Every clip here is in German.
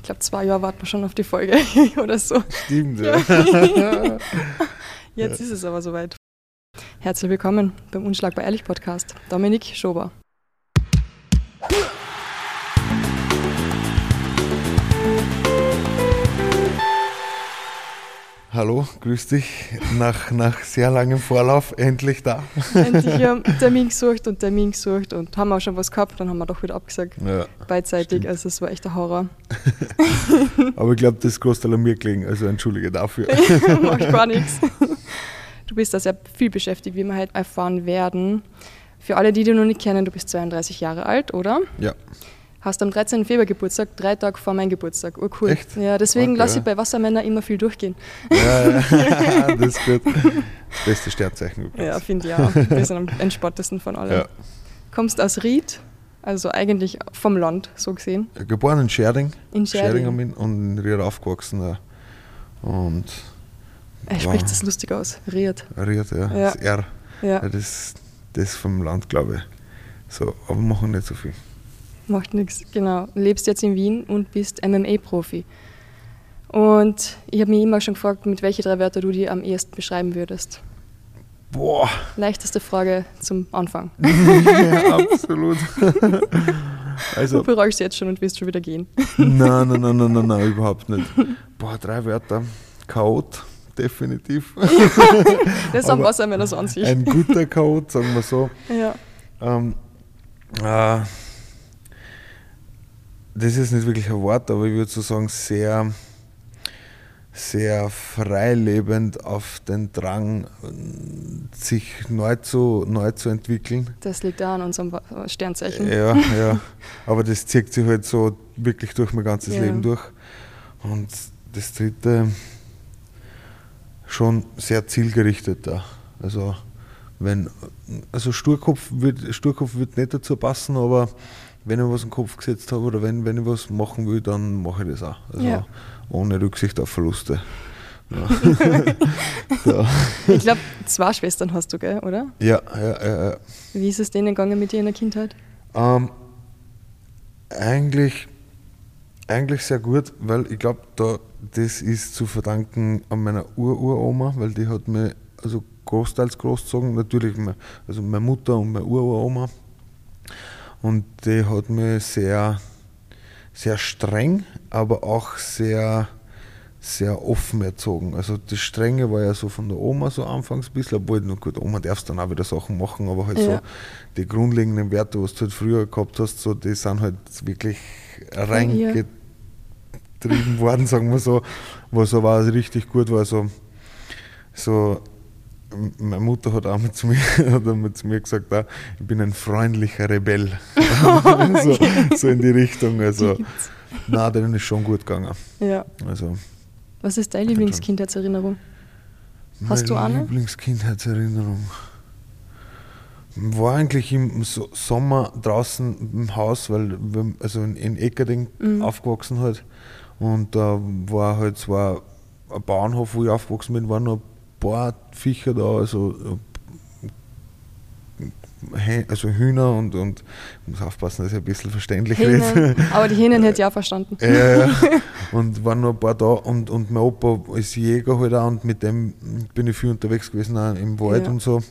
Ich glaube, zwei Jahre warten wir schon auf die Folge oder so. Stimmt, ja. Jetzt ist es aber soweit. Herzlich willkommen beim Unschlagbar Ehrlich Podcast. Dominik Schober. Hallo, grüß dich. Nach, nach sehr langem Vorlauf endlich da. Endlich haben Termin gesucht und Termin gesucht und haben auch schon was gehabt, dann haben wir doch wieder abgesagt. Ja, Beidseitig, stimmt. also es war echt ein Horror. aber ich glaube, das ist Großteil an mir gelegen, also entschuldige dafür. Macht gar nichts. Du bist da sehr viel beschäftigt, wie wir halt erfahren werden. Für alle, die dich noch nicht kennen, du bist 32 Jahre alt, oder? Ja, Hast am 13. Februar Geburtstag, drei Tage vor meinem Geburtstag. Urcool. Echt? Ja, deswegen Okay. lasse ich bei Wassermännern immer viel durchgehen. ja, ja das ist gut. Das beste Sternzeichen übrigens. Ja, finde ich auch. Wir sind am entspanntesten von allen. Ja. Kommst aus Ried, also eigentlich vom Land, so gesehen. Geboren in Scherding, In Scherding Scherding. Und in Ried aufgewachsen. Ja. Und Er spricht das lustig aus. Ried. Ried, ja, Ja. das R. Ja, Ja, das, das vom Land, glaube ich. So, aber machen nicht so viel. Macht nichts. Genau. Lebst jetzt in Wien und bist MMA-Profi. Und ich habe mich immer schon gefragt, mit welchen drei Wörtern du die am ehesten beschreiben würdest. Boah, Leichteste Frage zum Anfang. ja, absolut. Du also, bereust jetzt schon und willst schon wieder gehen. Nein, nein, nein, nein, nein, nein, überhaupt nicht. Boah, drei Wörter. Chaot, definitiv. Das haben Wassermänner sich. Ein guter Chaot, sagen wir so. Ja. Ähm, äh, das ist nicht wirklich ein Wort, aber ich würde so sagen, sehr, sehr freilebend auf den Drang, sich neu zu, neu zu entwickeln. Das liegt da an unserem Sternzeichen. Ja, ja. Aber das zieht sich halt so wirklich durch mein ganzes Ja. Leben durch. Und das dritte schon sehr zielgerichtet da. Also wenn also Sturkopf wird Sturkopf wird nicht dazu passen, aber wenn ich was im Kopf gesetzt habe oder wenn, wenn ich was machen will, dann mache ich das auch. Also Ja. ohne Rücksicht auf Verluste. Ja. Ich glaube, zwei Schwestern hast du, gell, oder? ja, ja, ja, ja. Wie ist es denen gegangen mit dir in der Kindheit? Ähm, eigentlich, eigentlich sehr gut, weil ich glaube, da, das ist zu verdanken an meiner Ururoma, weil die hat mich also großteils großgezogen. Natürlich, me- also meine Mutter und meine Ururoma. Und die hat mich sehr, sehr streng, aber auch sehr, sehr offen erzogen. Also das Strenge war ja so von der Oma so anfangs ein bisschen, obwohl, na gut, Oma darfst dann auch wieder Sachen machen, aber halt Ja. so die grundlegenden Werte, was du halt früher gehabt hast, so, die sind halt wirklich reingetrieben worden, sagen wir so, was aber auch richtig gut war. So, so m- meine Mutter hat einmal zu mir, hat einmal zu mir gesagt, ah, ich bin ein freundlicher Rebell. so, so in die Richtung. Also, na, denen ist schon gut gegangen. Ja. Also, Was ist deine Lieblingskindheitserinnerung? Hast du eine? Lieblingskindheitserinnerung war eigentlich im so Sommer draußen im Haus, weil wir also in, in Eckerding Mhm. aufgewachsen halt. Und da war halt zwar ein Bauernhof, wo ich aufgewachsen bin, noch ein paar Viecher da, also äh, also Hühner und, und ich muss aufpassen, dass ich ein bisschen verständlich rede. Hähnen. Aber die Hähnen hätte ich auch verstanden. Ja, ja. Und waren noch ein paar da und, und mein Opa ist Jäger halt auch und mit dem bin ich viel unterwegs gewesen auch im Wald Ja. und so.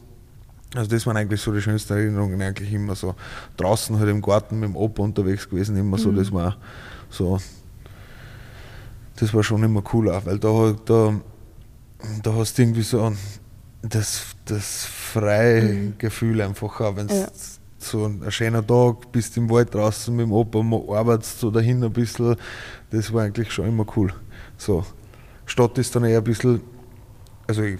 Also das waren eigentlich so die schönsten Erinnerungen, eigentlich immer so draußen halt im Garten mit dem Opa unterwegs gewesen, immer so, Mhm. das war so, das war schon immer cool auch, weil da, da, da hast du irgendwie so das, das freie Mhm. Gefühl einfach auch, wenn es Ja. so ein schöner Tag, bist im Wald draußen mit dem Opa, arbeitest so dahin ein bisschen, das war eigentlich schon immer cool. So, Stadt ist dann eher ein bisschen, also ich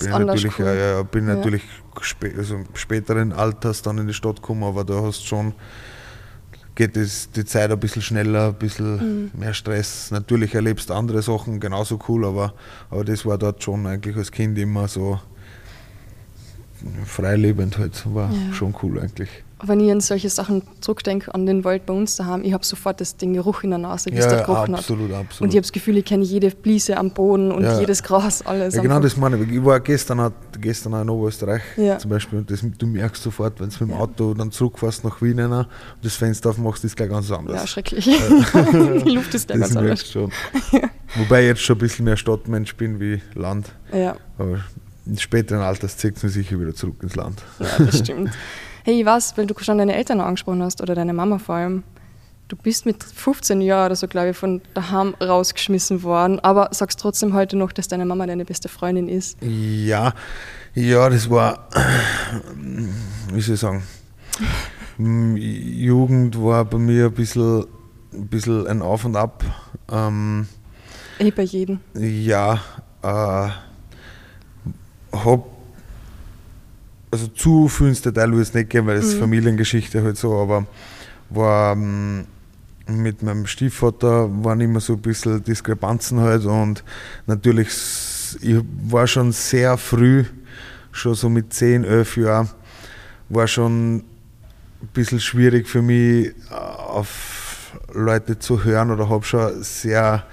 bin natürlich, cool. ja, ja, bin Ja. natürlich spä also späteren Alters dann in die Stadt gekommen, aber da hast schon, geht es die Zeit ein bisschen schneller, ein bisschen Mhm. mehr Stress. Natürlich erlebst du andere Sachen genauso cool, aber, aber das war dort schon eigentlich als Kind immer so freilebend halt, war Ja. schon cool eigentlich. Wenn ich an solche Sachen zurückdenke, an den Wald bei uns daheim, ich habe sofort das, den Geruch in der Nase, wie ja, es da ja, gerochen absolut, hat. absolut. Und ich habe das Gefühl, ich kenne jede Bliese am Boden und Ja. jedes Gras, alles. Ja, genau das meine ich. Ich war gestern gestern auch in Oberösterreich Ja. zum Beispiel und das, du merkst sofort, wenn du mit dem Ja. Auto dann zurückfährst nach Wien rein und das Fenster aufmachst, ist gleich ganz anders. Ja, schrecklich. Die Luft ist gleich das ganz anders. schon. Wobei ich jetzt schon ein bisschen mehr Stadtmensch bin wie Land. Ja, Aber in späteren Alters zieht es mir sicher wieder zurück ins Land. ja, das stimmt. Hey, was, weil du schon deine Eltern angesprochen hast oder deine Mama vor allem. Du bist mit 15 Jahren oder so, glaube ich, von daheim rausgeschmissen worden, aber sagst trotzdem heute noch, dass deine Mama deine beste Freundin ist. Ja, ja, das war, wie soll ich sagen, Jugend war bei mir ein bisschen, ein bisschen ein Auf und Ab. Ähm, Eh bei jedem. ja, äh, hab, also zu viel ins Detail ich es nicht gehen, weil es Mhm. Familiengeschichte halt so, aber war ähm, mit meinem Stiefvater waren immer so ein bisschen Diskrepanzen halt und natürlich, ich war schon sehr früh, schon so mit 10, 11 Jahren, war schon ein bisschen schwierig für mich äh, auf Leute zu hören oder habe schon sehr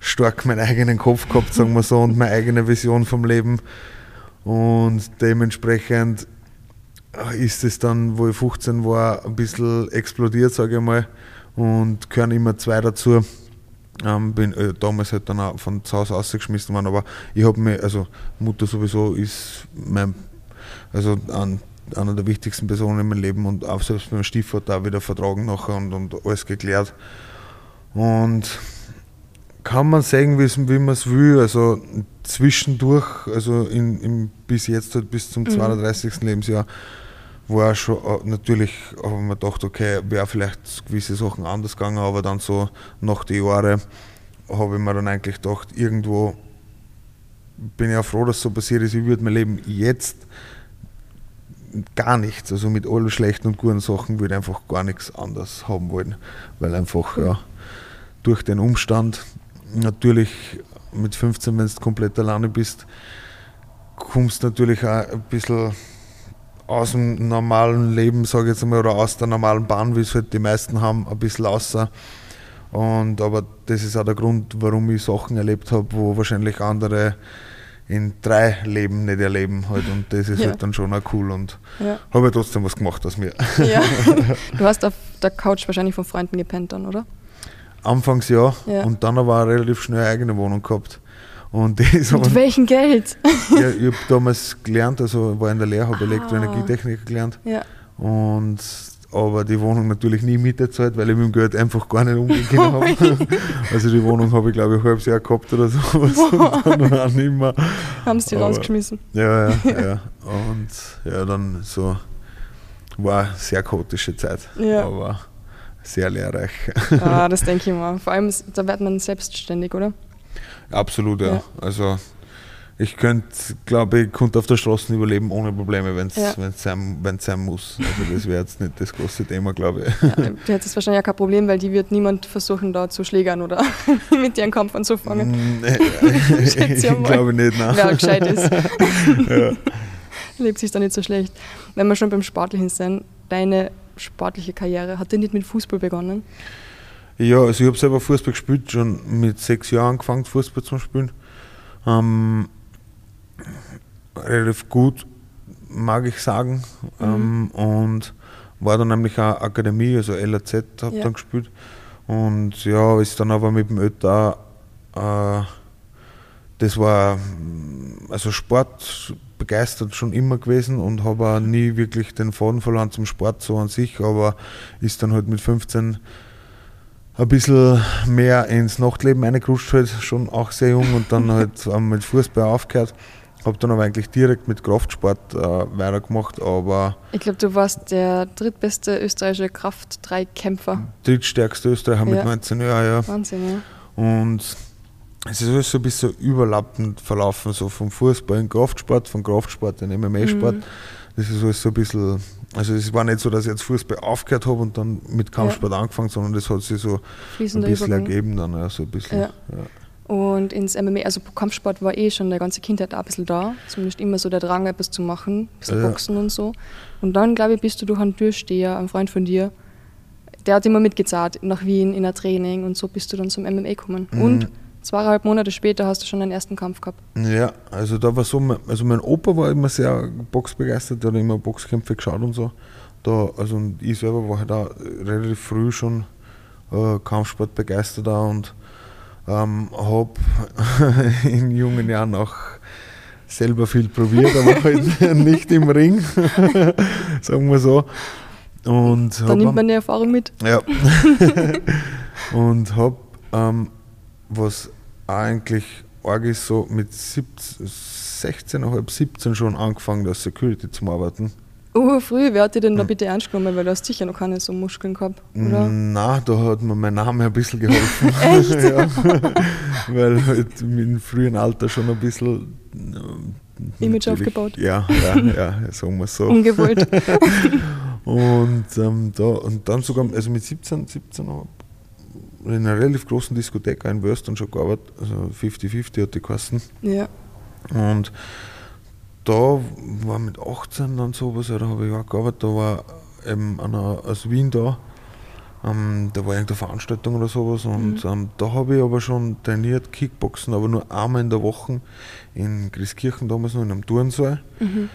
stark meinen eigenen Kopf gehabt, sagen wir so, und meine eigene Vision vom Leben. Und dementsprechend äh, ist es dann, wo ich 15 war, ein bisschen explodiert, sage ich mal. Und gehören immer zwei dazu. Ähm, bin äh, damals halt dann auch von zu Hause ausgeschmissen worden, aber ich habe mir, also Mutter sowieso ist mein, also an, einer der wichtigsten Personen in meinem Leben und auch selbst mit meinem Stiefvater auch wieder vertragen nachher und, und alles geklärt. Und kann man sagen, wie man es will. Also zwischendurch, also in, in, bis jetzt halt bis zum Mhm. 32. Lebensjahr, war schon äh, natürlich, habe ich mir gedacht, okay, wäre vielleicht gewisse Sachen anders gegangen, aber dann so nach den Jahren habe ich mir dann eigentlich gedacht, irgendwo bin ich auch froh, dass es so passiert ist. Ich würde mein Leben jetzt gar nichts, also mit allen schlechten und guten Sachen würde ich einfach gar nichts anders haben wollen, weil einfach ja, durch den Umstand natürlich mit 15, wenn du komplett alleine bist, kommst natürlich auch ein bisschen aus dem normalen Leben, sage ich jetzt einmal, oder aus der normalen Bahn, wie es halt die meisten haben, ein bisschen außer. Und, aber das ist auch der Grund, warum ich Sachen erlebt habe, wo wahrscheinlich andere in drei Leben nicht erleben. Halt. Und das ist Ja. halt dann schon auch cool. Und Ja. habe ja trotzdem was gemacht aus mir. ja. Du hast auf der Couch wahrscheinlich von Freunden gepennt dann, oder? Anfangs ja, Ja. und dann aber auch relativ schnell eine eigene Wohnung gehabt. Und ist aber, Mit welchem Geld? ja, ich habe damals gelernt, also war in der Lehre, habe Ah. Elektroenergietechniker gelernt. Ja. Und aber die Wohnung natürlich nie mitgezahlt, weil ich mit dem Geld einfach gar nicht umgehen können habe. Also die Wohnung habe ich glaube ich ein halbes Jahr gehabt oder so. und dann auch nicht mehr. Haben sie die rausgeschmissen. Ja, ja, ja. Und ja, dann so war eine sehr chaotische Zeit, Ja. aber sehr lehrreich. Ah, das denke ich mal. Vor allem, da wird man selbstständig, oder? Absolut, ja. Ja. Also ich könnte, glaube ich, könnte auf der Straße überleben ohne Probleme, wenn es Ja. sein, wenn's sein muss. Also das wäre jetzt nicht das große Thema, glaube ich. Ja, du hättest wahrscheinlich auch kein Problem, weil die wird niemand versuchen, da zu schlägern oder mit dir einen Kampf anzufangen. Nee, Schätze ich glaube nicht, nein. Wer gescheit ist. Ja. Lebt sich da nicht so schlecht. Wenn wir schon beim Sportlichen sind, deine sportliche Karriere, hat die nicht mit Fußball begonnen? Ja, also ich habe selber Fußball gespielt, schon mit sechs Jahren angefangen, Fußball zu spielen. Ähm, relativ gut, mag ich sagen. Ähm, und war dann nämlich auch Akademie, also LAZ habe Ja. dann gespielt. Und ja, ist dann aber mit dem ÖTA, äh, das war also Sport begeistert schon immer gewesen und habe auch nie wirklich den Faden verloren zum Sport so an sich, aber ist dann halt mit 15 ein bisschen mehr ins Nachtleben reingerutscht, halt, schon auch sehr jung und dann halt mit Fußball aufgehört. Habe dann aber eigentlich direkt mit Kraftsport äh, weitergemacht, aber Ich glaube, du warst der drittbeste österreichische Kraft-3-Kämpfer. drittstärkste Österreicher mit Ja. 19 Jahren, ja. Wahnsinn, ja. Und es ist alles so ein bisschen überlappend verlaufen, so vom Fußball in Kraftsport, von Kraftsport in MMA-Sport. Mhm. Das ist alles so ein bisschen, also es war nicht so, dass ich jetzt Fußball aufgehört habe und dann mit Kampfsport angefangen, sondern das hat sich so ein Fließender bisschen Übergang. ergeben dann, ja, so ein bisschen. Ja. Ja. Und ins MMA, also Kampfsport war eh schon der ganze Kindheit auch ein bisschen da. Zumindest immer so der Drang, etwas zu machen, ein bisschen Ja. Boxen und so. Und dann, glaube ich, bist du durch einen Türsteher, ein Freund von dir, der hat immer mitgezahlt nach Wien in ein Training und so bist du dann zum MMA gekommen. Mhm. Und zweieinhalb Monate später hast du schon deinen ersten Kampf gehabt. Ja, also da war so, mein- also mein Opa war immer sehr boxbegeistert, der hat immer Boxkämpfe geschaut und so. Da, also ich selber war halt auch relativ früh schon äh, Kampfsport begeistert und ähm, habe in jungen Jahren auch selber viel probiert, aber halt nicht im Ring, sagen wir so. Und Da nimmt man die Erfahrung mit. ja. und habe, ähm, was eigentlich ist, so mit 17, 16,5, 17 schon angefangen, als Security zu arbeiten. Oh, früh, wer hat dir denn da Hm. bitte ernst genommen? Weil du hast sicher noch keine so Muskeln gehabt, oder? Na, da hat mir mein Name ein bisschen geholfen. Echt? ja. Weil halt im frühen Alter schon ein bisschen äh, Image aufgebaut. Ja, ja, ja, sagen wir es so. Ungewollt. Und, ähm, da, und dann sogar, also mit 17, 17 hab in einer relativ großen Diskothek in Würston schon gearbeitet, also 50-50 hat die geheißen. ja. Und da war mit 18 dann sowas, ja, da habe ich auch gearbeitet, da war eben einer aus Wien da, ähm, da war irgendeine Veranstaltung oder sowas und ähm, da habe ich aber schon trainiert, Kickboxen, aber nur einmal in der Woche in Grieskirchen damals noch in einem Turnsaal. Mhm.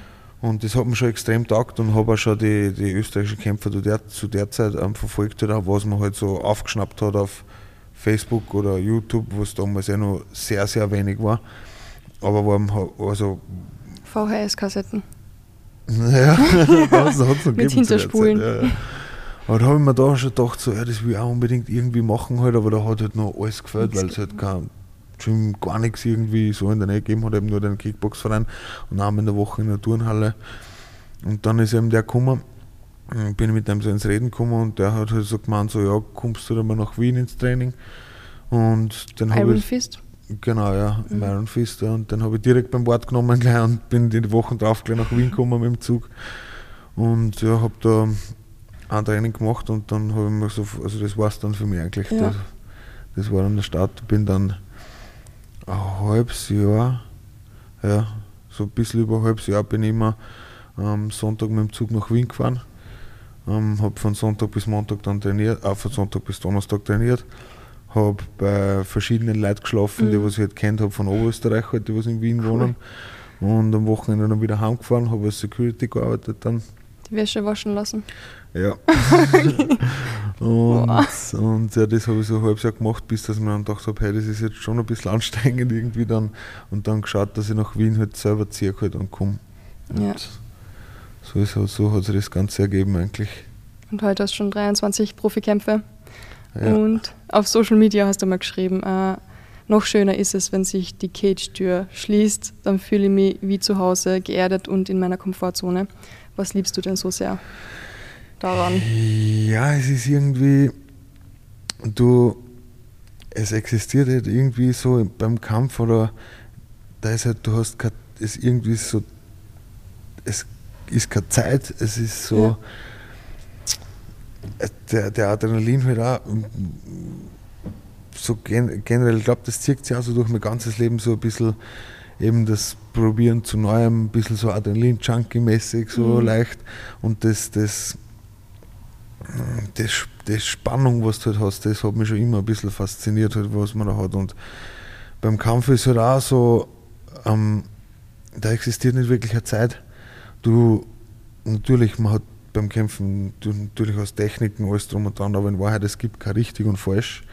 Und das hat mir schon extrem taugt und habe auch schon die, die österreichischen Kämpfer zu der, zu der Zeit ähm, verfolgt, halt auch, was man halt so aufgeschnappt hat auf Facebook oder YouTube, was damals ja noch sehr, sehr wenig war. Aber war, also, VHS-Kassetten. ja, das hat es Mit Hinterspulen. Zeit, ja. Aber da habe ich mir da schon gedacht, so, ja, das will ich auch unbedingt irgendwie machen, halt, aber da hat halt noch alles gefällt, weil es halt kein Gym, gar nichts irgendwie so in der Nähe gegeben hat, eben nur den Kickboxverein und einmal in der Woche in der Turnhalle. Und dann ist eben der gekommen, bin ich mit dem so ins Reden gekommen und der hat halt so gemeint, so, ja, kommst du da mal nach Wien ins Training? Und dann habe ich, Fist. genau, ja, im Iron Fist, ja, und dann habe ich direkt beim Wort genommen gleich und bin die Wochen drauf gleich nach Wien gekommen mit dem Zug. Und ja, habe da ein Training gemacht und dann habe ich mir so, also das war es dann für mich eigentlich. Ja. Das, das war dann der Start. Bin dann ein halbes Jahr, ja, so ein bisschen über ein halbes Jahr bin ich immer am Sonntag mit dem Zug nach Wien gefahren. Ähm, habe von Sonntag bis Montag dann trainiert, auch von Sonntag bis Donnerstag trainiert. Habe bei verschiedenen Leuten geschlafen, die Mhm. was ich halt kennt habe von Oberösterreich, halt, die was in Wien wohnen. Und am Wochenende dann wieder heimgefahren, habe als Security gearbeitet dann. Die Wäsche waschen lassen. Ja. und, und ja, das habe ich so ein halbes Jahr gemacht, bis dass ich mir dann gedacht habe, hey, das ist jetzt schon ein bisschen anstrengend irgendwie dann. Und dann geschaut, dass ich nach Wien halt selber ziehe halt und komme. Ja. so, ist, so hat sich das Ganze ergeben eigentlich. Und heute hast du schon 23 Profikämpfe. Ja. Und auf Social Media hast du mal geschrieben, äh, noch schöner ist es, wenn sich die Cage-Tür schließt, dann fühle ich mich wie zu Hause, geerdet und in meiner Komfortzone. Was liebst du denn so sehr daran? Ja, es ist irgendwie, du, es existiert halt irgendwie so beim Kampf oder da ist halt, du hast kein, es ist irgendwie so, es ist keine Zeit, es ist so, äh, der, der Adrenalin halt auch, mm, so gen, generell, ich glaube, das zieht sich auch so durch mein ganzes Leben so ein bisschen eben das Probieren zu Neuem, ein bisschen so Adrenalin-Junkie-mäßig, so Mhm. leicht und das, das, das, das Spannung, was du halt hast, das hat mich schon immer ein bisschen fasziniert, halt, was man da hat. Und beim Kampf ist halt auch so, ähm, da existiert nicht wirklich eine Zeit. Du, natürlich, man hat beim Kämpfen du, natürlich aus Techniken alles drum und dran, aber in Wahrheit, es gibt kein richtig und falsch.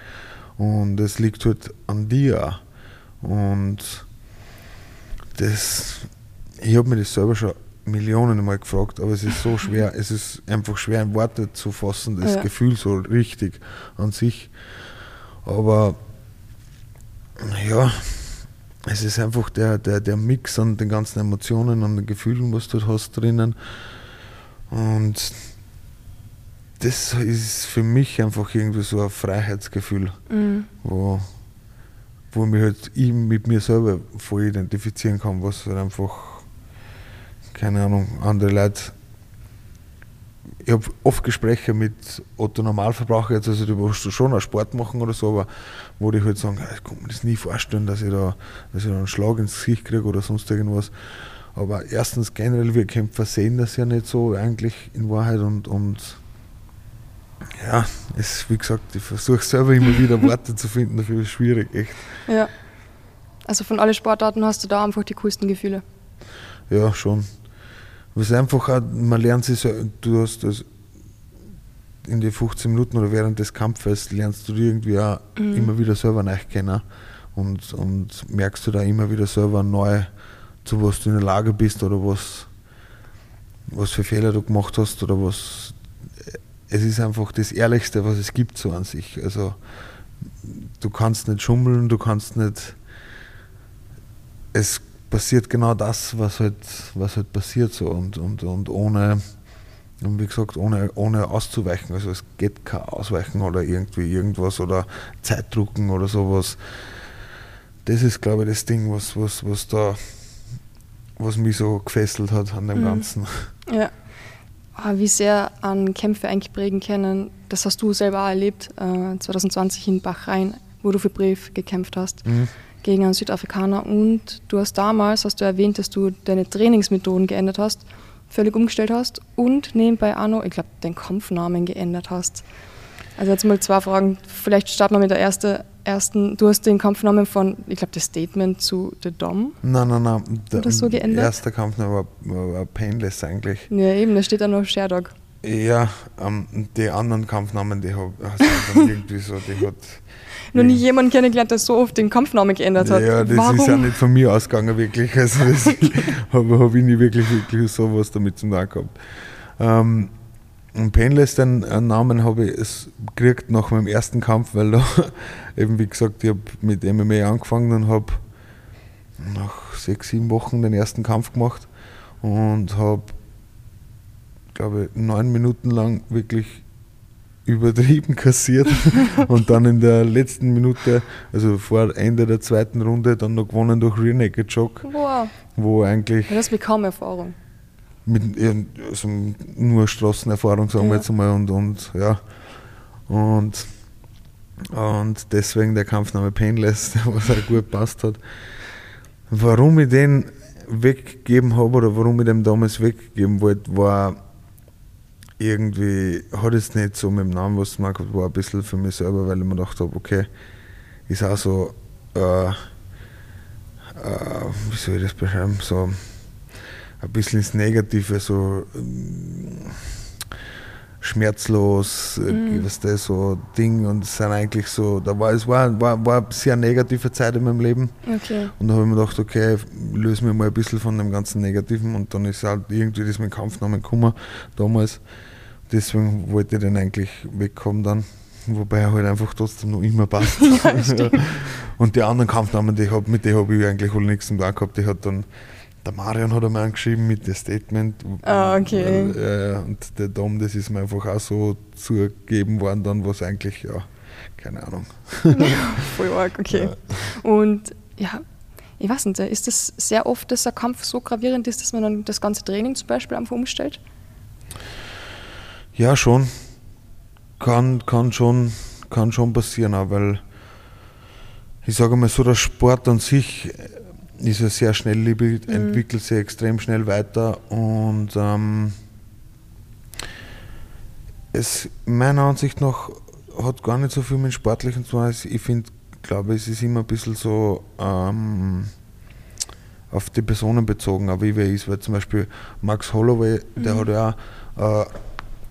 Und es liegt halt an dir. Und das, ich habe mir das selber schon Millionen Mal gefragt, aber es ist so schwer, es ist einfach schwer in Worte zu fassen, das Ja. Gefühl so richtig an sich. Aber ja, es ist einfach der, der, der Mix an den ganzen Emotionen, an den Gefühlen, was du hast drinnen. Und das ist für mich einfach irgendwie so ein Freiheitsgefühl, Mhm. wo, wo ich mich halt ich mit mir selber voll identifizieren kann, was halt einfach, keine Ahnung, andere Leute ich habe oft Gespräche mit Otto Normalverbraucher, jetzt, also die willst schon auch Sport machen oder so, aber wo die halt sagen, ich kann mir das nie vorstellen, dass ich da, dass ich da einen Schlag ins Gesicht kriege oder sonst irgendwas. Aber erstens generell, wir Kämpfer sehen das ja nicht so eigentlich in Wahrheit und, und ja, es, wie gesagt, ich versuche selber immer wieder Worte zu finden, dafür ist schwierig, echt. Ja. Also von allen Sportarten hast du da einfach die coolsten Gefühle. Ja, schon. Was einfach auch, man lernt sich du hast das in die 15 Minuten oder während des Kampfes lernst du irgendwie auch mhm. immer wieder selber neu kennen und, und merkst du da immer wieder selber neu, zu was du in der Lage bist oder was, was für Fehler du gemacht hast oder was. Es ist einfach das Ehrlichste, was es gibt so an sich. Also du kannst nicht schummeln, du kannst nicht. Es passiert genau das, was halt, was halt passiert so und, und, und ohne, und wie gesagt, ohne, ohne auszuweichen. Also es geht kein Ausweichen oder irgendwie irgendwas oder Zeitdrucken oder sowas. Das ist, glaube ich, das Ding, was, was, was da, was mich so gefesselt hat an dem mhm. Ganzen. Ja. Ah, wie sehr an Kämpfe eigentlich prägen können, das hast du selber auch erlebt, äh, 2020 in Bachrhein, wo du für Brief gekämpft hast. Mhm gegen einen Südafrikaner und du hast damals, hast du erwähnt, dass du deine Trainingsmethoden geändert hast, völlig umgestellt hast und nebenbei auch noch, ich glaube, deinen Kampfnamen geändert hast. Also jetzt mal zwei Fragen. Vielleicht starten wir mit der erste, ersten. Du hast den Kampfnamen von, ich glaube, das Statement zu The Dom. Nein, nein, nein. Der so geändert? erste Kampfname war, war, Painless eigentlich. Ja, eben, da steht da noch Sherdog. Ja, ähm, die anderen Kampfnamen, die habe ich irgendwie so, die hat noch nie jemanden kennengelernt, der so oft den Kampfnamen geändert hat. Ja, das Warum? ist ja nicht von mir ausgegangen, wirklich. Also, das habe hab ich nie wirklich, wirklich sowas damit zu tun gehabt. Ähm, und Painless, den Namen habe ich es gekriegt nach meinem ersten Kampf, weil da eben, wie gesagt, ich habe mit MMA angefangen und habe nach sechs, sieben Wochen den ersten Kampf gemacht und habe, glaube ich, neun Minuten lang wirklich übertrieben kassiert und dann in der letzten Minute, also vor Ende der zweiten Runde, dann noch gewonnen durch Rear Naked Choke. Wow. Wo eigentlich. Das ist kaum Erfahrung. Mit also nur Straßenerfahrung, sagen ja. wir jetzt einmal, und, und ja. Und, und deswegen der Kampfname Painless, der was auch gut passt hat. Warum ich den weggegeben habe oder warum ich den damals weggegeben wollte, war irgendwie hat es nicht so mit dem Namen was gemacht, war ein bisschen für mich selber, weil ich mir gedacht habe, okay, ist auch so, äh, äh, wie soll ich das beschreiben, so ein bisschen ins Negative, so äh, schmerzlos, äh, mhm. was das so Ding und es sind eigentlich so, da war es war, war, war eine sehr negative Zeit in meinem Leben. Okay. Und da habe ich mir gedacht, okay, löse mich mal ein bisschen von dem ganzen Negativen und dann ist halt irgendwie das mit Kampfnamen gekommen damals. Deswegen wollte ich den eigentlich wegkommen dann. Wobei er halt einfach trotzdem noch immer passt. Ja, und die anderen Kampfnamen, die hab, mit denen habe ich eigentlich wohl nichts zu tun gehabt. Die hat dann, der Marion hat mir angeschrieben mit dem Statement. Ah, okay. Äh, und der Dom, das ist mir einfach auch so zugegeben worden, dann was eigentlich, ja, keine Ahnung. Voll arg, okay. Ja. Und ja, ich weiß nicht, ist das sehr oft, dass der Kampf so gravierend ist, dass man dann das ganze Training zum Beispiel einfach umstellt? Ja, schon. Kann, kann, schon, kann schon passieren, auch weil ich sage mal so, der Sport an sich ist ja sehr schnelllebig, mhm. entwickelt sich extrem schnell weiter und ähm, es meiner Ansicht nach hat gar nicht so viel mit Sportlichen zu tun. Ich finde, glaube es ist immer ein bisschen so ähm, auf die Personen bezogen, wie wer ist, weil zum Beispiel Max Holloway, mhm. der hat ja auch äh,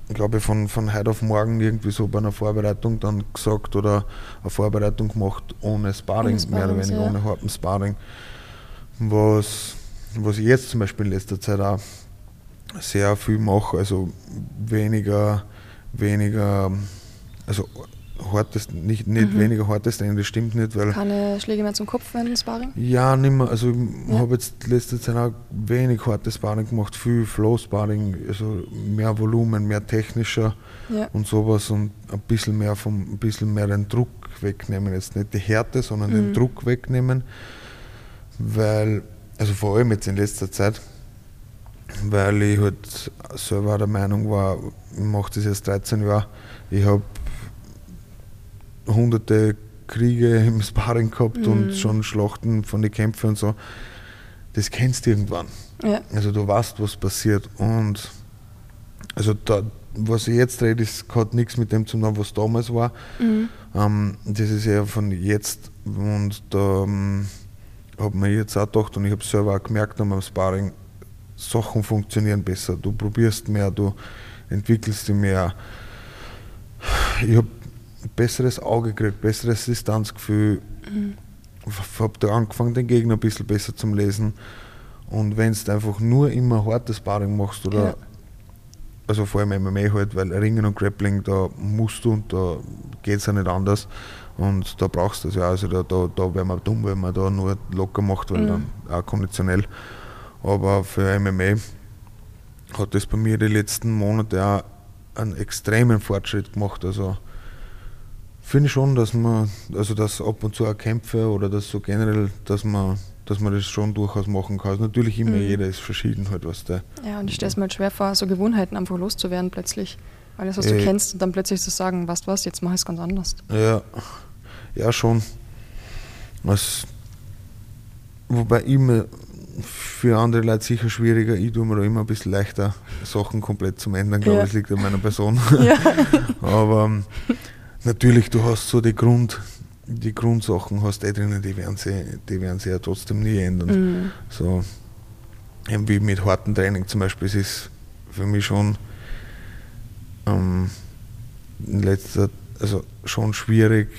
ich glaube, von, von heute auf morgen irgendwie so bei einer Vorbereitung dann gesagt oder eine Vorbereitung gemacht ohne Sparring, ohne mehr oder weniger ja. ohne harten Sparring. Was, was ich jetzt zum Beispiel in letzter Zeit auch sehr viel mache, also weniger, weniger, also hartes, nicht, nicht mhm. weniger hartes Training, das stimmt nicht, weil. Keine Schläge mehr zum Kopf dem Sparring? Ja, nicht mehr. Also ich ja. habe jetzt letzte Zeit auch wenig hartes Sparring gemacht, viel Flow-Sparring, also mehr Volumen, mehr technischer ja. und sowas und ein bisschen mehr vom, ein bisschen mehr den Druck wegnehmen. Jetzt nicht die Härte, sondern mhm. den Druck wegnehmen. Weil, also vor allem jetzt in letzter Zeit, weil ich halt selber der Meinung war, ich mache das jetzt 13 Jahre, ich habe hunderte Kriege im Sparring gehabt mhm. und schon Schlachten von den Kämpfen und so. Das kennst du irgendwann. Ja. Also du weißt, was passiert. Und also da, was ich jetzt rede, ist, hat nichts mit dem zu tun, was damals war. Mhm. Ähm, das ist eher von jetzt. Und da ähm, habe mir jetzt auch gedacht und ich habe selber auch gemerkt meinem Sparring, Sachen funktionieren besser. Du probierst mehr, du entwickelst dich mehr. Ich habe ein besseres Auge gekriegt, besseres Distanzgefühl. Mhm. Habe da angefangen, den Gegner ein bisschen besser zu lesen. Und wenn du einfach nur immer hartes Sparring machst oder ja. also vor allem MMA halt, weil Ringen und Grappling, da musst du und da geht es ja nicht anders. Und da brauchst du das ja. Also da, da, da wäre man dumm, wenn man da nur locker macht, weil mhm. dann auch konditionell. Aber für MMA hat das bei mir die letzten Monate auch einen extremen Fortschritt gemacht. Also finde ich schon, dass man, also dass ab und zu auch Kämpfe oder das so generell, dass man, dass man das schon durchaus machen kann. Also natürlich immer, mhm. jeder ist verschieden halt, was der. Ja, und ich stelle es mir halt schwer vor, so Gewohnheiten einfach loszuwerden plötzlich. Alles, was äh, du kennst, und dann plötzlich zu sagen, weißt was, jetzt mache ich es ganz anders. Ja, ja schon. Was, wobei ich mir für andere Leute sicher schwieriger. Ich tue mir da immer ein bisschen leichter, Sachen komplett zu ändern, glaube ich, ja. liegt an meiner Person. Ja. Aber ähm, natürlich, du hast so die Grund, die Grundsachen hast eh drinnen, die werden sie, die werden sie ja trotzdem nie ändern. Mhm. So, wie mit hartem Training zum Beispiel, es ist für mich schon ähm, in letzter, also schon schwierig,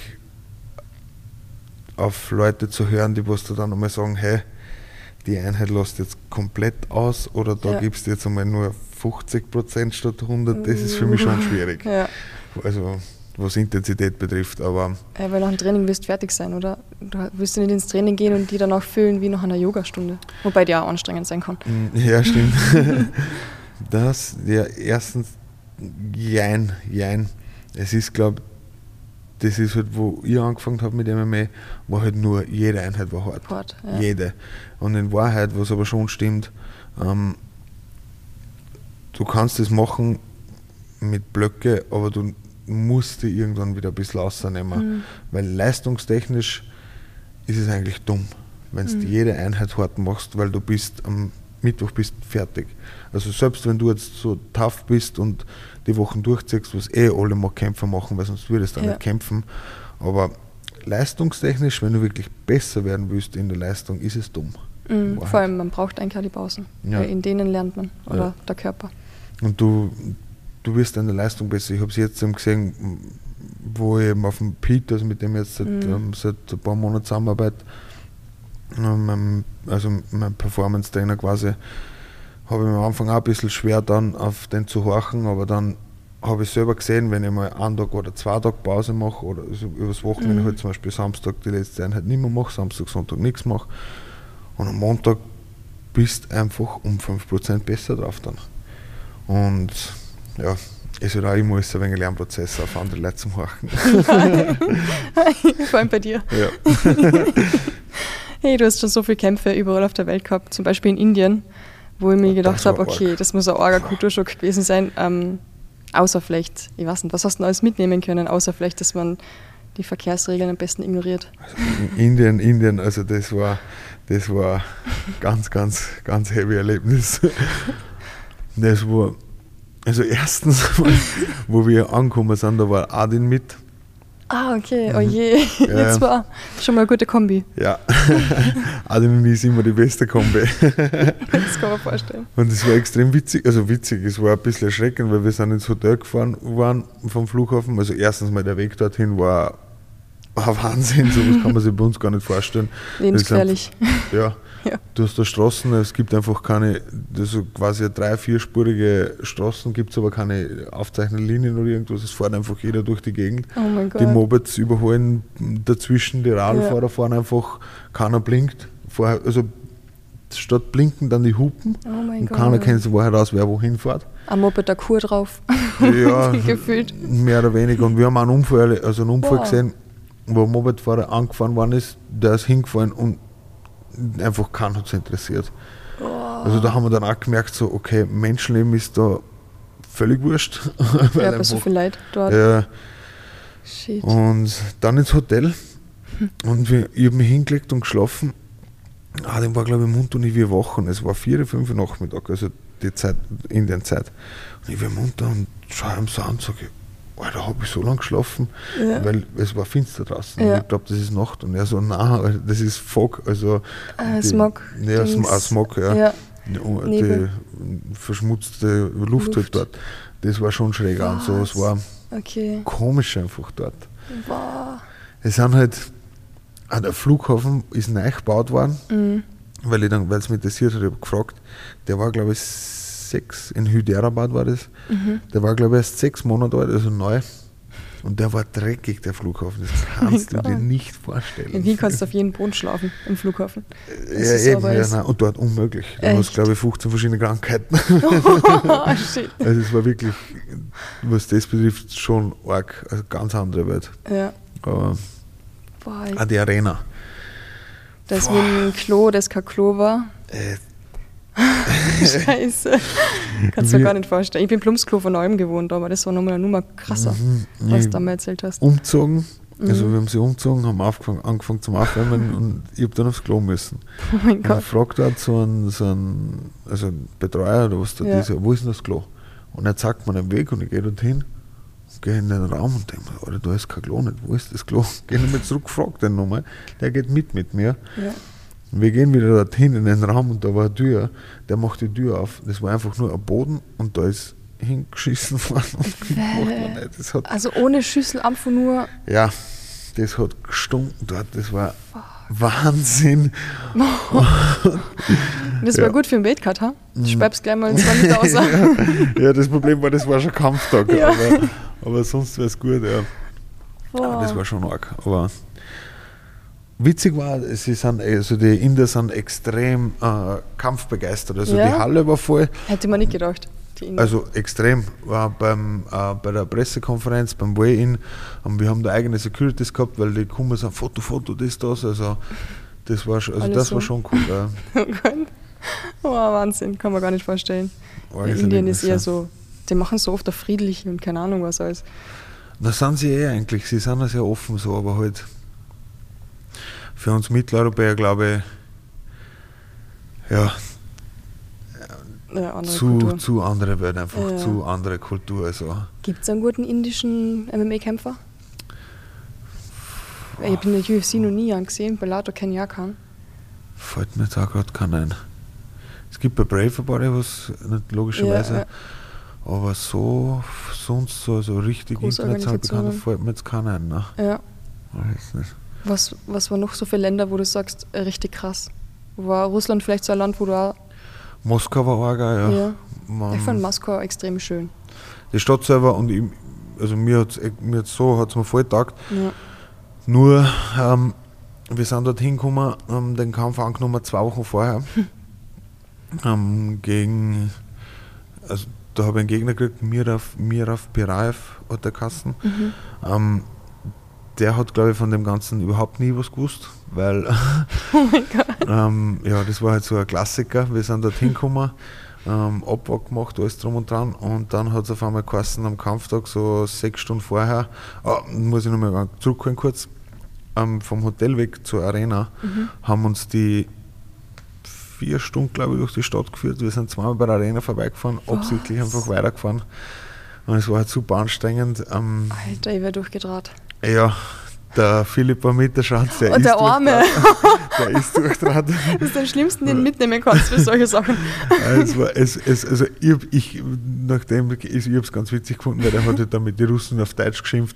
auf Leute zu hören, die was da dann einmal sagen, hey, die Einheit lässt jetzt komplett aus oder da ja. gibst du jetzt einmal nur 50 Prozent statt 100, das ist für mich schon schwierig. Ja. Also was Intensität betrifft, aber... Ja, weil nach dem Training wirst du fertig sein, oder? Du wirst nicht ins Training gehen und die dann auch fühlen wie nach einer Yogastunde, wobei die auch anstrengend sein kann. Mm, ja, stimmt. das, ja, erstens, jein, jein. Es ist, glaube das ist halt, wo ich angefangen habe mit MMA, war halt nur jede Einheit war hart. hart ja. Jede. Und in Wahrheit, was aber schon stimmt, ähm, du kannst das machen mit Blöcke, aber du musst dich irgendwann wieder ein bisschen rausnehmen. Mhm. Weil leistungstechnisch ist es eigentlich dumm, wenn du mhm. jede Einheit hart machst, weil du bist am Mittwoch bist fertig. Also selbst wenn du jetzt so tough bist und die Wochen durchziehst, was eh alle mal Kämpfer machen, weil sonst würdest du ja. nicht kämpfen. Aber leistungstechnisch, wenn du wirklich besser werden willst in der Leistung, ist es dumm. Mhm, vor allem, man braucht eigentlich die Pausen. Ja. in denen lernt man, oder ja. der Körper. Und du, du wirst in der Leistung besser. Ich habe es jetzt gesehen, wo ich eben auf dem Pete, also mit dem ich jetzt seit, mhm. ähm, seit ein paar Monaten zusammenarbeite, ähm, also mein Performance-Trainer quasi, habe ich mir am Anfang auch ein bisschen schwer dann auf den zu horchen, aber dann habe ich selber gesehen, wenn ich mal einen Tag oder zwei Tage Pause mache oder also übers Wochenende mhm. halt zum Beispiel Samstag die letzte Einheit nicht mehr mache, Samstag, Sonntag nichts mache und am Montag bist einfach um 5% besser drauf dann. Und ja, es wird auch immer ein wenig Lernprozess auf andere Leute zu machen. Vor allem bei dir. Ja. hey, du hast schon so viele Kämpfe überall auf der Welt gehabt, zum Beispiel in Indien wo ich mir gedacht habe, okay, das muss ein arger Kulturschock gewesen sein. Ähm, außer vielleicht, ich weiß nicht, was hast du alles mitnehmen können, außer vielleicht, dass man die Verkehrsregeln am besten ignoriert. Also Indien, Indien, also das war, das war ganz, ganz, ganz heavy Erlebnis. Das war, also erstens, wo wir angekommen sind, da war Adin mit. Ah, okay, oh je. Ja. Jetzt war schon mal eine gute Kombi. Ja, und ich ist immer die beste Kombi. das kann man vorstellen. Und es war extrem witzig, also witzig, es war ein bisschen erschreckend, weil wir sind ins Hotel gefahren waren vom Flughafen. Also erstens mal der Weg dorthin war ein Wahnsinn, sowas kann man sich bei uns gar nicht vorstellen. Lebensgefährlich. Ja, ja. Du hast da Straßen, es gibt einfach keine, also quasi drei, vierspurige Straßen, gibt es aber keine aufzeichnenden Linien oder irgendwas. Es fährt einfach jeder durch die Gegend. Oh. Die Mopeds überholen dazwischen, die Radfahrer ja. fahren einfach, keiner blinkt. Vorher, also statt blinken dann die Hupen oh und keiner kennt sich woher raus, wer wohin fährt. Am Moped der Kur drauf. Ja, gefühlt. Mehr oder weniger. Und wir haben einen Unfall, also einen Unfall gesehen, wo ein Mopedfahrer angefahren worden ist, der ist hingefallen und einfach keinen hat es interessiert. Oh. Also da haben wir dann auch gemerkt, so, okay, Menschenleben ist da völlig wurscht. Ja, bei so viel Leid dort. ja, Shit. und dann ins Hotel und wir, ich habe mich hingelegt und geschlafen. Ah, dem war glaube ich munter und ich wie wach und es war 4, 5 Uhr Nachmittag, also die Zeit, in der Zeit. Und ich war munter und schaue ihm so an und sage, Alter, habe ich so lange geschlafen, Ja. weil es war finster draußen. Ja. Ich glaube, das ist Nacht. Und er so, nein, das ist Fog, also Ah, die- Smog. Ja, Dings. Ah, Smog, ja. Ja. Die, verschmutzte Luft, Luft. halt dort. Das war schon schräg an. So, es war Okay. komisch einfach dort. Boah. Es sind halt, ah, der Flughafen ist neu gebaut worden, Mhm. weil ich dann, weil es hat, ich habe gefragt, der war glaube ich sechs, in Hyderabad war das, Mhm. der war glaube ich erst sechs Monate alt, also neu. Und der war dreckig, der Flughafen. Das kannst Oh mein du dir nicht vorstellen. In Wien kannst du auf jeden Boden schlafen, im Flughafen. ja, ist eben, ja, nein, und dort unmöglich. Du Echt? hast, glaube ich, 15 verschiedene Krankheiten. oh, shit. Also es war wirklich, was das betrifft, schon arg, also ganz andere Welt. Ja. Aber Boah, auch die Arena. das Boah. mit dem Klo, das kein Klo war. Äh, Scheiße. Kannst du Wir- gar nicht vorstellen. Ich bin Plumpsklo von Neuem gewohnt, aber das war nochmal eine Nummer krasser, Mhm. was du da mal erzählt hast. umgezogen. Also Mhm. wir haben sie umgezogen, haben angefangen, angefangen zum Aufwärmen und ich habe dann aufs Klo müssen. Oh mein Und dann Gott. fragt dort so ein, so ein, also ein Betreuer oder was da Ja. ist, wo ist denn das Klo? Und er zeigt mir den Weg und ich gehe dorthin, gehe in den Raum und denke mir, Alter, da ist kein Klo nicht, wo ist das Klo? Gehe nochmal zurück, frag den nochmal, der geht mit mit mir. Ja. Wir gehen wieder dorthin in den Raum und da war eine Tür, der macht die Tür auf. Das war einfach nur ein Boden und da ist hingeschissen worden. Und macht man nicht. Das hat, Also ohne Schüssel, einfach nur. ja, das hat gestunken dort. Das war Wahnsinn. Das Ja. Mhm. war gut für den Wettcut, ha? Du speibst gleich mal zwei Liter aus. ja, das Problem war, das war schon Kampftag. Ja. Aber, aber sonst wäre es gut, ja. Das war schon arg. Aber witzig war, sie sind, also die Inder sind extrem äh, kampfbegeistert. Also Ja? die Halle war voll. Hätte man nicht gedacht. Also extrem. War beim, äh, bei der Pressekonferenz, beim ähm, wir haben da eigene Securities gehabt, weil die kommen sagen, Foto, Foto, das, das. Also das war schon, also Alles das war so. schon cool. Ja. Oh Wahnsinn, kann man gar nicht vorstellen. Arges Indien ist eher so, die machen so oft auf friedlich und keine Ahnung was alles. Da sind sie eh eigentlich, sie sind ja sehr offen so, aber halt für uns Mitteleuropäer glaube ich, ja, Ja, andere zu, Kultur. zu andere Welt einfach, Ja. zu andere Kultur. Also. Gibt es einen guten indischen MMA-Kämpfer? Ich habe in der UFC noch nie einen gesehen, Bellator kenne ich auch keinen. Fällt mir da gerade kein ein. Es gibt bei Brave paar, was nicht logischerweise, Ja, aber so sonst so, so richtig international bekannt fällt mir jetzt keiner ein. Ne? Ja. Weiß nicht. Was, was waren noch so viele Länder, wo du sagst, äh, richtig krass? War Russland vielleicht so ein Land, wo du auch. Moskau war auch geil, ja. Ja. Man- Ich fand Moskau extrem schön. die Stadt selber und ich, also mir hat es mir hat's so hat's mir voll getaugt. Ja. Nur, ähm, wir sind dort hingekommen, haben den Kampf angenommen zwei Wochen vorher. ähm, gegen, also da habe ich einen Gegner gekriegt, Mirav, Mirav Piraev hat der Kassen. Mhm. Ähm, der hat, glaube ich, von dem Ganzen überhaupt nie was gewusst, weil Oh ähm, ja, das war halt so ein Klassiker. Wir sind dort hingekommen, ähm, Abwag gemacht, alles drum und dran. Und dann hat es auf einmal geheißen am Kampftag, so sechs Stunden vorher, ah, muss ich nochmal zurückholen kurz, ähm, vom Hotel weg zur Arena, haben uns die vier Stunden, glaube ich, durch die Stadt geführt. Wir sind zweimal bei der Arena vorbeigefahren, absichtlich Was? einfach weitergefahren. Und es war halt super anstrengend. Ähm, Alter, ich wäre durchgedreht. Ja, der Philipp war mit der Und ist der Arme. Der ist durchdraht. Das ist der Schlimmsten, den du mitnehmen kannst für solche Sachen. war, es, es, also ich, ich, nachdem, ich, ich habe es ganz witzig gefunden, weil der hat halt dann mit den Russen auf Deutsch geschimpft,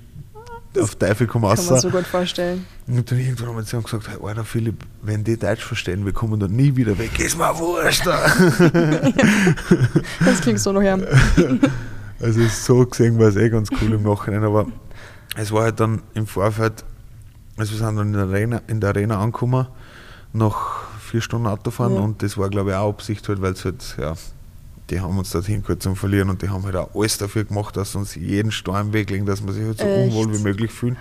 auf Teufel komm Kann man raus. so gut vorstellen. Und dann irgendwann haben ihm gesagt, hey, Alter Philipp, wenn die Deutsch verstehen, wir kommen dann nie wieder weg, ist mir wurscht. Das klingt so noch her. Also so gesehen war es eh ganz cool im Nachhinein, aber es war halt dann im Vorfeld, also wir sind dann in der Arena, in der Arena angekommen, nach vier Stunden Autofahren Ja. und das war glaube ich auch Absicht halt, weil es halt, ja, die haben uns dorthin geholt zum Verlieren und die haben halt auch alles dafür gemacht, dass uns jeden Stein weglegen, dass wir sich halt so Echt? unwohl wie möglich fühlen.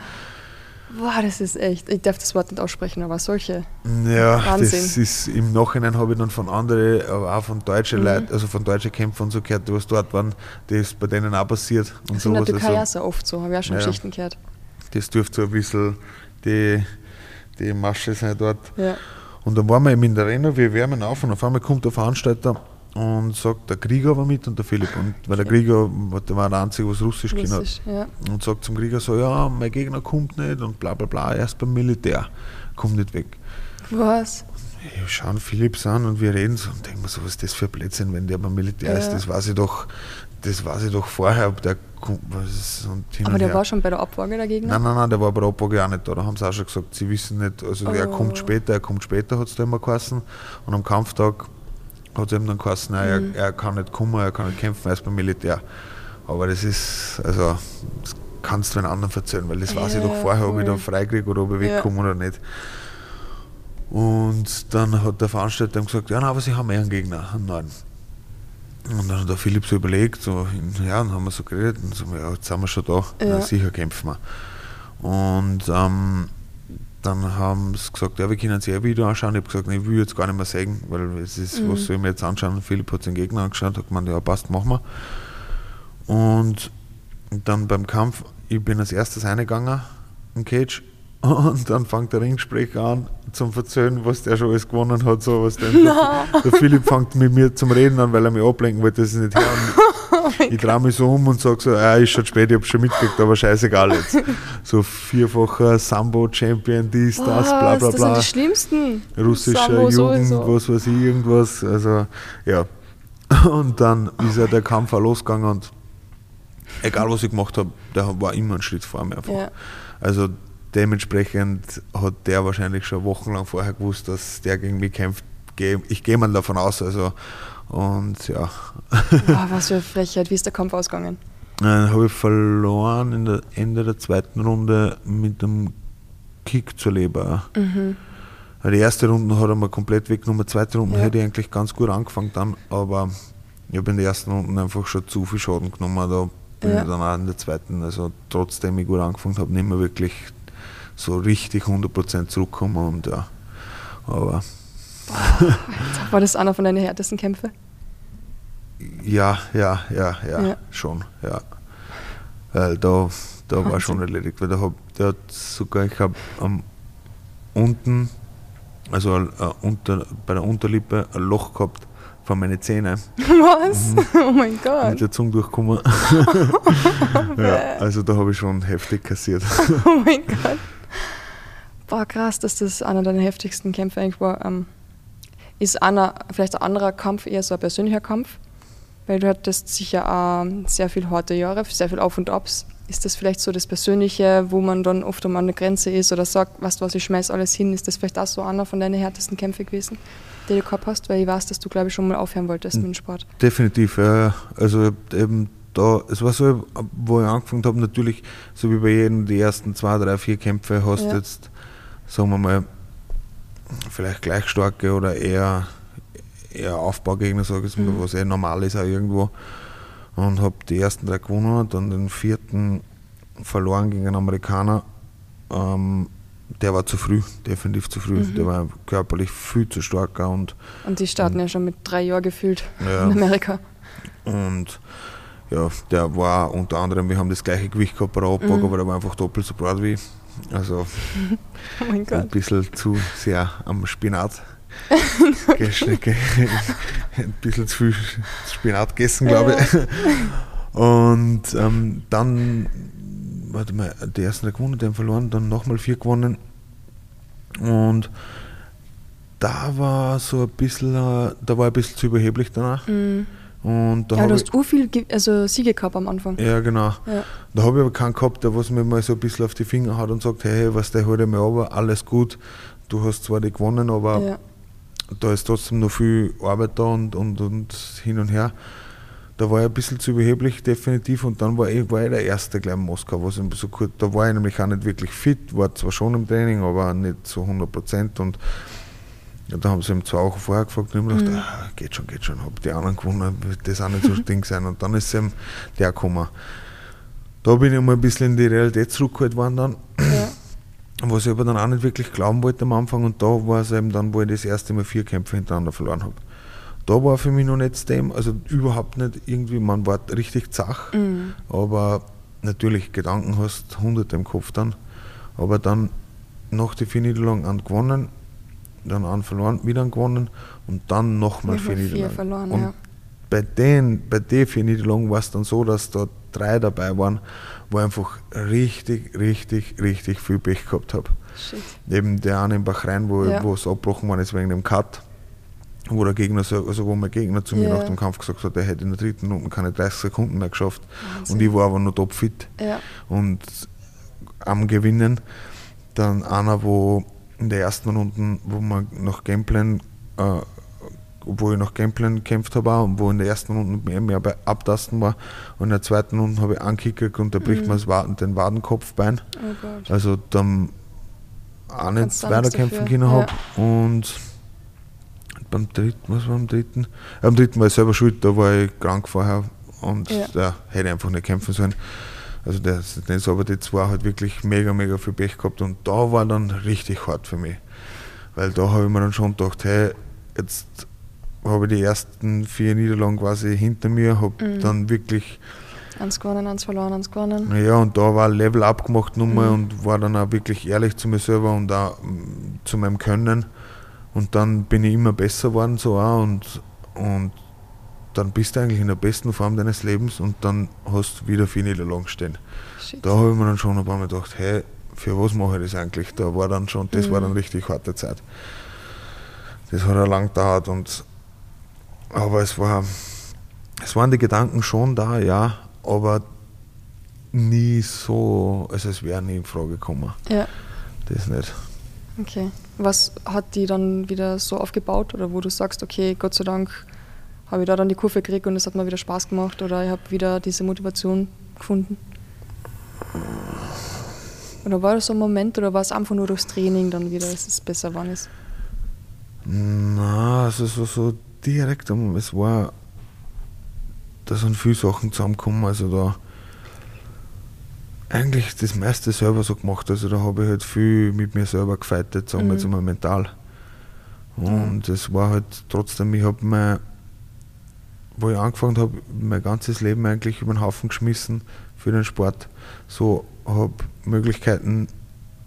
Boah, das ist echt, ich darf das Wort nicht aussprechen, aber solche. Ja, Wahnsinn. das ist im Nachhinein habe ich dann von anderen, aber auch von deutschen Mhm. Leuten, also von deutschen Kämpfern so gehört, die was dort waren, das ist bei denen auch passiert und Das ist in der sowas. Türkei Also, so oft so, habe ich auch schon Ja. Geschichten gehört. das dürfte so ein bisschen die, die Masche sein dort. Ja. Und dann waren wir eben in der Arena, wir wärmen auf und auf einmal kommt der Veranstalter und sagt, der Krieger war mit und der Philipp. Und weil der Krieger, der war der Einzige, was Russisch können hat. Russisch, ja. Und sagt zum Krieger so, ja, mein Gegner kommt nicht und bla bla bla, erst beim Militär, kommt nicht weg. Was? Wir schauen Philipps an und wir reden so und denken so, was ist das für ein Blödsinn, wenn der beim Militär ist, Ja. das weiß ich doch, das weiß ich doch vorher, ob der kommt, was ist, und hin Aber und der her. war schon bei der Abwaage der Gegner? Nein, nein, nein, der war bei der Abwaage auch nicht da. Da haben sie auch schon gesagt, sie wissen nicht, also er Oh. kommt später, er kommt später, hat es da immer geheißen. Und am Kampftag hat es eben dann geheißen, nein, Mhm. er, er kann nicht kommen, er kann nicht kämpfen, er ist beim Militär. Aber das ist, also, das kannst du den anderen erzählen, weil das weiß ich Ja, doch vorher, ob ich da freikriege oder ob ich Ja. wegkomme oder nicht. Und dann hat der Veranstalter ihm gesagt, ja, nein, aber sie haben eh einen Gegner, einen neuen. Und dann hat der Philipp so überlegt, so, ja, dann haben wir so geredet und so, ja, jetzt sind wir schon da, Ja. na, sicher kämpfen wir. Und ähm, dann haben sie gesagt, ja, wir können uns eh ein Video anschauen. Ich habe gesagt, nein, ich will jetzt gar nicht mehr sagen, weil es ist, Mhm. was soll ich mir jetzt anschauen? Philipp hat den Gegner angeschaut, hat gemeint, ja, passt, machen wir. Und dann beim Kampf, ich bin als erstes reingegangen im Cage und dann fängt der Ringsprecher an zum Verzählen, was der schon alles gewonnen hat. So, was der, der Philipp fängt mit mir zum Reden an, weil er mich ablenken wollte, das ist nicht her. Ich drehe mich so um und sage so, ja, ist schon spät, ich habe schon mitgekriegt, aber scheißegal jetzt. So vierfacher Sambo-Champion, dies, das, bla bla Was? Das sind bla. die schlimmsten. Russischer Sambo Jugend, sowieso. was weiß ich, irgendwas. Also, ja. Und dann ist ja der Kampf auch losgegangen und egal was ich gemacht habe, der war immer einen Schritt vor mir einfach. Ja. Also dementsprechend hat der wahrscheinlich schon wochenlang vorher gewusst, dass der gegen mich kämpft. Ich gehe mal davon aus. Also, und ja, Boah, was für eine Frechheit. Wie ist der Kampf ausgegangen? dann habe ich verloren in der Ende der zweiten Runde mit einem Kick zur Leber. Mhm. Die erste Runde hat er mir komplett weggenommen, die zweite Runde Ja. hätte ich eigentlich ganz gut angefangen dann, aber ich habe in der ersten Runde einfach schon zu viel Schaden genommen. Da bin Ja. ich dann auch in der zweiten, also trotzdem ich gut angefangen habe, nicht mehr wirklich so richtig 100% zurückgekommen und ja. Aber War das einer von deinen härtesten Kämpfe? ja, ja, ja, ja, Ja. schon, ja. Weil da, da war Wahnsinn. schon erledigt, weil der, hab, der hat sogar, ich habe am unten, also äh, unter, bei der Unterlippe ein Loch gehabt von meinen Zähnen. Was? Oh mein mit Gott. der Zunge durchgekommen. ja, also da habe ich schon heftig kassiert. Oh mein Gott. Boah, krass, dass das einer deiner heftigsten Kämpfe eigentlich war. Ähm, ist einer, vielleicht ein anderer Kampf eher so ein persönlicher Kampf? Weil du hattest sicher auch sehr viel harte Jahre, sehr viel Auf und Abs. Ist das vielleicht so das Persönliche, wo man dann oft um eine Grenze ist oder sagt, weißt du was, ich schmeiß alles hin? Ist das vielleicht auch so einer von deinen härtesten Kämpfen gewesen, die du gehabt hast? Weil ich weiß, dass du, glaube ich, schon mal aufhören wolltest mit dem Sport. Definitiv, ja. Also eben da, es war so, wo ich angefangen habe, natürlich, so wie bei jedem, die ersten zwei, drei, vier Kämpfe hast Ja. jetzt, sagen wir mal, vielleicht gleich starke oder eher, eher Aufbaugegner, sage ich mal, Mhm. was eh normal ist auch irgendwo. Und habe die ersten drei gewonnen, dann den vierten verloren gegen einen Amerikaner. Ähm, der war zu früh, definitiv zu früh. Mhm. Der war körperlich viel zu stark und Und die starten ja schon mit drei Jahren gefühlt Ja. in Amerika. Und ja, der war unter anderem, wir haben das gleiche Gewicht gehabt bei der Abwaage, Mhm. aber der war einfach doppelt so breit wie ich. Also Oh ein bisschen zu sehr am Spinat geschnecke. ein bisschen zu viel Spinat gegessen, glaube ich. Und ähm, dann, warte mal, die ersten drei gewonnen, den verloren, dann nochmal vier gewonnen. Und da war so ein bisschen, äh, da war ein bisschen zu überheblich danach. Mhm. Und da Ja, du ich- hast u viel also Siege gehabt am Anfang. ja, genau. Ja. Da habe ich aber keinen gehabt, der was mir mal so ein bisschen auf die Finger hat und sagt, hey, was der heute mal aber, alles gut. Du hast zwar die gewonnen, aber Ja. da ist trotzdem noch viel Arbeit da und, und, und hin und her. Da war ich ein bisschen zu überheblich, definitiv. Und dann war ich, war ich der Erste gleich in Moskau. Was ich so kurz, da war ich nämlich auch nicht wirklich fit, war zwar schon im Training, aber nicht so 100 Prozent. Und ja, da haben sie ihm zwei Wochen vorher gefragt und ich habe gedacht, ah, geht schon, geht schon, habe die anderen gewonnen, wird das auch nicht so Ding sein. Und dann ist eben der gekommen. Da bin ich mal ein bisschen in die Realität zurückgeholt worden dann. Ja. was ich aber dann auch nicht wirklich glauben wollte am Anfang und da war es eben dann, wo ich das erste Mal vier Kämpfe hintereinander verloren habe. Da war für mich noch nicht das Thema, also überhaupt nicht irgendwie, man war richtig zach, mhm. aber natürlich Gedanken hast hunderte im Kopf dann, aber dann nach vier Niederlagen an gewonnen, dann an verloren, wieder an gewonnen und dann nochmal vier Niederlagen. Verloren, und ja. bei den, bei den vier Niederlagen war es dann so, dass da drei dabei waren, wo ich einfach richtig, richtig, richtig viel Pech gehabt habe. Eben der eine in Bahrain, wo ja. es abgebrochen war, ist wegen dem Cut, wo der Gegner, also wo mein Gegner zu mir ja. nach dem Kampf gesagt hat, er hätte in der dritten Runde keine 30 Sekunden mehr geschafft. Wahnsinn. Und ich war aber noch topfit. Ja. Und am Gewinnen. Dann einer, wo in der ersten Runde, wo man nach Gameplan äh, wo ich noch Gameplan gekämpft habe und wo in der ersten Runde mehr, mehr bei Abtasten war und in der zweiten Runde habe ich angekickt und da bricht mhm. man Waden, den Wadenkopfbein. Oh also dann auch nicht weiterkämpfen können habe ja. und beim dritten, was war am dritten? Am dritten war ich selber schuld, da war ich krank vorher und ja. ja hätte einfach nicht kämpfen sollen. Also das, das aber die zwei halt wirklich mega, mega viel Pech gehabt und da war dann richtig hart für mich. Weil da habe ich mir dann schon gedacht, hey, jetzt habe ich die ersten vier Niederlagen quasi hinter mir, habe mhm. dann wirklich. Eins gewonnen, eins verloren, eins gewonnen. Ja, und da war ein Level abgemacht nochmal mhm. und war dann auch wirklich ehrlich zu mir selber und auch mm, zu meinem Können. Und dann bin ich immer besser geworden so auch und, und dann bist du eigentlich in der besten Form deines Lebens und dann hast du wieder vier Niederlagen stehen. Shit. Da habe ich mir dann schon ein paar Mal gedacht, hey, für was mache ich das eigentlich? Da war dann schon, das mhm. war dann richtig harte Zeit. Das hat auch lang gedauert und aber es war, es waren die Gedanken schon da, ja, aber nie so, also es wäre nie in Frage gekommen. Ja. Das nicht. Okay. Was hat die dann wieder so aufgebaut oder wo du sagst, okay, Gott sei Dank habe ich da dann die Kurve gekriegt und es hat mir wieder Spaß gemacht oder ich habe wieder diese Motivation gefunden? Oder war das so ein Moment oder war es einfach nur durchs Training dann wieder, dass es besser geworden ist? Na, also so, so direkt, es war, da sind viele Sachen zusammengekommen, also da eigentlich das meiste selber so gemacht, also da habe ich halt viel mit mir selber gefeitet, sagen wir mhm. jetzt einmal mental. Und es mhm. war halt trotzdem, ich habe mein, wo ich angefangen habe, mein ganzes Leben eigentlich über den Haufen geschmissen für den Sport. So habe Möglichkeiten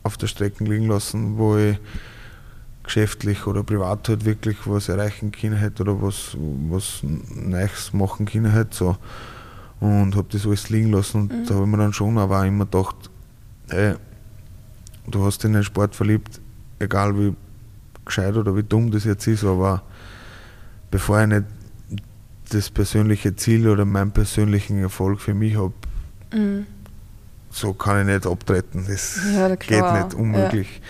auf der Strecke liegen lassen, wo ich geschäftlich oder privat halt wirklich was erreichen können hätte oder was, was Neues machen können hätte. So. Und habe das alles liegen lassen und mhm. da habe ich mir dann schon aber auch immer gedacht, hey, du hast dich in den Sport verliebt, egal wie gescheit oder wie dumm das jetzt ist, aber bevor ich nicht das persönliche Ziel oder meinen persönlichen Erfolg für mich habe, mhm. so kann ich nicht abtreten. Das ja, geht nicht, unmöglich.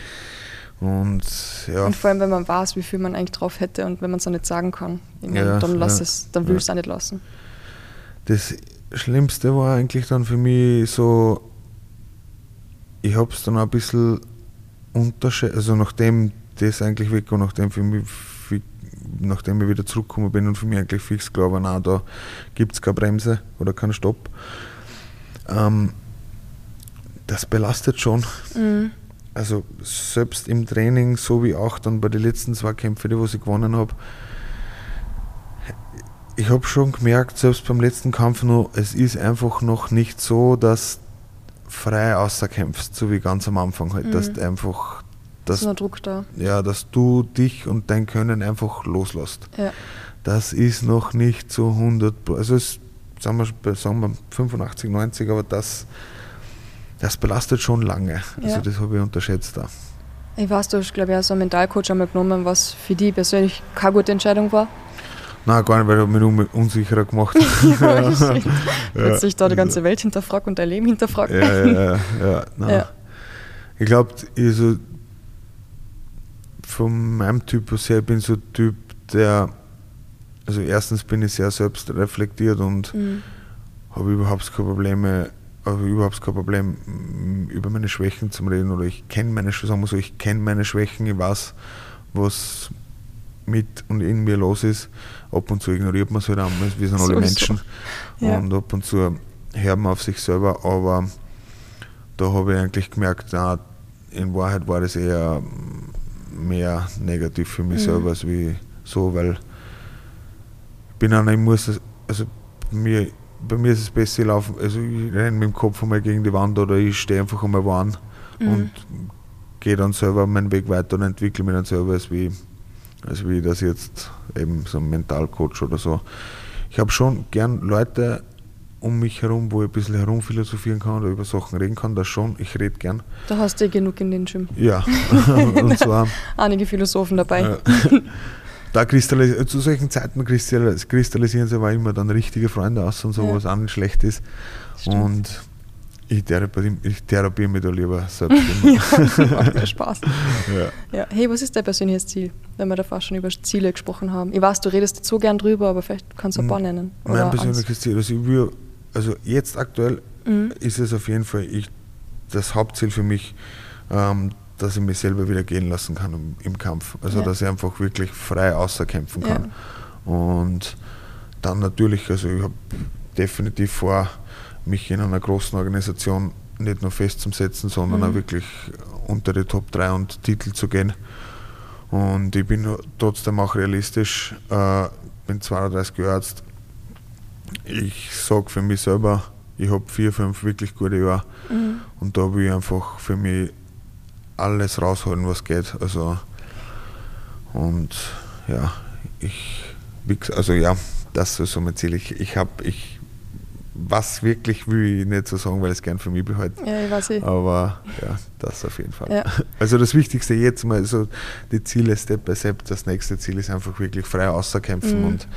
Ja. Und, ja. und vor allem, wenn man weiß, wie viel man eigentlich drauf hätte und wenn man es auch nicht sagen kann, ja, dann lass es, dann will es auch nicht lassen. Das Schlimmste war eigentlich dann für mich so, ich habe es dann ein bisschen unterschätzt, also nachdem das eigentlich weg war, nachdem für mich nachdem ich wieder zurückgekommen bin und für mich eigentlich fix klar war, nein, da gibt es keine Bremse oder keinen Stopp. Ähm, das belastet schon. Mhm also selbst im Training, so wie auch dann bei den letzten zwei Kämpfen, die ich gewonnen habe, ich habe schon gemerkt, selbst beim letzten Kampf noch, es ist einfach noch nicht so, dass frei außerkämpfst, so wie ganz am Anfang halt, mhm. dass du einfach dass, ist Druck da. Ja, dass du dich und dein Können einfach loslässt. Ja. Das ist noch nicht so 100, also es, sagen wir, sagen wir 85, 90, aber das das belastet schon lange. Also ja. das habe ich unterschätzt da. Ich weiß, du hast, glaube ich, auch so einen Mentalcoach einmal genommen, was für dich persönlich keine gute Entscheidung war. Nein, gar nicht, weil er mich unsicherer gemacht ja, ja. Plötzlich da die ganze Welt hinterfragt und dein Leben hinterfragt. Ja, ja, ja. ja. Ich glaube, also von meinem Typus her bin ich so ein Typ, der, also erstens bin ich sehr selbstreflektiert und mhm. habe überhaupt keine Probleme, habe überhaupt kein Problem, über meine Schwächen zu reden oder ich kenne meine, sagen wir so, ich kenne meine Schwächen, ich weiß, was mit und in mir los ist. Ab und zu ignoriert man es halt auch, wir sind alle so Menschen ja. und ab und zu hört man auf sich selber, aber da habe ich eigentlich gemerkt, na, in Wahrheit war das eher mehr negativ für mich mhm. selber als wie so, weil ich bin einer, ich muss, also mir, bei mir ist es besser laufen, also ich renne mit dem Kopf einmal gegen die Wand oder ich stehe einfach einmal warm mhm. und gehe dann selber meinen Weg weiter und entwickle mich dann selber als wie, als wie das jetzt eben so ein Mentalcoach oder so. Ich habe schon gern Leute um mich herum, wo ich ein bisschen herumphilosophieren kann oder über Sachen reden kann, das schon. Ich rede gern. Da hast du eh genug in den Gym. Ja, und zwar. Einige Philosophen dabei. Da kristallisieren, zu solchen Zeiten kristallisieren sie aber immer dann richtige Freunde aus und so, ja. was auch nicht schlecht ist. Stimmt. Und ich therapiere, ich therapiere mich da lieber selbst. ja, macht mir Spaß. Ja. ja. Hey, was ist dein persönliches Ziel, wenn wir davor schon über Ziele gesprochen haben? Ich weiß, du redest so gern drüber, aber vielleicht kannst du ein paar nennen. Mein persönliches Angst. Ziel, also, ich will, also jetzt aktuell mhm. ist es auf jeden Fall ich, das Hauptziel für mich, ähm, dass ich mich selber wieder gehen lassen kann im, im Kampf. Also ja. dass ich einfach wirklich frei außerkämpfen kann. Und dann natürlich, also ich habe definitiv vor, mich in einer großen Organisation nicht nur festzusetzen, sondern mhm. auch wirklich unter die Top 3 und Titel zu gehen. Und ich bin trotzdem auch realistisch, äh, bin 32 Jahre Arzt. Ich sage für mich selber, ich habe vier, fünf wirklich gute Jahre mhm. und da will ich einfach für mich alles rausholen, was geht. Also und ja, ich, also ja, das ist so mein Ziel. Ich, ich habe, ich was wirklich will ich nicht so sagen, weil ich es gern für mich behalte. Ja, ich weiß ich. Aber ja, das auf jeden Fall. Ja. Also das Wichtigste jetzt mal, so die Ziele Step by Step, das nächste Ziel ist einfach wirklich frei außerkämpfen mhm. und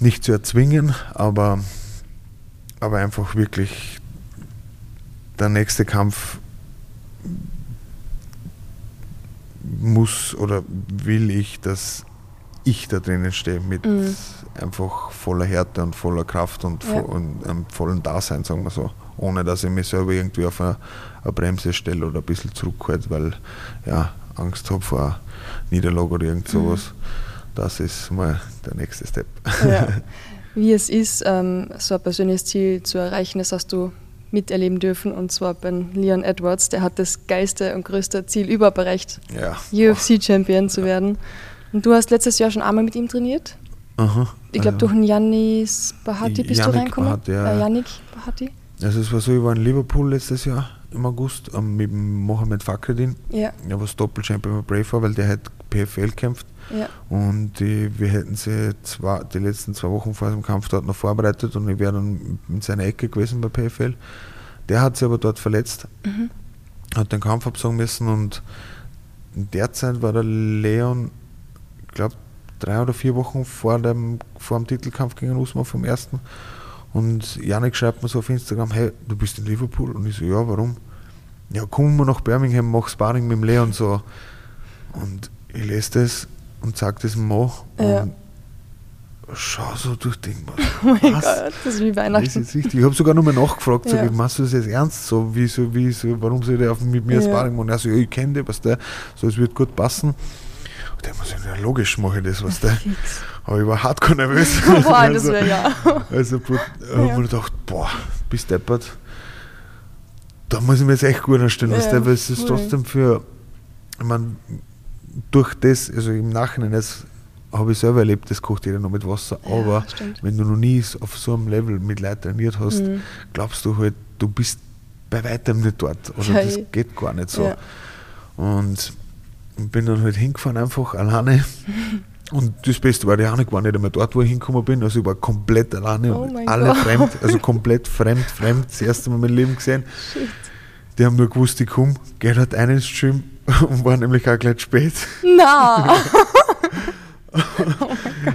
nicht zu erzwingen, aber, aber einfach wirklich der nächste Kampf muss oder will ich, dass ich da drinnen stehe mit mhm. einfach voller Härte und voller Kraft und, ja. und einem vollen Dasein, sagen wir so. Ohne dass ich mich selber irgendwie auf eine, eine Bremse stelle oder ein bisschen zurückhalte, weil ja, Angst habe vor Niederlage oder irgend mhm. sowas. Mhm. Das ist mal der nächste Step. Ja. Wie es ist, ähm, so ein persönliches Ziel zu erreichen, das hast du miterleben dürfen und zwar beim Leon Edwards. Der hat das geilste und größte Ziel überhaupt erreicht, ja. UFC-Champion zu werden. Und du hast letztes Jahr schon einmal mit ihm trainiert? Aha. Ich glaube, durch einen Janis Bahati bist Yannick du reingekommen. Bahati, ja. Äh, Yannick Bahati. Also es war so, ich war in Liverpool letztes Jahr im August ähm, mit Mohamed Fakredin. Ja. Er war Doppelchampion bei Brave, weil der hat PFL kämpft. Ja. Und die, wir hätten sie zwei, die letzten zwei Wochen vor dem Kampf dort noch vorbereitet und ich wäre dann in seiner Ecke gewesen bei PFL. Der hat sich aber dort verletzt, mhm. hat den Kampf absagen müssen und in der Zeit war der Leon ich glaube, drei oder vier Wochen vor dem, vor dem Titelkampf gegen Usman vom ersten. Und Janik schreibt mir so auf Instagram, hey, du bist in Liverpool? Und ich so, ja, warum? Ja, komm mal nach Birmingham, mach Sparring mit dem Leon so. Und ich lese das und sag das Mo. Ja. Und schau so durch den Oh mein was? Gott, das ist wie Weihnachten. Das ist Ich habe sogar nochmal nachgefragt, ja. machst du das jetzt ernst? So, wie, so, wie, so, warum soll der auf, mit mir ja. Sparring machen? Er so, ja, ich kenne den, was der, so, es wird gut passen. Und der muss ja, logisch mache ich das, was der. Aber ich war hardcore nervös. Boah, also, das wäre ja. Also, ich habe mir gedacht, boah, bist deppert. Da muss ich mir jetzt echt gut anstellen, ja, was der, weil es ist trotzdem für, ich meine, durch das, also im Nachhinein, jetzt habe ich selber erlebt, das kocht jeder noch mit Wasser, ja, aber stimmt. wenn du noch nie auf so einem Level mit Leuten trainiert hast, mhm. glaubst du halt, du bist bei weitem nicht dort. Oder ja, das geht gar nicht so. Und und bin dann halt hingefahren, einfach alleine. Und das Beste war, ja, ich war nicht einmal dort, wo ich hingekommen bin. Also ich war komplett alleine oh und alle Gott. fremd, also komplett fremd, fremd, das erste Mal in meinem Leben gesehen. Shit. Die haben nur gewusst, ich komme, geht halt ein ins Gym und war nämlich auch gleich spät. Na. oh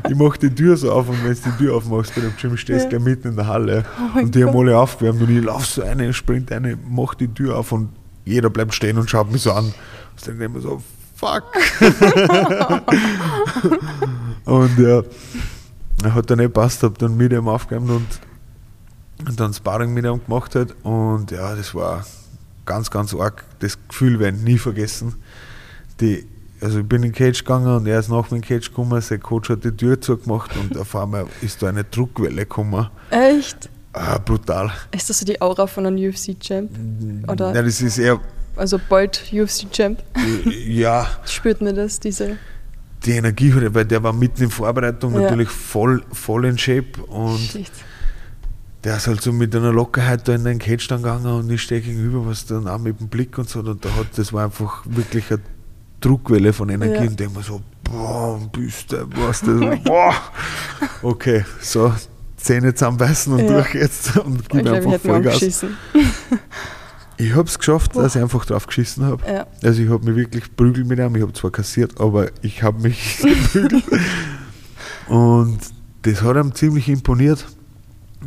ich mache die Tür so auf und wenn du die Tür aufmachst bei dem Gym, stehst du ja. gleich mitten in der Halle. Oh und die haben alle aufgewärmt und ich laufe so eine, sprint eine, mach die Tür auf und jeder bleibt stehen und schaut mich so an. Und dann denke ich mir so, fuck. und ja, hat dann nicht passt, hab dann mit ihm aufgegeben und, und dann Sparring mit ihm gemacht hat. Und ja, das war ganz, ganz arg. Das Gefühl werde ich nie vergessen. Die, also ich bin in den Cage gegangen und er ist nach mir in den Cage gekommen, sein Coach hat die Tür zugemacht und auf einmal ist da eine Druckwelle gekommen. Echt? Ah, brutal. Ist das so die Aura von einem UFC-Champ? Nein, das ist eher also bald UFC-Champ. Ja, Spürt mir das, diese. die Energie, weil der war mitten in Vorbereitung Ja. natürlich voll, voll in Shape und Shit. Der ist halt so mit einer Lockerheit da in den Cage dann gegangen und ich stehe gegenüber, was dann auch mit dem Blick und so, und da hat, das war einfach wirklich eine Druckwelle von Energie Ja. und denke mir so, boah, bist du, was das, boah, okay, so, Zähne zusammenbeißen und Ja. durch jetzt und Ich gib ich einfach hätte mir Vollgas. Ich habe es geschafft, dass ich einfach drauf geschissen habe. Ja. Also ich habe mich wirklich prügelt mit ihm, ich habe zwar kassiert, aber ich habe mich geprügelt. Und das hat ihm ziemlich imponiert,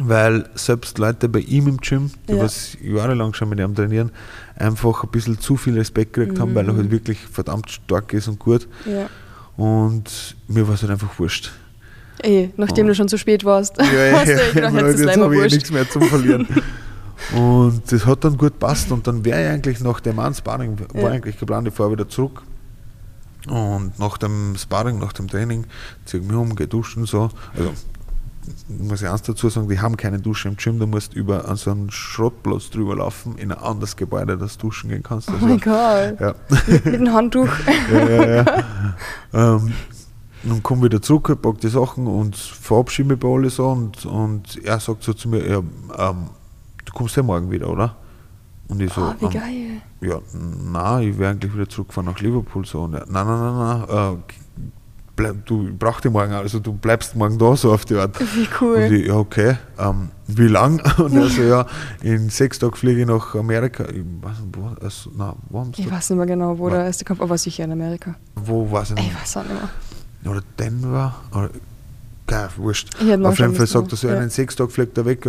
weil selbst Leute bei ihm im Gym, die Ja. was jahrelang schon mit ihm trainieren, einfach ein bisschen zu viel Respekt gekriegt haben, weil er Mhm. halt wirklich verdammt stark ist und gut. Ja. Und mir war es halt einfach wurscht. Ey, nachdem Oh. du schon zu spät warst. Ja, ja, hast du ja, gedacht, ja, jetzt jetzt habe ich nichts mehr zum Verlieren. Und das hat dann gut passt und dann wäre ich eigentlich nach dem einen Sparring, war Ja. eigentlich geplant, ich fahre wieder zurück. Und nach dem Sparring, nach dem Training, ziehe ich mich um, gehe duschen und so. Also muss ich eins dazu sagen, die haben keine Dusche im Gym, du musst über an so einen Schrottplatz drüber laufen, in ein anderes Gebäude, das du duschen gehen kannst. Oh Also, mein Gott. ja. Mit dem Handtuch. ja, ja, ja. ähm, dann komme wieder zurück, pack die Sachen und verabschiede mich bei alle so und, und er sagt so zu mir, ja, ähm, du kommst ja morgen wieder, oder? Und ich so, Ah, wie ähm, geil. ja, nein, ich werde eigentlich wieder zurückfahren nach Liverpool. So. Und er, nein, nein, nein, nein, äh, bleib, du ich brauch dich morgen, also du bleibst morgen da, so auf die Art. Wie Und cool. ich, ja, okay, ähm, wie lang? Und er so, ja, in sechs Tagen fliege ich nach Amerika. Ich weiß nicht, wo, also, nein, wo, haben's Ich weiß nicht mehr genau, wo Ja. der erste Kampf aber sicher in Amerika. wo weiß ich Ich nicht. weiß auch nicht mehr. Oder Denver? Oder, geil, wurscht. Ich Auf jeden Fall sagt er so, ja. in sechs Tagen fliegt er weg,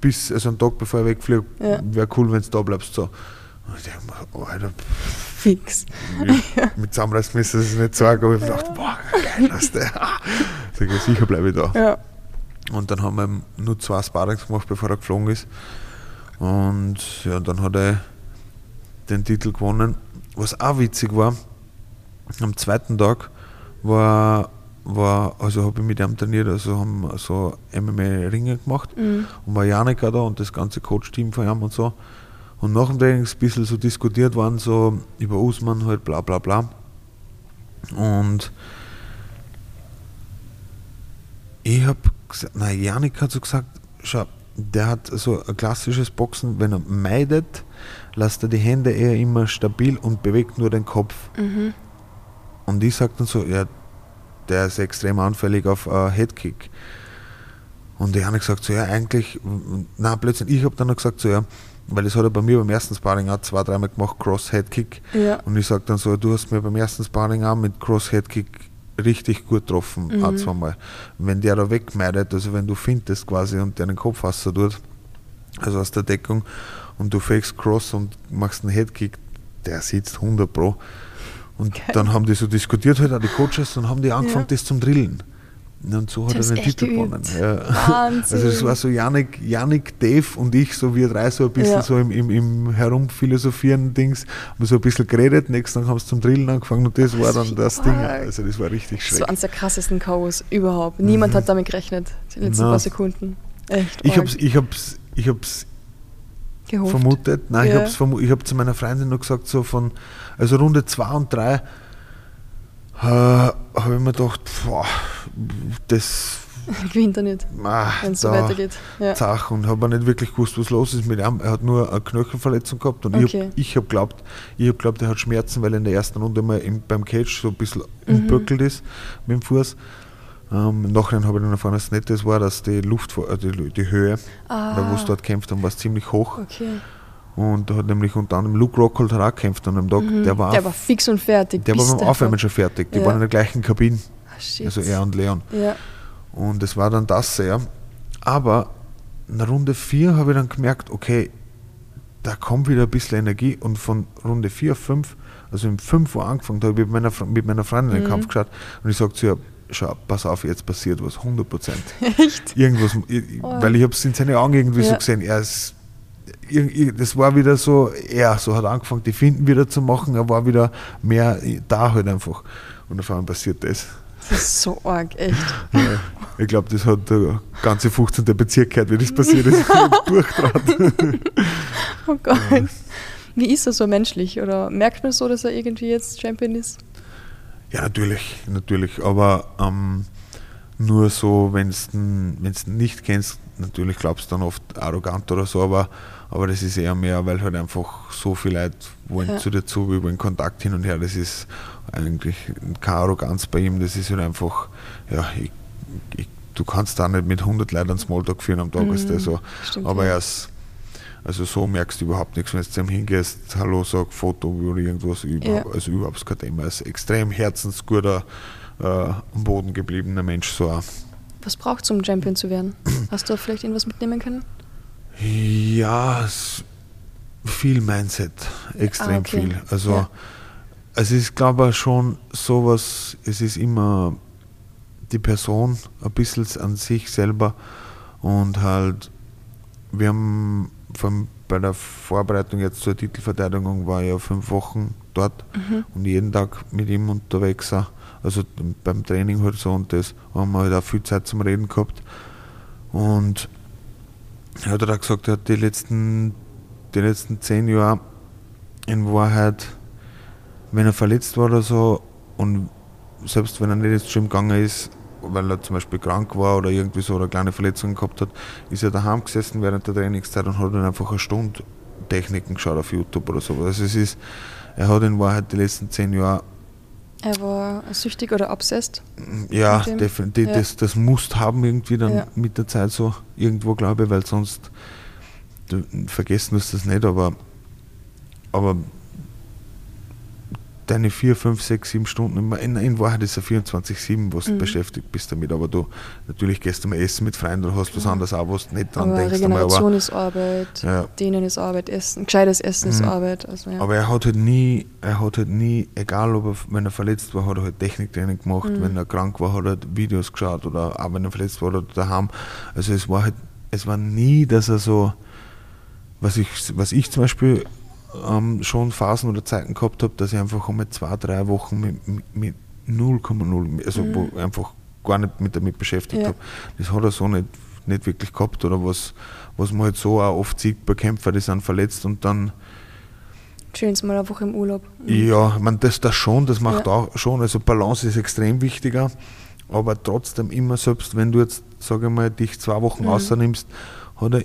bis, also einen Tag bevor er wegfliegt, Ja. wäre cool, wenn du da bleibst. So. Und ich denke mir, oh, Alter, Fix. mit, mit zusammenreißen müssen sie es nicht sagen, aber ich habe gedacht, boah, geil, dass der. Sag ich, sicher bleibe ich da. Ja. Und dann haben wir nur zwei Sparrings gemacht, bevor er geflogen ist. Und ja, dann hat er den Titel gewonnen. Was auch witzig war, am zweiten Tag war, war also habe ich mit ihm trainiert, also haben wir so MMA-Ringe gemacht Mhm. und war Janik auch da und das ganze Coach-Team von ihm und so. Und nach dem Training ist ein bisschen so diskutiert worden, so über Usman halt bla bla bla. Und ich habe gesagt, nein, Janik hat so gesagt, schau, der hat so ein klassisches Boxen, wenn er meidet, lässt er die Hände eher immer stabil und bewegt nur den Kopf. Mhm. Und ich sage dann so, ja, der ist extrem anfällig auf äh, Headkick. Und Janik sagt so, ja, eigentlich, na plötzlich, ich habe dann noch gesagt so, ja, weil das hat er bei mir beim ersten Sparring auch zwei, dreimal gemacht, Cross-Headkick. Ja. Und ich sage dann so, du hast mir beim ersten Sparring auch mit Cross-Headkick richtig gut getroffen, Mhm. auch zweimal. Wenn der da wegmeidet, also wenn du findest quasi und der den Kopf fasst tut, also aus der Deckung, und du fakest Cross und machst einen Headkick, der sitzt 100 Pro. Und Geil. dann haben die so diskutiert, halt auch die Coaches, und haben die angefangen, Ja. das zum Drillen. Und so hat er den Titel gewonnen. Ja. Wahnsinn. Also es war so Janik, Janik, Dave und ich, so wir drei, so ein bisschen Ja. so im, im, im Herumphilosophieren Dings, haben so ein bisschen geredet, nächsten Tag haben sie zum Drillen angefangen und das war dann das Ding. Also das war richtig So schräg. eines der krassesten Chaos überhaupt. Niemand Mhm. hat damit gerechnet, die letzten Na. paar Sekunden. Echt. Ich hab's, ich hab's, ich hab's gehofft. vermutet. Nein, ich Ja. ich hab zu meiner Freundin noch gesagt, so von, also Runde 2 und 3 äh, habe ich mir gedacht, boah, das Gewinnt er nicht, ah, wenn es so weitergeht. Ja. Zach und habe nicht wirklich gewusst, was los ist mit ihm. Er hat nur eine Knöchelverletzung gehabt und ich Okay. habe ich hab glaubt, ich hab glaubt, er hat Schmerzen, weil er in der ersten Runde mal im, beim Cage so ein bisschen Mhm. umböckelt ist mit dem Fuß. Ähm, Im Nachhinein habe ich dann erfahren, dass es nicht das war, dass die Luft, äh, die, die Höhe, Ah, wo es dort kämpft haben, war es ziemlich hoch. okay. Und da hat nämlich unter anderem Luke Rockhold hat auch gekämpft an dem Tag. Mhm. Der war, der war fix und fertig. der war beim. Aufwärmen schon fertig. Die Ja. waren in der gleichen Kabine, shit. also er und Leon. Ja. Und es war dann das sehr. Aber in Runde 4 habe ich dann gemerkt, okay, da kommt wieder ein bisschen Energie. Und von Runde 4 auf 5, also im 5 Uhr angefangen, da habe ich mit meiner, mit meiner Freundin den Mhm. Kampf geschaut und ich sage zu ihr, schau, pass auf, jetzt passiert was, 100 Prozent. Echt? Irgendwas, ich- Oh. weil ich habe es in seinen Augen irgendwie so Ja. gesehen, er ist, das war wieder so, er so hat angefangen, die Finden wieder zu machen, er war wieder mehr da halt einfach. Und auf einmal passiert das. Das ist so arg, echt. Ja, ich glaube, das hat der ganze 15. Bezirk gehört, wie das passiert ist. Durchtrat. Oh Gott. Wie ist er so menschlich? Oder merkt man so, dass er irgendwie jetzt Champion ist? Ja, natürlich, natürlich. Aber ähm, nur so, wenn du ihn nicht kennst, natürlich glaubst du dann oft arrogant oder so, aber, aber das ist eher mehr, weil halt einfach so viele Leute wollen ja. zu dir zu, über den Kontakt hin und her. Das ist eigentlich keine Arroganz bei ihm, das ist halt einfach, ja, ich, ich, du kannst da nicht mit 100 Leuten einen Smalltalk führen am Tag, mhm, ist das so. Stimmt, aber ja. er ist, also so merkst du überhaupt nichts, wenn du zu ihm hingehst, Hallo sag, Foto oder irgendwas, ja. also überhaupt kein Thema. Er ist extrem herzensguter, äh, am Boden gebliebener Mensch. So. Was braucht es, um Champion zu werden? Hast du vielleicht irgendwas mitnehmen können? Ja, viel Mindset, extrem ah, okay. viel. Also ja. es ist, glaube ich, schon sowas, es ist immer die Person ein bisschen an sich selber und halt, wir haben vom, bei der Vorbereitung jetzt zur Titelverteidigung war ich ja fünf Wochen dort mhm. und jeden Tag mit ihm unterwegs. Also beim Training halt so und das haben wir halt auch viel Zeit zum Reden gehabt. Und er hat auch gesagt, er hat die letzten, die letzten zehn Jahre in Wahrheit, wenn er verletzt war oder so und selbst wenn er nicht ins Gym gegangen ist, weil er zum Beispiel krank war oder irgendwie so oder kleine Verletzungen gehabt hat, ist er daheim gesessen während der Trainingszeit und hat dann einfach eine Stunde Techniken geschaut auf YouTube oder so. Also es ist, er hat in Wahrheit die letzten zehn Jahre er war süchtig oder obsessed? Ja, definitiv. Ja. Das, das musst haben irgendwie dann ja. mit der Zeit so irgendwo, glaube ich, weil sonst du, vergessen wirst das nicht, aber, aber deine 4, 5, 6, 7 Stunden, in, in Wahrheit ist es 24-7, was mhm. du beschäftigt bist damit, aber du natürlich gehst du mal essen mit Freunden oder hast was anderes auch, was du nicht dran aber denkst. Regeneration aber, ist Arbeit, ja. Dehnen ist Arbeit, Essen, gescheites Essen mhm. ist Arbeit. Also, ja. Aber er hat halt nie, er hat halt nie, egal ob er, wenn er verletzt war, hat er halt Techniktraining gemacht, mhm. wenn er krank war, hat er halt Videos geschaut oder auch wenn er verletzt war, hat er daheim. Also es war halt, es war nie, dass er so, was ich, was ich zum Beispiel ähm, schon Phasen oder Zeiten gehabt habe, dass ich einfach einmal zwei, drei Wochen mit 0,0, also mhm. wo einfach gar nicht mit damit beschäftigt ja. habe. Das hat er so nicht, nicht wirklich gehabt oder was, was man halt so auch oft sieht bei Kämpfern, die sind verletzt und dann Schönes mal eine Woche im Urlaub. Ja, man das, das schon, das macht ja. auch schon, also Balance ist extrem wichtiger, aber trotzdem immer, selbst wenn du jetzt, sage ich mal, dich zwei Wochen mhm. außernimmst, hat er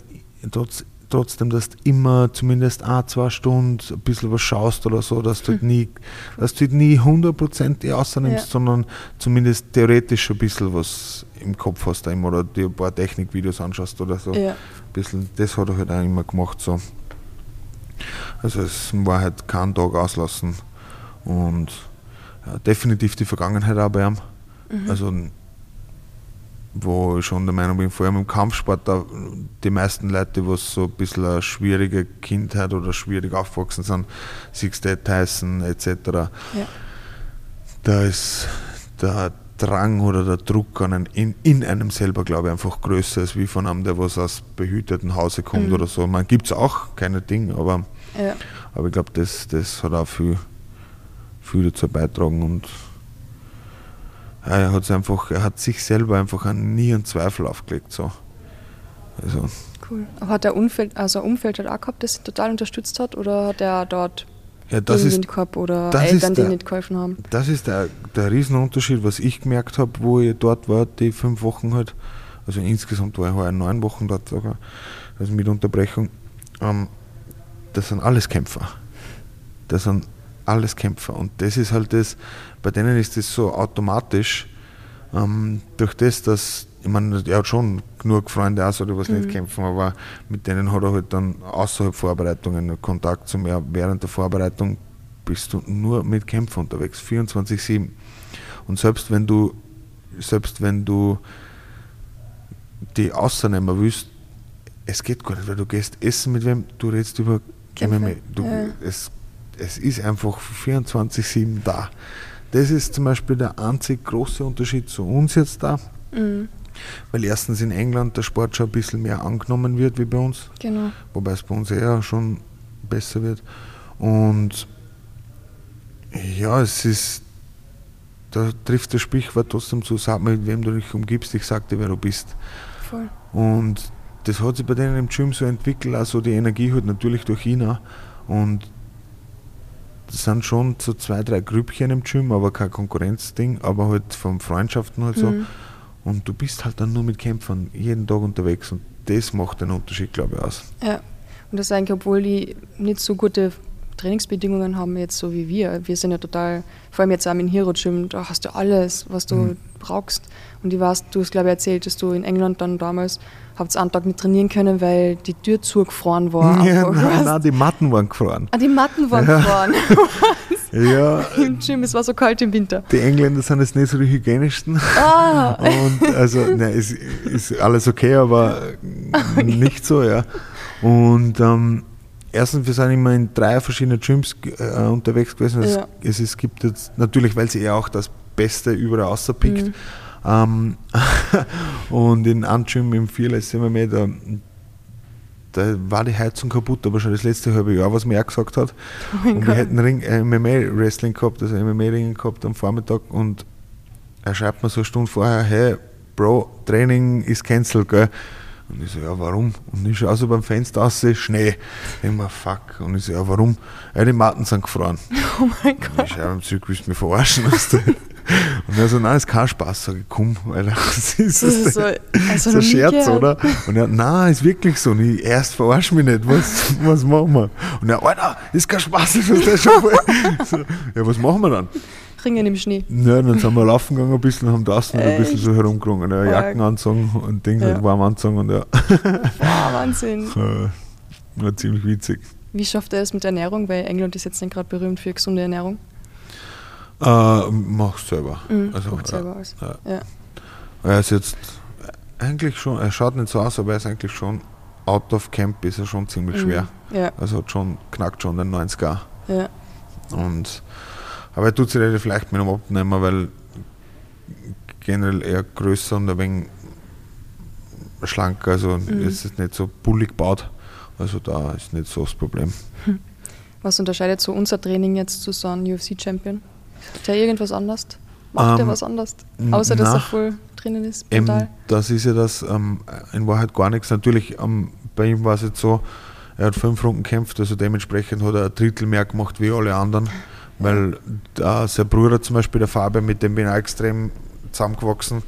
trotz, trotzdem, dass du immer zumindest ein, zwei Stunden ein bisschen was schaust oder so, dass du halt nie, dass du halt nie 100% außernimmst, ja. sondern zumindest theoretisch ein bisschen was im Kopf hast oder dir ein paar Technikvideos anschaust oder so. Ja. Ein bisschen, das hat er halt auch immer gemacht. So. Also es war halt kein Tag auslassen und ja, definitiv die Vergangenheit auch bei ihm. Mhm. Also wo ich schon der Meinung bin, vor allem im Kampfsport, da die meisten Leute, die so ein bisschen eine schwierige Kindheit oder schwierig aufgewachsen sind, Six Day Tyson etc., ja. da ist der Drang oder der Druck an einen, in, in einem selber, glaube ich, einfach größer als wie von einem, der was aus behüteten Hause kommt mhm. oder so. Man gibt es auch, keine Dinge, aber, ja. aber ich glaube, das, das hat auch viel, viel dazu beitragen und er hat einfach, er hat sich selber einfach nie einen Zweifel aufgelegt. So. Also. Cool. Aber hat der Umfeld, also ein Umfeld halt auch gehabt, das ihn total unterstützt hat oder hat er dort ja, das ist, gehabt oder Eltern, die nicht geholfen haben? Das ist der, der Riesenunterschied, was ich gemerkt habe, wo ich dort war, die fünf Wochen halt, also insgesamt war ich heuer neun Wochen dort sogar, also mit Unterbrechung. Ähm, das sind alles Kämpfer. Das sind alles Kämpfer. Und das ist halt das, bei denen ist das so automatisch, ähm, durch das, dass, ich meine, er hat schon genug Freunde auch, so, die was mhm. nicht kämpfen, aber mit denen hat er halt dann außerhalb Vorbereitungen Kontakt zu mir. Während der Vorbereitung bist du nur mit Kämpfen unterwegs, 24-7. Und selbst wenn du, selbst wenn du die außernehmen willst, es geht gar nicht, weil du gehst essen mit wem, du redest über MMA. Du, ja. es es ist einfach 24-7 da. Das ist zum Beispiel der einzig große Unterschied zu uns jetzt da. Mhm. Weil erstens in England der Sport schon ein bisschen mehr angenommen wird wie bei uns. Genau. Wobei es bei uns eher schon besser wird. Und ja, es ist, da trifft das Sprichwort trotzdem zu, sag mit wem du dich umgibst, ich sag dir, wer du bist. Voll. Und das hat sich bei denen im Gym so entwickelt, also die Energie halt natürlich durch ihn auch. Und sind schon so zwei, drei Grüppchen im Gym, aber kein Konkurrenzding, aber halt von Freundschaften halt so. Mhm. Und du bist halt dann nur mit Kämpfern jeden Tag unterwegs und das macht den Unterschied, glaube ich, aus. Ja. Und das eigentlich, obwohl die nicht so gute Trainingsbedingungen haben, jetzt so wie wir. Wir sind ja total, vor allem jetzt auch im Hero Gym, da hast du alles, was du Mhm. brauchst. Und ich weiß, du hast, glaube ich, erzählt, dass du in England dann damals habt einen Tag nicht trainieren können, weil die Tür zugefroren war. ja, nein, nein, die Matten waren gefroren. Ah, die Matten waren Ja. gefroren Ja, im Gym. Es war so kalt im Winter. die Engländer sind jetzt nicht so die hygienischsten. Ah, Und also, ne, es ist alles okay, aber nicht so, ja. Und ähm, erstens, wir sind immer in drei verschiedenen Gyms äh, unterwegs gewesen. Es, Ja. es, es gibt jetzt, natürlich, weil sie eher auch das Beste überall außerpickt. Mhm. Ähm, und in Gym im Fearless MMA, da, da war die Heizung kaputt, aber schon das letzte halbe Jahr, was mir auch gesagt hat. oh Und wir hätten Ring, äh, MMA-Wrestling gehabt, also MMA-Ringen gehabt am Vormittag und er schreibt mir so eine Stunde vorher, hey, Bro, Training ist cancelled, gell? Und ich so, ja, warum? Und ich schaue so beim Fenster aus, Schnee. Mir, fuck. Und ich so, ja, warum? Ja, die Matten sind gefroren. Oh mein Und Gott. ich schaue ihm zurück, willst du mich verarschen? Und er so, nein, ist kein Spaß. Sag ich, komm, Alter, das ist, Das ist so, also so ein Scherz, oder? Und er, nein, ist wirklich so. Und ich, erst verarsch mich nicht, was, was machen wir? Und er, Alter, ist kein Spaß, das ist das schon voll. so, Ja, was machen wir dann? Ringen im Schnee. Ja, dann sind wir laufen gegangen ein bisschen haben draußen ein bisschen so herumgerungen. Ja. Jacken anzogen und Ding, Ja. halt warm anzogen und ja, Boah, Wahnsinn. äh, war ziemlich witzig. Wie schafft er es mit Ernährung? Weil England ist jetzt nicht gerade berühmt für gesunde Ernährung. Äh, mach's selber. Mhm, also, kocht selber alles. ja. Er ist jetzt eigentlich schon, er schaut nicht so aus, aber er ist eigentlich schon out of camp, ist er schon ziemlich schwer. Mhm. Ja, Also hat schon, knackt schon den 90er. ja. Und, aber er tut sich relativ leicht mit dem Abnehmen, weil generell eher größer und ein wenig schlanker, also Mhm. es ist nicht so bullig gebaut. Also da ist nicht so das Problem. Was unterscheidet so unser Training jetzt zu so einem UFC-Champion? Ist der irgendwas anders? Macht er Ähm, was anders? Außer, dass er voll drinnen ist, mental? das ist ja das, ähm, in Wahrheit gar nichts. Natürlich, ähm, bei ihm war es jetzt so, er hat fünf Runden gekämpft, also dementsprechend hat er ein Drittel mehr gemacht wie alle anderen, weil da sein Bruder zum Beispiel, der Fabian, mit dem bin ich auch extrem zusammengewachsen,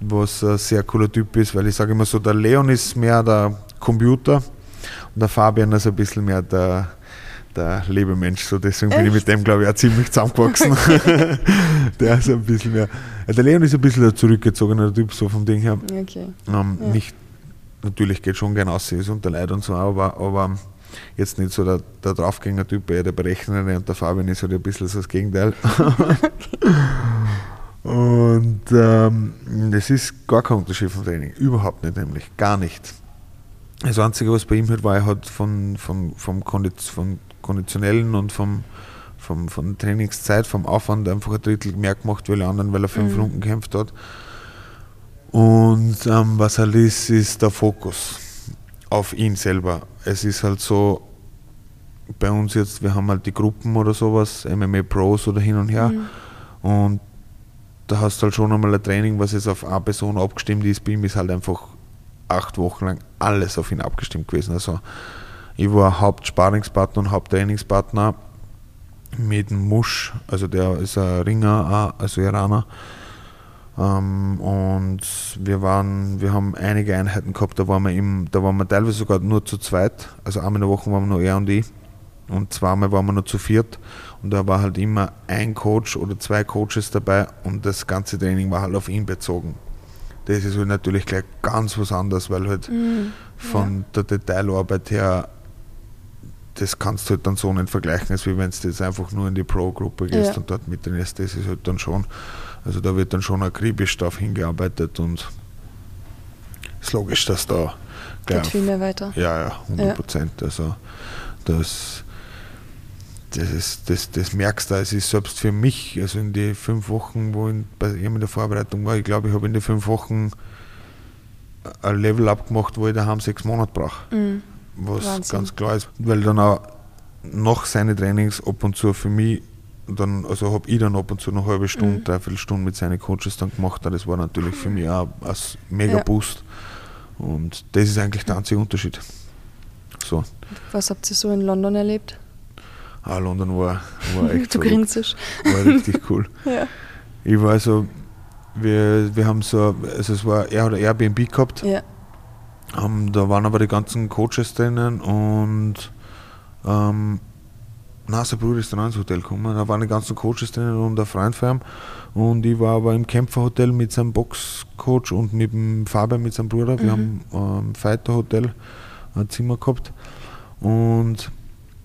was ein sehr cooler Typ ist, weil ich sage immer so, der Leon ist mehr der Computer und der Fabian ist ein bisschen mehr der, der Lebemensch, so deswegen bin ich mit Echt? dem, glaube ich, auch ziemlich zusammengewachsen. der ist ein bisschen mehr, der Leon ist ein bisschen der zurückgezogene Typ, so vom Ding her. Okay. Ähm, Ja. Nicht, natürlich geht schon gerne aus, ist unter Leid und so, aber, aber jetzt nicht so der, der Draufgänger-Typ, eher der Berechnende und der Fabian ist halt ein bisschen so das Gegenteil. und ähm, das ist gar kein Unterschied vom Training, überhaupt nicht nämlich, gar nicht. Das Einzige, was bei ihm halt war, er hat von, von, vom, Kondiz, vom Konditionellen und vom, vom, von Trainingszeit, vom Aufwand einfach ein Drittel mehr gemacht wie alle anderen, weil er fünf Mhm. Runden gekämpft hat. Und ähm, was halt ist, ist der Fokus auf ihn selber. Es ist halt so, bei uns jetzt, wir haben halt die Gruppen oder sowas, MMA Pros oder hin und her. Mhm. Und da hast du halt schon einmal ein Training, was jetzt auf eine Person abgestimmt ist. Bei ihm ist halt einfach acht Wochen lang alles auf ihn abgestimmt gewesen. Also ich war Hauptsparingspartner und Haupttrainingspartner mit dem Musch, also der ist ein Ringer, also Iraner. Ähm, und wir waren, wir haben einige Einheiten gehabt, da waren wir im, da waren wir teilweise sogar nur zu zweit. Also einmal in der Woche waren wir nur er und ich. Und zweimal waren wir nur zu viert. Und da war halt immer ein Coach oder zwei Coaches dabei und das ganze Training war halt auf ihn bezogen. Das ist halt natürlich gleich ganz was anderes, weil halt Mhm. von der Detailarbeit her, das kannst du halt dann so nicht vergleichen, als wie wenn du jetzt einfach nur in die Pro-Gruppe gehst Ja. und dort mittrainierst. Das ist halt dann schon, also da wird dann schon akribisch darauf hingearbeitet und ist logisch, dass da Geht gleich viel mehr weiter. ja, ja, 100 Prozent. Also das, das, ist, das, das merkst du, es ist selbst für mich, also in die fünf Wochen, wo ich bei ihm in der Vorbereitung war, ich glaube, ich habe in den fünf Wochen ein Level abgemacht, wo ich daheim sechs Monate brauche. Mhm. Was Wahnsinn. ganz klar ist, weil dann auch nach seinen Trainings ab und zu für mich, dann, also habe ich dann ab und zu eine halbe Stunde, Mhm. dreiviertel Stunde mit seinen Coaches dann gemacht. Das war natürlich für mich auch ein mega Ja. Boost. Und das ist eigentlich der einzige Unterschied. So. Was habt ihr so in London erlebt? Ah, London war, war echt Du grinst. War richtig cool. Ja. Ich war so, wir, wir haben so, also es war, er hat ein Airbnb gehabt. Ja. Ähm, da waren aber die ganzen Coaches drinnen und ähm, na, sein Bruder ist dann ins Hotel gekommen. Da waren die ganzen Coaches drinnen und ein Freund von ihm. Und ich war aber im Kämpferhotel mit seinem Boxcoach und mit dem Fabian, mit seinem Bruder. Wir Mhm. haben ähm, Fighter Hotel ein Zimmer gehabt. Und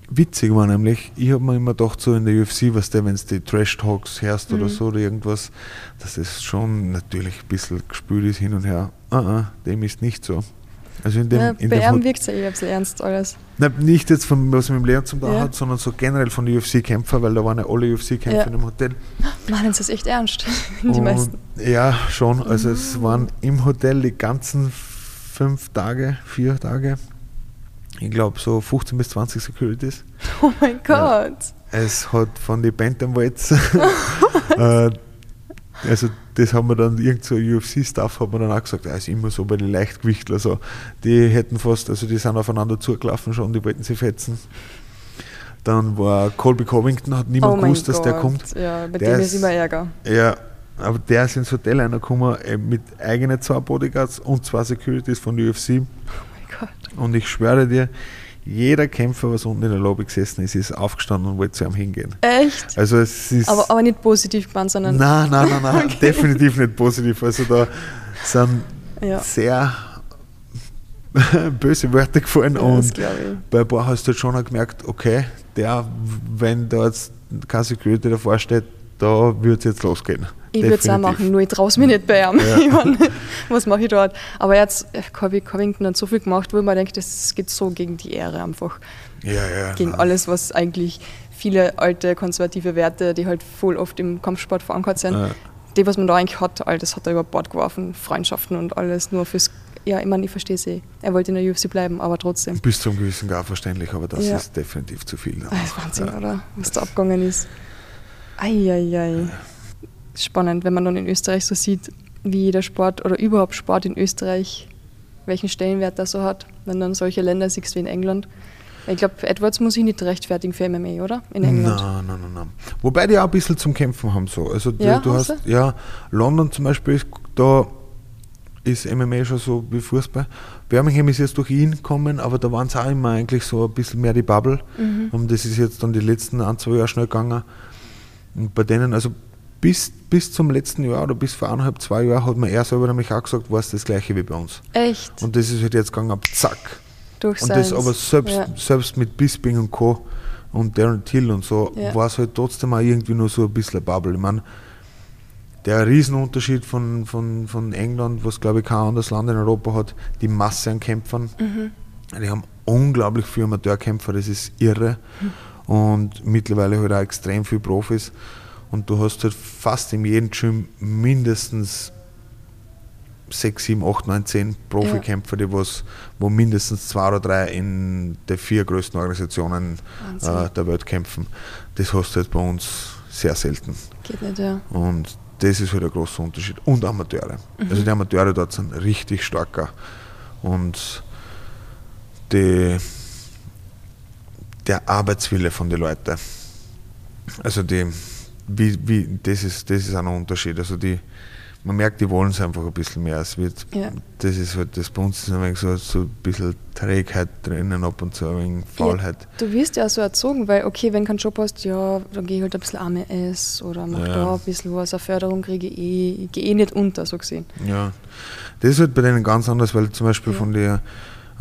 witzig war nämlich, ich habe mir immer gedacht, so in der UFC, was der, wenn du die Trash Talks hörst oder Mhm. so oder irgendwas, dass das schon natürlich ein bisschen gespült ist hin und her. Ah, ah, dem ist nicht so. Also in dem, ja, in bei dem wirkt es ja eh ein bisschen ernst alles. Nein, nicht jetzt von was mit dem Leon zum tun Ja. hat, sondern so generell von den UFC-Kämpfern, weil da waren ja alle UFC-Kämpfer Ja. in dem Hotel. Meinen sie es echt ernst? Die Und- meisten. Ja, schon. Also es waren im Hotel die ganzen fünf Tage, vier Tage, ich glaube so 15 bis 20 Securities. Oh mein Gott. Es hat von den Bantamweights, äh, also das haben wir dann, irgend so UFC-Staff hat man dann auch gesagt, ja, ist immer so bei den Leichtgewichtlern so. Die hätten fast, also die sind aufeinander zugelaufen schon, die wollten sie fetzen. Dann war Colby Covington, hat niemand oh gewusst, dass Gott. der kommt. Ja, bei Der dem ist- ist immer Ärger. Ja, aber der ist ins Hotel reingekommen äh, mit eigenen zwei Bodyguards und zwei Securities von der UFC. Oh mein Gott. Und ich schwöre dir, jeder Kämpfer, was unten in der Lobby gesessen ist, ist aufgestanden und wollte zu ihm hingehen. Echt? Also es ist... Aber, aber nicht positiv gemeint, sondern. Nein, nein, nein, nein definitiv nicht positiv. Also da sind Ja. sehr böse Wörter gefallen Ja, und bei ein paar hast du halt schon gemerkt, okay, der, wenn da jetzt kein Security davor steht, da wird es jetzt losgehen. Ich würde es auch machen, nur ich traue mich nicht bei ihm. Ja. Ich mein, was mache ich dort? Aber jetzt, äh, Colby Covington hat so viel gemacht, wo man denkt, das geht so gegen die Ehre einfach. Ja, ja. Gegen nein. alles, was eigentlich viele alte konservative Werte, die halt voll oft im Kampfsport verankert sind, Ja. die, was man da eigentlich hat, all das hat er über Bord geworfen. Freundschaften und alles nur fürs. Ja, ich meine, ich verstehe es eh. Er wollte in der UFC bleiben, aber trotzdem. Bis zum gewissen Grad verständlich, aber das Ja. ist definitiv zu viel. Das ist Wahnsinn, Ja. oder? Was da abgegangen ist. Eieiei. Spannend, wenn man dann in Österreich so sieht, wie jeder Sport oder überhaupt Sport in Österreich, welchen Stellenwert das so hat, wenn dann solche Länder siehst wie in England. Ich glaube, Edwards muss sich nicht rechtfertigen für MMA, oder? In England. Nein, nein, nein, nein. Wobei die auch ein bisschen zum Kämpfen haben so. Also du, Ja, du haben hast, ja, London zum Beispiel ist da ist MMA schon so wie Fußball. Birmingham ist jetzt durch ihn gekommen, aber da waren es auch immer eigentlich so ein bisschen mehr die Bubble. Mhm. Und das ist jetzt dann die letzten ein, zwei Jahre schnell gegangen. Und bei denen, also bis, bis zum letzten Jahr oder bis vor eineinhalb, zwei Jahren hat man er selber nämlich auch gesagt, war es das gleiche wie bei uns. Echt? Und das ist halt jetzt gegangen ab zack. Durch Und das aber selbst, Ja. selbst mit Bisping und Co. und Darren Till und so Ja. war es halt trotzdem auch irgendwie nur so ein bisschen eine Bubble. Ich meine, der Riesenunterschied von, von, von England, was glaube ich kein anderes Land in Europa hat, die Masse an Kämpfern. Mhm. Die haben unglaublich viele Amateurkämpfer, das ist irre. Und mittlerweile halt auch extrem viele Profis. Und du hast halt fast in jedem Gym mindestens 6, 7, 8, 9, 10 Profikämpfer, die was, wo mindestens zwei oder drei in den vier größten Organisationen äh, der Welt kämpfen. Das hast du halt bei uns sehr selten. Geht nicht, ja. Und das ist halt ein großer Unterschied. Und Amateure. Also die Amateure dort sind richtig starker. Und die, der Arbeitswille von den Leuten. Also die, wie, wie, das, ist, das ist auch ein Unterschied. Also die, man merkt, die wollen es einfach ein bisschen mehr. Es wird, Ja. Das ist halt, das bei uns ist ein so, so ein bisschen Trägheit drinnen, ab und zu ein wenig Faulheit. Du wirst ja so erzogen, weil, okay, wenn kein Job hast, ja, dann gehe ich halt ein bisschen AMS oder mach Ja. da ein bisschen was, eine Förderung kriege ich eh, ich gehe eh nicht unter, so gesehen. Ja, das ist halt bei denen ganz anders, weil zum Beispiel Ja. von der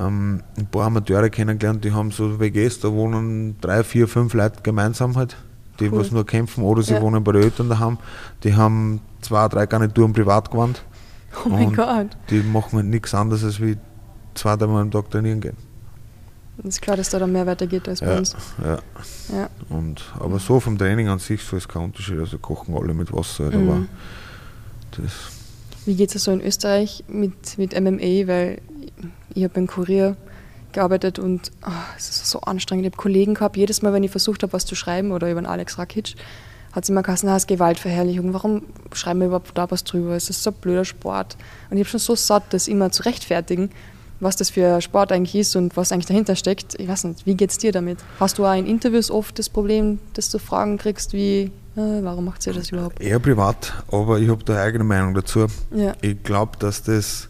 ähm, ein paar Amateure kennengelernt, die haben so WGs, da wohnen drei, vier, fünf Leute gemeinsam halt, die Cool. was nur kämpfen oder sie Ja. wohnen bei den Eltern daheim. Die haben zwei, drei Garnituren privat gewandt. Oh mein Gott. Die machen halt nichts anderes als wie zwei, dreimal am Tag trainieren gehen. ist klar, dass da dann mehr weitergeht als bei Ja, uns. ja. Ja. Und, aber so vom Training an sich so ist kein Unterschied. Also kochen alle mit Wasser, halt, Mhm. aber das Wie geht es so in Österreich mit, mit MMA? Weil ich habe im Kurier gearbeitet und ah, es ist so anstrengend. Ich habe Kollegen gehabt, jedes Mal, wenn ich versucht habe, was zu schreiben oder über den Alex Rakic, hat es immer geheißen, na, es ist Gewaltverherrlichung. Warum schreiben wir überhaupt da was drüber? Es ist so ein blöder Sport. Und ich habe schon so satt, das immer zu rechtfertigen. was das für Sport eigentlich ist und was eigentlich dahinter steckt. Ich weiß nicht, wie geht es dir damit? Hast du auch in Interviews oft das Problem, dass du Fragen kriegst wie, äh, warum macht ihr das überhaupt? Eher privat, aber ich habe da eigene Meinung dazu. Ja. Ich glaube, dass das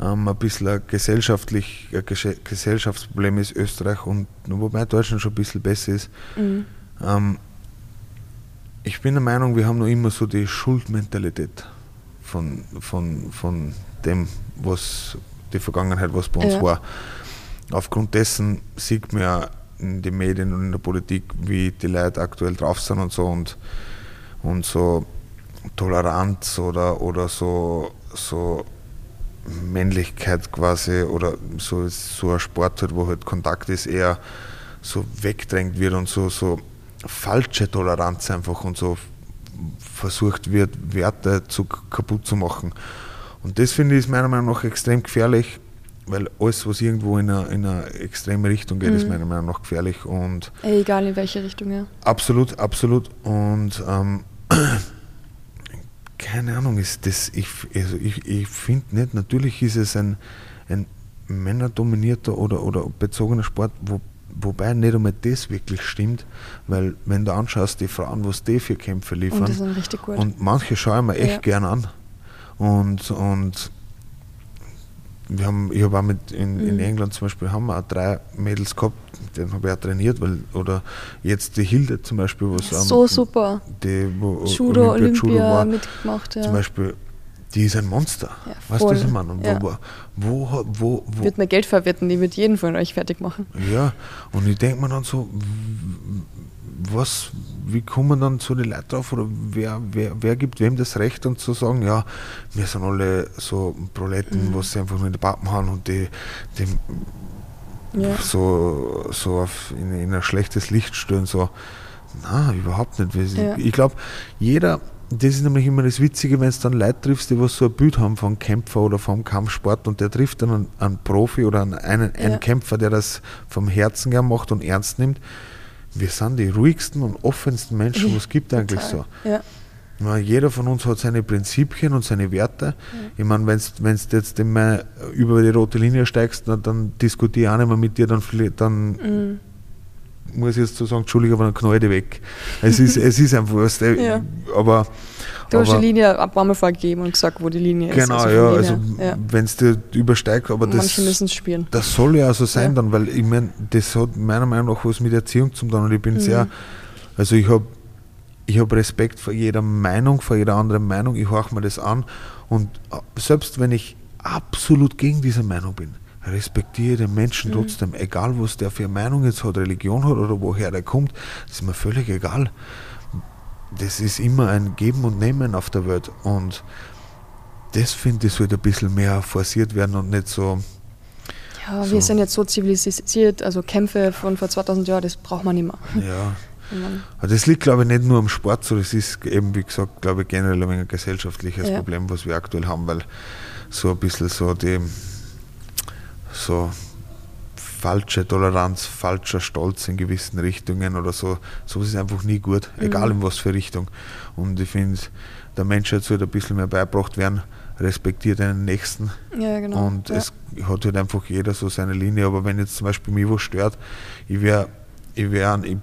ähm, ein bisschen ein, gesellschaftlich, ein Gesellschaftsproblem ist, Österreich und wobei Deutschland schon ein bisschen besser ist. Mhm. Ähm, ich bin der Meinung, wir haben noch immer so die Schuldmentalität von, von, von dem, was die Vergangenheit, was bei uns Ja. war. Aufgrund dessen sieht man ja in den Medien und in der Politik, wie die Leute aktuell drauf sind und so und, und so Toleranz oder, oder so, so Männlichkeit quasi oder so, so ein Sport, halt, wo halt Kontakt ist, eher so wegdrängt wird und so, so falsche Toleranz einfach und so versucht wird, Werte zu, kaputt zu machen. Und das finde ich ist meiner Meinung nach extrem gefährlich, weil alles, was irgendwo in eine, in eine extreme Richtung geht, ist Mhm. meiner Meinung nach gefährlich und egal in welche Richtung, ja. Absolut, absolut. Und ähm, keine Ahnung, ist das, ich, also ich, ich finde nicht, natürlich ist es ein, ein männerdominierter oder, oder bezogener Sport, wo, wobei nicht einmal das wirklich stimmt, weil wenn du anschaust, die Frauen, was die für Kämpfe liefern, Und die sind richtig gut. und manche schaue ich mir echt Ja. gern an. Und, und wir haben, ich habe auch mit in, in Mhm. England zum Beispiel haben wir auch drei Mädels gehabt, den habe ich auch trainiert, weil, oder jetzt die Hilde zum Beispiel, was so super. die wo Judo, Olympia Judo Olympia war, mitgemacht, ja. zum Beispiel, die ist ein Monster. Ja, weißt du, was ich meine? Und Ja. wo, wo, wo, wo, Wird mir Geld verwetten, die wird jeden von euch fertig machen. ja, und ich denke mir dann so, was, wie kommen dann so die Leute drauf oder wer, wer, wer gibt wem das Recht und zu sagen, ja, wir sind alle so Proletten, Mhm. was sie einfach nur in den Pappen haben und die, die Ja. so, so auf, in, in ein schlechtes Licht stellen, so, na, überhaupt nicht. Ich, Ja. ich glaube, jeder, das ist nämlich immer das Witzige, wenn du dann Leute triffst, die was so ein Bild haben von Kämpfer oder vom Kampfsport und der trifft dann einen, einen Profi oder einen, einen, einen Ja. Kämpfer, der das vom Herzen gern macht und ernst nimmt. Wir sind die ruhigsten und offensten Menschen, was es gibt eigentlich so. Total. Ja. Meine, jeder von uns hat seine Prinzipien und seine Werte. Ich meine, wenn du jetzt immer über die rote Linie steigst, dann, dann diskutiere ich auch nicht mehr mit dir, dann, dann Mhm. muss ich jetzt so sagen, Entschuldige, aber dann knall ich weg. Es ist, es ist einfach was. äh, Ja. Aber, Du hast aber die Linie ab einmal vorgegeben und gesagt, wo die Linie ist. genau, von ja, also ja. wenn es dir übersteigt, aber das, Manche müssen es spüren. das soll ja so sein Ja. dann, weil ich meine, das hat meiner Meinung nach was mit Erziehung zu tun und ich bin Mhm. sehr, also ich habe ich hab Respekt vor jeder Meinung, vor jeder anderen Meinung, ich horche mir das an und äh, selbst wenn ich absolut gegen diese Meinung bin, respektiere den Menschen Mhm. trotzdem, egal was der für eine Meinung jetzt hat, Religion hat oder woher der kommt, das ist mir völlig egal. Das ist immer ein Geben und Nehmen auf der Welt und das finde ich sollte ein bisschen mehr forciert werden und nicht so, Ja, So. wir sind jetzt so zivilisiert, also Kämpfe von vor 2000 Jahren, das braucht man nicht mehr. ja, Aber Das liegt, glaube ich, nicht nur am Sport, so das ist eben, wie gesagt, glaube ich, generell ein gesellschaftliches Ja. Problem, was wir aktuell haben, weil so ein bisschen so die so falsche Toleranz, falscher Stolz in gewissen Richtungen oder so, sowas ist einfach nie gut, egal in was für Richtung. Und ich finde, der Menschheit sollte ein bisschen mehr beigebracht werden, respektiert den Nächsten, Ja, genau. und ja. es hat halt einfach jeder so seine Linie. Aber wenn jetzt zum Beispiel mich was stört, ich wäre, ich wäre, ich,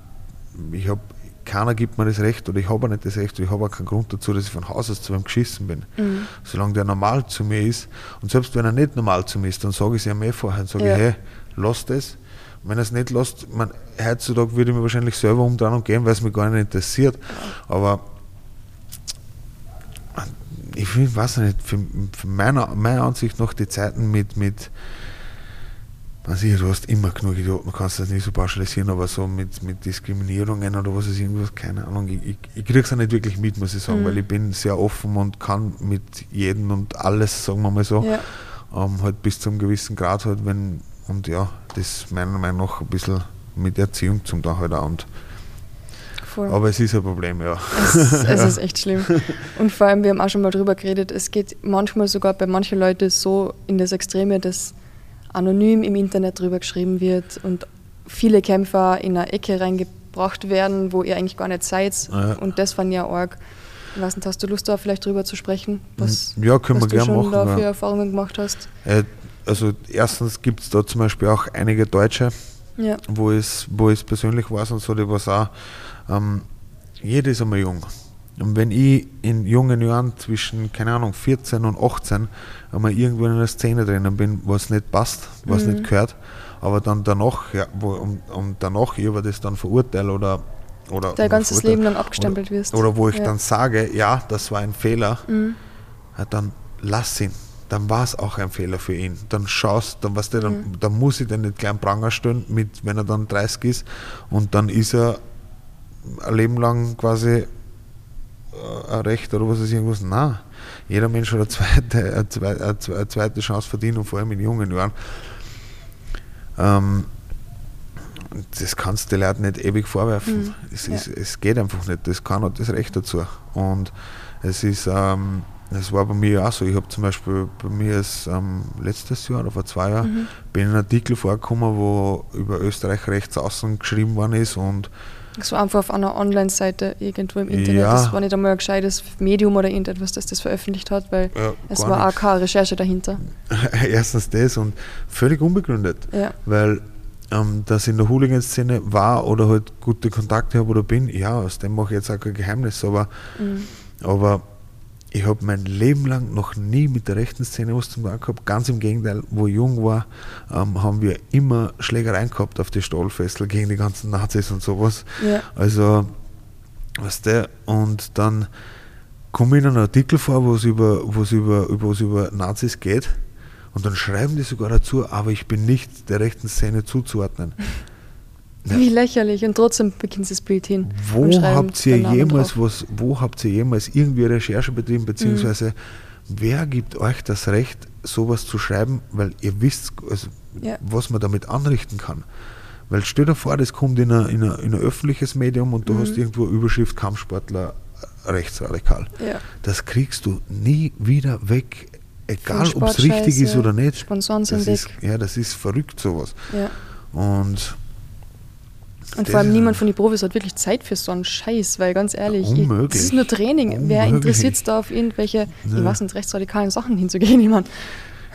ich habe, keiner gibt mir das Recht oder ich habe nicht das Recht oder ich habe auch keinen Grund dazu, dass ich von Haus aus zu einem geschissen bin. Mhm. Solange der normal zu mir ist und selbst wenn er nicht normal zu mir ist, dann sage ich es ihm eh vorher und sage, Ja. hey, lass das. Und wenn er es nicht lässt, man, heutzutage würde ich mir wahrscheinlich selber umdrehen und gehen, weil es mich gar nicht interessiert. Aber ich weiß nicht, für, für meiner, meiner Ansicht nach die Zeiten mit, mit weiß ich, du hast immer genug Idioten, man kann es nicht so pauschalisieren, aber so mit, mit Diskriminierungen oder was ist irgendwas, keine Ahnung, ich, ich, ich kriege es auch nicht wirklich mit, muss ich sagen, Mhm. weil ich bin sehr offen und kann mit jedem und alles, sagen wir mal so, Ja. ähm, halt bis zu einem gewissen Grad halt, wenn, und ja, das meiner Meinung nach ein bisschen mit Erziehung zum da halt auch. Und, Voll. aber es ist ein Problem, ja. Es, ist- es ist echt schlimm. Und vor allem, wir haben auch schon mal drüber geredet, es geht manchmal sogar bei manchen Leuten so in das Extreme, dass anonym im Internet drüber geschrieben wird und viele Kämpfer in eine Ecke reingebracht werden, wo ihr eigentlich gar nicht seid. Ja. Und das fand ja arg. Ich weiß nicht, hast du Lust da vielleicht drüber zu sprechen? Was, Ja, können was wir du gerne schon machen, da ja. für Erfahrungen gemacht hast? Äh, also erstens gibt es da zum Beispiel auch einige Deutsche, Ja. wo es, wo es persönlich weiß und so, die was auch, ähm, jeder ist einmal jung. Und wenn ich in jungen Jahren zwischen, keine Ahnung, 14 und 18 einmal irgendwo in einer Szene drinnen bin, was nicht passt, was Mhm. nicht gehört, aber dann danach, ja, wo, und, und danach ich über das dann verurteile oder oder Dein ganzes Leben lang abgestempelt oder, wirst. Oder wo ich Ja. dann sage, ja, das war ein Fehler, Mhm. ja, dann lass ihn. Dann war es auch ein Fehler für ihn. Dann schaust, dann weißt du, dann, Mhm. dann muss ich den nicht gleich am Pranger stellen, mit, wenn er dann 30 ist und dann ist er ein Leben lang quasi ein Recht oder was ist irgendwas. Nein, jeder Mensch hat eine zweite, eine zweite, eine zwe- eine zweite Chance verdient und vor allem in jungen Jahren. Ähm, das kannst du den Leuten nicht ewig vorwerfen. Mhm. Es, Ja. ist, es geht einfach nicht. Das kann hat das Recht dazu. Und es ist, ähm, das war bei mir auch so. Ich habe zum Beispiel, bei mir ist ähm, letztes Jahr oder vor zwei Jahren, Mhm. bin in einen Artikel vorgekommen, wo über Österreich rechts außen geschrieben worden ist und So einfach auf einer Online-Seite irgendwo im Internet. Ja. Das war nicht einmal ein gescheites Medium oder irgendetwas, das das veröffentlicht hat, weil Ja, es war auch keine Recherche dahinter. erstens das und völlig unbegründet. Ja. Weil ähm, dass ich in der Hooligan-Szene war oder halt gute Kontakte habe oder bin, ja, aus dem mache ich jetzt auch kein Geheimnis, aber, Mhm. aber ich habe mein Leben lang noch nie mit der rechten Szene was zu tun gehabt. Ganz im Gegenteil, wo ich jung war, ähm, haben wir immer Schlägereien gehabt auf die Stahlfessel gegen die ganzen Nazis und sowas. Ja. Also, weißt du, und dann komme ich in einen Artikel vor, wo es über, über, über, wo es über Nazis geht. Und dann schreiben die sogar dazu, aber ich bin nicht der rechten Szene zuzuordnen. Ja. Wie lächerlich. Und trotzdem beginnt das Bild hin. Wo habt ihr jemals was, wo habt ihr jemals irgendwie Recherche betrieben, Mhm. beziehungsweise wer gibt euch das Recht, sowas zu schreiben, weil ihr wisst, also, Ja. was man damit anrichten kann. Weil stell dir vor, das kommt in ein, in ein, in ein öffentliches Medium und du Mhm. hast irgendwo Überschrift Kampfsportler äh, rechtsradikal. Ja. Das kriegst du nie wieder weg, egal ob es richtig ist oder nicht. Sponsoren sind das weg. ist, ja, das ist verrückt sowas. Ja. Und, Und vor allem niemand von den Profis hat wirklich Zeit für so einen Scheiß, weil ganz ehrlich, ich, das ist nur Training. Wer Unmöglich. interessiert es da auf irgendwelche, Ja. ich weiß nicht, rechtsradikalen Sachen hinzugehen?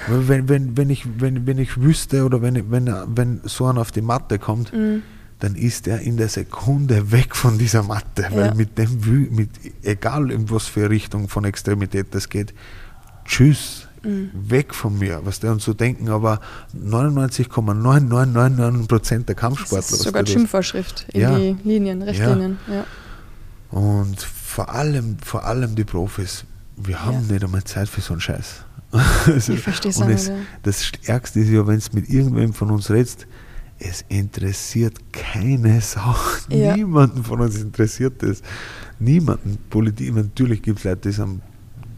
Weil Wenn, wenn, wenn, ich, wenn, wenn ich wüsste oder wenn, wenn, wenn so einer auf die Matte kommt, Mhm. dann ist er in der Sekunde weg von dieser Matte. Weil Ja. mit dem, mit, egal in was für Richtung von Extremität das geht, tschüss, Mhm. weg von mir. Was der uns so denken, aber 99,9999 Prozent der das Kampfsportler. ist was sogar das- Schimpfvorschrift in Ja. die Linien, Richtlinien. Ja. Und vor allem, vor allem die Profis, wir haben Ja. nicht einmal Zeit für so einen Scheiß. Also, Ich auch es, nicht, ja. Das Stärkste ist ja, wenn es mit irgendwem von uns redest, es interessiert keine Sau. Ja. Niemanden von uns interessiert das. Niemanden. Politik, natürlich gibt es Leute, die sind,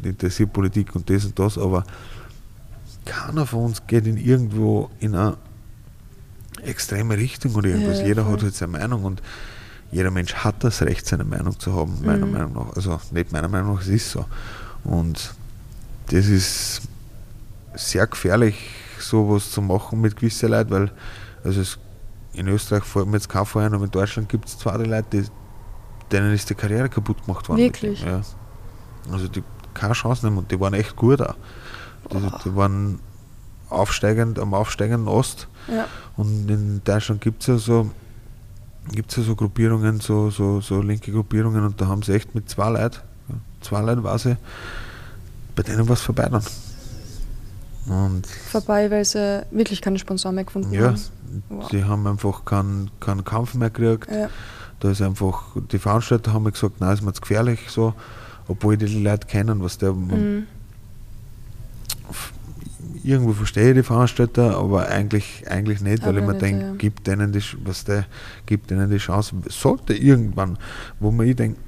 interessiert Politik und das und das, aber keiner von uns geht in irgendwo in eine extreme Richtung oder irgendwas. Ja, Jeder voll. hat halt seine Meinung und jeder Mensch hat das Recht, seine Meinung zu haben, meiner Mhm. Meinung nach. Also nicht meiner Meinung nach, es ist so. Und das ist sehr gefährlich, sowas zu machen mit gewissen Leuten, weil also es, in Österreich fällt mir jetzt kein Verein, aber in Deutschland gibt es zwei die Leute, die, denen ist die Karriere kaputt gemacht worden. Wirklich? Ja. Also die keine Chance nehmen und die waren echt gut auch. Die, Boah. die waren aufsteigend, am aufsteigenden Ost Ja. und in Deutschland gibt es ja so gibt's ja so Gruppierungen, so, so, so linke Gruppierungen und da haben sie echt mit zwei Leuten, ja, zwei Leuten war sie, bei denen war es vorbei dann. Und Vorbei, weil sie wirklich keine Sponsoren mehr gefunden ja, haben. Wow. die haben einfach keinen, keinen Kampf mehr gekriegt. Ja. Da ist einfach, die Veranstalter haben mir gesagt, nein, ist mir zu gefährlich so, obwohl die die Leute kennen, was der Mhm. irgendwo verstehe ich die Veranstalter, aber eigentlich, eigentlich nicht, weil Aber ich mir denke, ja. gibt denen die, was der, gibt denen die Chance, sollte irgendwann, wo man ich denke,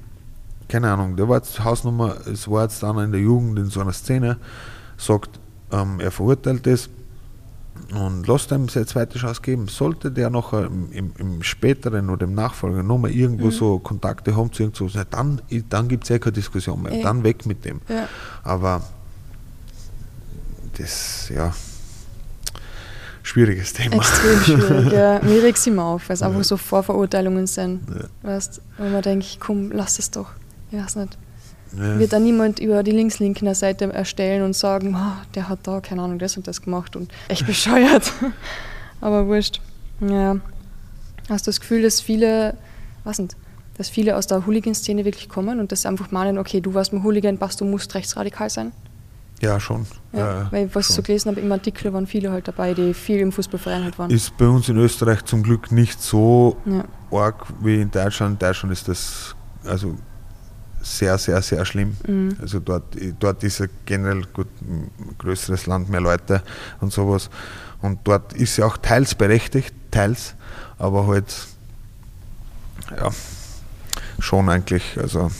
keine Ahnung, der war jetzt Hausnummer, es war jetzt dann in der Jugend in so einer Szene, sagt, ähm, er verurteilt das und lasst ihm seine zweite Chance geben. Sollte der noch im, im, im späteren oder im Nachfolger nochmal irgendwo Mhm. so Kontakte haben zu irgendwas, ja, dann, dann gibt es ja keine Diskussion mehr, Eh. dann weg mit dem. Ja. Aber das, ja, schwieriges Thema. Extrem schwierig, ja. Mir regt es immer auf, weil es einfach so Vorverurteilungen sind. Ja. Weißt, wo man denkt, komm, lass es doch. Ich weiß nicht. Ja. wird da niemand über die links-linken Seite erstellen und sagen, "Ah, der hat da, keine Ahnung, das und das gemacht und echt bescheuert. Aber wurscht. Ja. Hast du das Gefühl, dass viele, was nicht, dass viele aus der Hooligan-Szene wirklich kommen und dass sie einfach meinen, okay, du warst mal Hooligan, passt, du musst rechtsradikal sein? Ja, schon. Ja, weil was ich so schon. gelesen habe, im Artikel waren viele halt dabei, die viel im Fußballverein halt waren. Ist bei uns in Österreich zum Glück nicht so ja. arg wie in Deutschland. In Deutschland ist das also sehr, sehr, sehr schlimm. Mhm. Also dort, dort ist ja generell gut, ein größeres Land, mehr Leute und sowas. Und dort ist ja auch teils berechtigt, teils, aber halt ja, schon eigentlich, also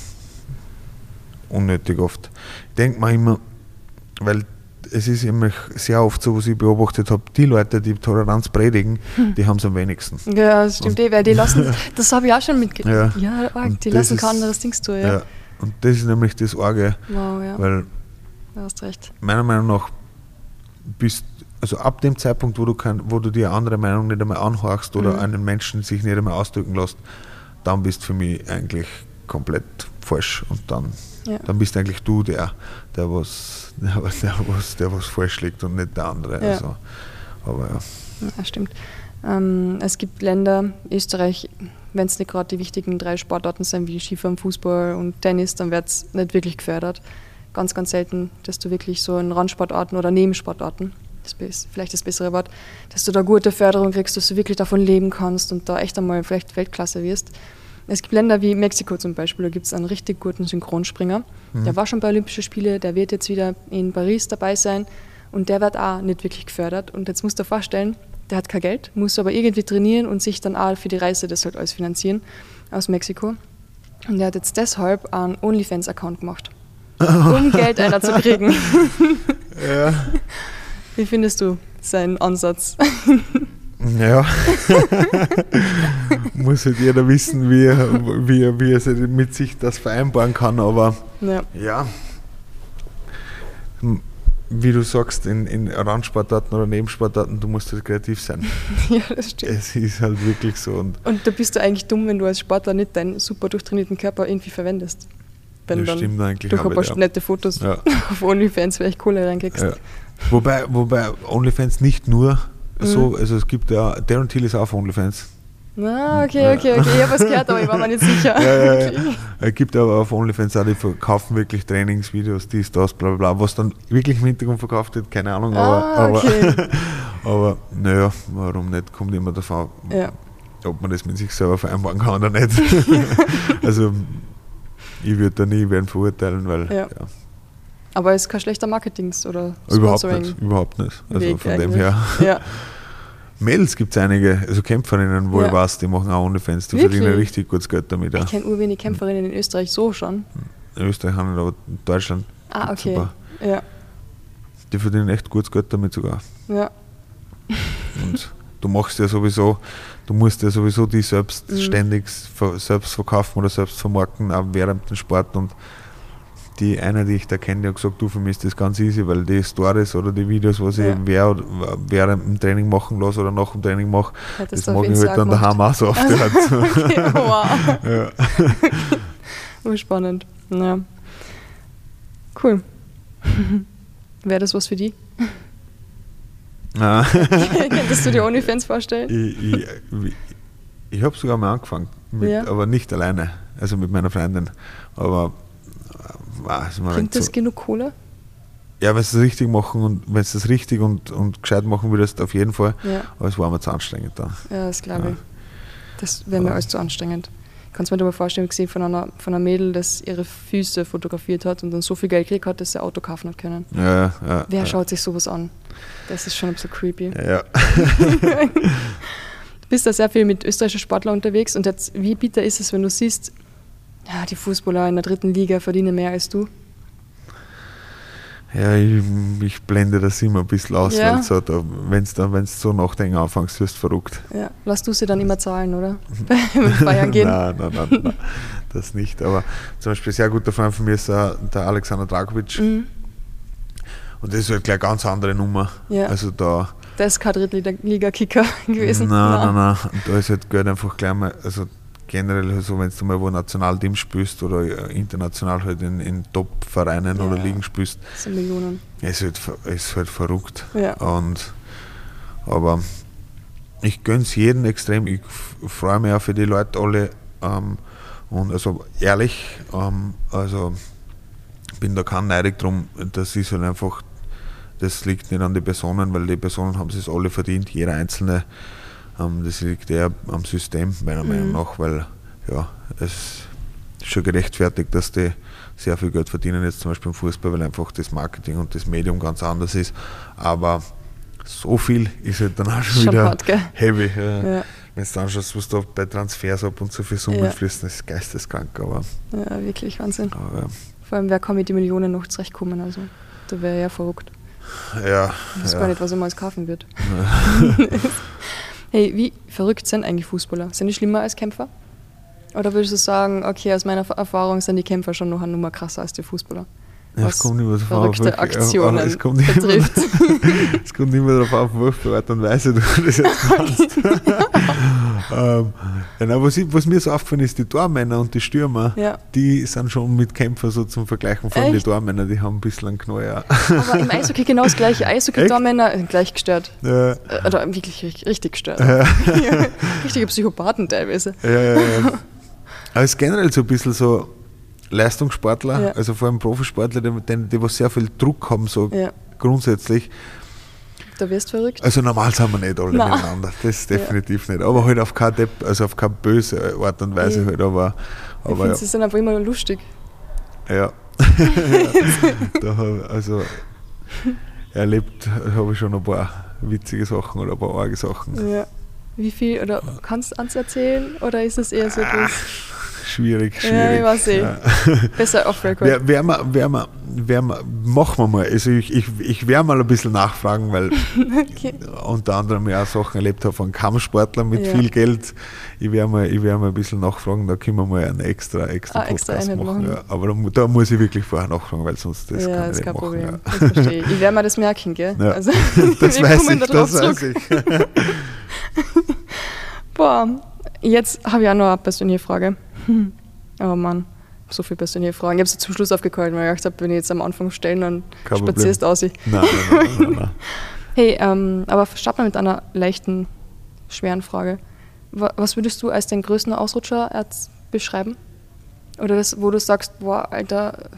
unnötig oft. Ich denke mir immer, weil es ist immer sehr oft so, was ich beobachtet habe, die Leute, die Toleranz predigen, die haben es am wenigsten. Ja, das stimmt eh, weil die lassen, das habe ich auch schon mitgekriegt. Ja. Ja, die lassen kein anderes Dings tun, Ja. ja. Und das ist nämlich das Arge, Wow, ja, weil du hast recht. meiner Meinung nach bist, also ab dem Zeitpunkt, wo du, kein, wo du dir andere Meinung nicht einmal anhorchst oder Mhm. einen Menschen sich nicht einmal ausdrücken lässt, dann bist du für mich eigentlich komplett falsch und dann, Ja. dann bist eigentlich du der, der was, der, der, was, der was falsch liegt und nicht der andere. Ja. Also, aber ja. Ja, stimmt. Ähm, es gibt Länder, Österreich, wenn es nicht gerade die wichtigen drei Sportarten sind, wie Skifahren, Fußball und Tennis, dann wird es nicht wirklich gefördert. Ganz, ganz selten, dass du wirklich so in Randsportarten oder Nebensportarten, das ist vielleicht das bessere Wort, dass du da gute Förderung kriegst, dass du wirklich davon leben kannst und da echt einmal vielleicht Weltklasse wirst. Es gibt Länder wie Mexiko zum Beispiel, da gibt es einen richtig guten Synchronspringer. Der war schon bei Olympischen Spielen, der wird jetzt wieder in Paris dabei sein und der wird auch nicht wirklich gefördert. Und jetzt musst du dir vorstellen, der hat kein Geld, muss aber irgendwie trainieren und sich dann auch für die Reise das halt alles finanzieren aus Mexiko. Und der hat jetzt deshalb einen OnlyFans-Account gemacht, um Geld einer zu kriegen. Ja. Wie findest du seinen Ansatz? Ja. Muss halt jeder wissen, wie er, wie, er, wie er sich mit sich das vereinbaren kann, aber ja. ja. Wie du sagst, in, in Randsportarten oder Nebensportarten, du musst halt kreativ sein. ja, das stimmt. Es ist halt wirklich so. Und Und da bist du eigentlich dumm, wenn du als Sportler nicht deinen super durchtrainierten Körper irgendwie verwendest. Wenn das dann stimmt eigentlich. durch ein paar ja. nette Fotos Ja. auf OnlyFans vielleicht Kohle reinkriegst. Wobei, wobei OnlyFans nicht nur so, also es gibt ja, Darren Till ist auch auf OnlyFans. Na, okay, okay, okay. Ich habe was gehört, aber ich war mir nicht sicher. Ja, ja, ja. Es gibt aber auf OnlyFans auch, die verkaufen wirklich Trainingsvideos, dies, das, bla bla bla. Was dann wirklich im Hintergrund verkauft wird, keine Ahnung, aber, Ah, okay. aber, aber naja, warum nicht? Kommt immer davon, Ja. ob man das mit sich selber vereinbaren kann oder nicht. also ich würde da nie wen verurteilen, weil Ja. ja, Aber es ist kein schlechter Marketings oder überhaupt nicht, überhaupt nicht. Also Weg von dem eigentlich. her. Ja. Mädels gibt es einige, also Kämpferinnen, wo Ja. ich weiß, die machen auch OnlyFans, die Wirklich? verdienen richtig gutes Geld damit. Ja. Ich kenne urwenig Kämpferinnen in Österreich so schon. In Österreich haben aber in Deutschland Ah, okay. super. Ja. Die verdienen echt gutes Geld damit sogar. Ja. Und du machst ja sowieso, du musst ja sowieso die selbst Mhm. ständig selbst verkaufen oder selbst vermarkten, auch während dem Sport. Und die eine, die ich da kenne, die hat gesagt, du, für mich ist das ganz easy, weil die Stories oder die Videos, was Ja. ich wer, während dem Training machen lasse oder nach dem Training mache, Hat das mag ich halt dann daheim auch so oft. Okay, wow. ja. Spannend. Ja. Cool. Wäre das was für die? Könntest du dir OnlyFans vorstellen? ich ich, ich habe sogar mal angefangen, mit, Ja. aber nicht alleine, also mit meiner Freundin. Aber weiß man, Bringt das so, genug Kohle? ja, wenn sie es richtig machen und wenn sie es richtig und, und gescheit machen würdest, auf jeden Fall. Ja. Aber es war mir zu anstrengend dann. Ja, das glaube Ja. ich. Das wäre mir alles zu anstrengend. Ich kann es mir aber vorstellen, gesehen von einer, von einer Mädel, das ihre Füße fotografiert hat und dann so viel Geld gekriegt hat, dass sie ein Auto kaufen hat können. Ja, ja, Wer ja. schaut sich sowas an? Das ist schon ein bisschen creepy. Ja, ja. Du bist da sehr viel mit österreichischen Sportlern unterwegs und jetzt, wie bitter ist es, wenn du siehst, ja, die Fußballer in der dritten Liga verdienen mehr als du? ja ich, ich blende das immer ein bisschen aus, Ja. weil so, da, wenn du wenn's so nachdenken anfängst, wirst du verrückt. Ja, lass du sie dann immer zahlen, oder? Beim Feiern gehen. nein, nein, nein, nein, das nicht. Aber zum Beispiel ein sehr guter Freund von mir ist der, der Alexander Dragovic. Mhm. Und das ist halt gleich eine ganz andere Nummer. Ja. Also da, Der ist kein Drittliga-Kicker gewesen. Nein, nein, nein. Da ist halt Geld einfach gleich mal, also generell so, also wenn du mal wo Nationalteam spielst oder international halt in, in Top-Vereinen ja, oder Ligen spielst. Das sind Millionen. Es ist halt, ist halt verrückt. Ja. Und, aber ich gönne es jedem extrem. Ich freue mich auch für die Leute alle. Ähm, und also ehrlich, ähm, also bin da kein neidig drum. Das ist halt einfach, das liegt nicht an den Personen, weil die Personen haben es alle verdient, jeder Einzelne. Ähm, das liegt eher am System, meiner mhm. Meinung nach, weil ja, es ist schon gerechtfertigt, dass die sehr viel Geld verdienen, jetzt zum Beispiel im Fußball, weil einfach das Marketing und das Medium ganz anders ist. Aber so viel ist halt dann auch schon, schon wieder hart, heavy. Ja. Ja. Wenn du anschaust, was da bei Transfers ab und zu für Summen ja. fließen, ist geisteskrank. Aber, ja, wirklich Wahnsinn. Aber, Vor allem, wer kann mit den Millionen noch zurechtkommen? Also, da wäre ja verrückt. Ja. Ich weiß ja. gar nicht, was er mal kaufen wird. hey, wie verrückt sind eigentlich Fußballer? Sind die schlimmer als Kämpfer? Oder würdest du sagen, okay, aus meiner Erfahrung sind die Kämpfer schon noch eine Nummer krasser als die Fußballer? Ja, es kommt immer darauf auf, Aktionen es kommt, immer, es kommt immer darauf auf, auf welche Art und Weise du das jetzt machst. ähm, genau, was, ich, was, mir so aufgefallen ist, die Tormänner und die Stürmer, ja. die sind schon mit Kämpfern so zum Vergleichen von den Tormännern, die haben ein bisschen einen Knall. Aber im Eishockey genau das gleiche. Eishockey-Tormänner sind gleich gestört. Ja. Äh, oder wirklich richtig, richtig gestört. Richtige Psychopathen teilweise. Ja, ja, ja. Aber es ist generell so ein bisschen so, Leistungssportler, ja. also vor allem Profisportler, die, die, die was sehr viel Druck haben, so ja. grundsätzlich. Da wirst du verrückt. Also normal sind wir nicht alle Nein. miteinander, das definitiv ja. nicht. Aber halt auf keine, also auf keine böse Art und Weise ja. halt, aber, aber ja. sie sind einfach immer lustig. Ja. da also erlebt habe ich schon ein paar witzige Sachen oder ein paar arge Sachen. Ja. Wie viel, oder kannst du uns erzählen oder ist es eher so das? Schwierig, schwierig. Ja, ich weiß eh. Ja. Besser off-record. Wer, wer, mal, wer, mal, wer mal, machen wir mal. Also ich, ich, ich werde mal ein bisschen nachfragen, weil okay. unter anderem ja auch Sachen erlebt habe von Kampfsportlern mit ja. viel Geld. Ich werde mal, werd mal ein bisschen nachfragen, da können wir mal einen extra, extra ah, Podcast extra machen. machen. Ja, aber da, da, muss ich wirklich vorher nachfragen, weil sonst das ja, kann ich kein nicht Problem. machen. Das verstehe ich. Ich werde mal das merken, gell? Ja. Also, das weiß ich, das weiß ich. Boah, jetzt habe ich auch noch eine persönliche Frage. Oh Mann, so viele persönliche Fragen. Ich habe sie zum Schluss aufgehalten, weil ich gedacht habe, wenn ich jetzt am Anfang stellen, dann Kein spazierst du aus. Nein, nein, nein, nein, nein. Hey, ähm, aber starten wir mit einer leichten, schweren Frage. Was würdest du als den größten Ausrutscher beschreiben? Oder das, wo du sagst, boah, Alter,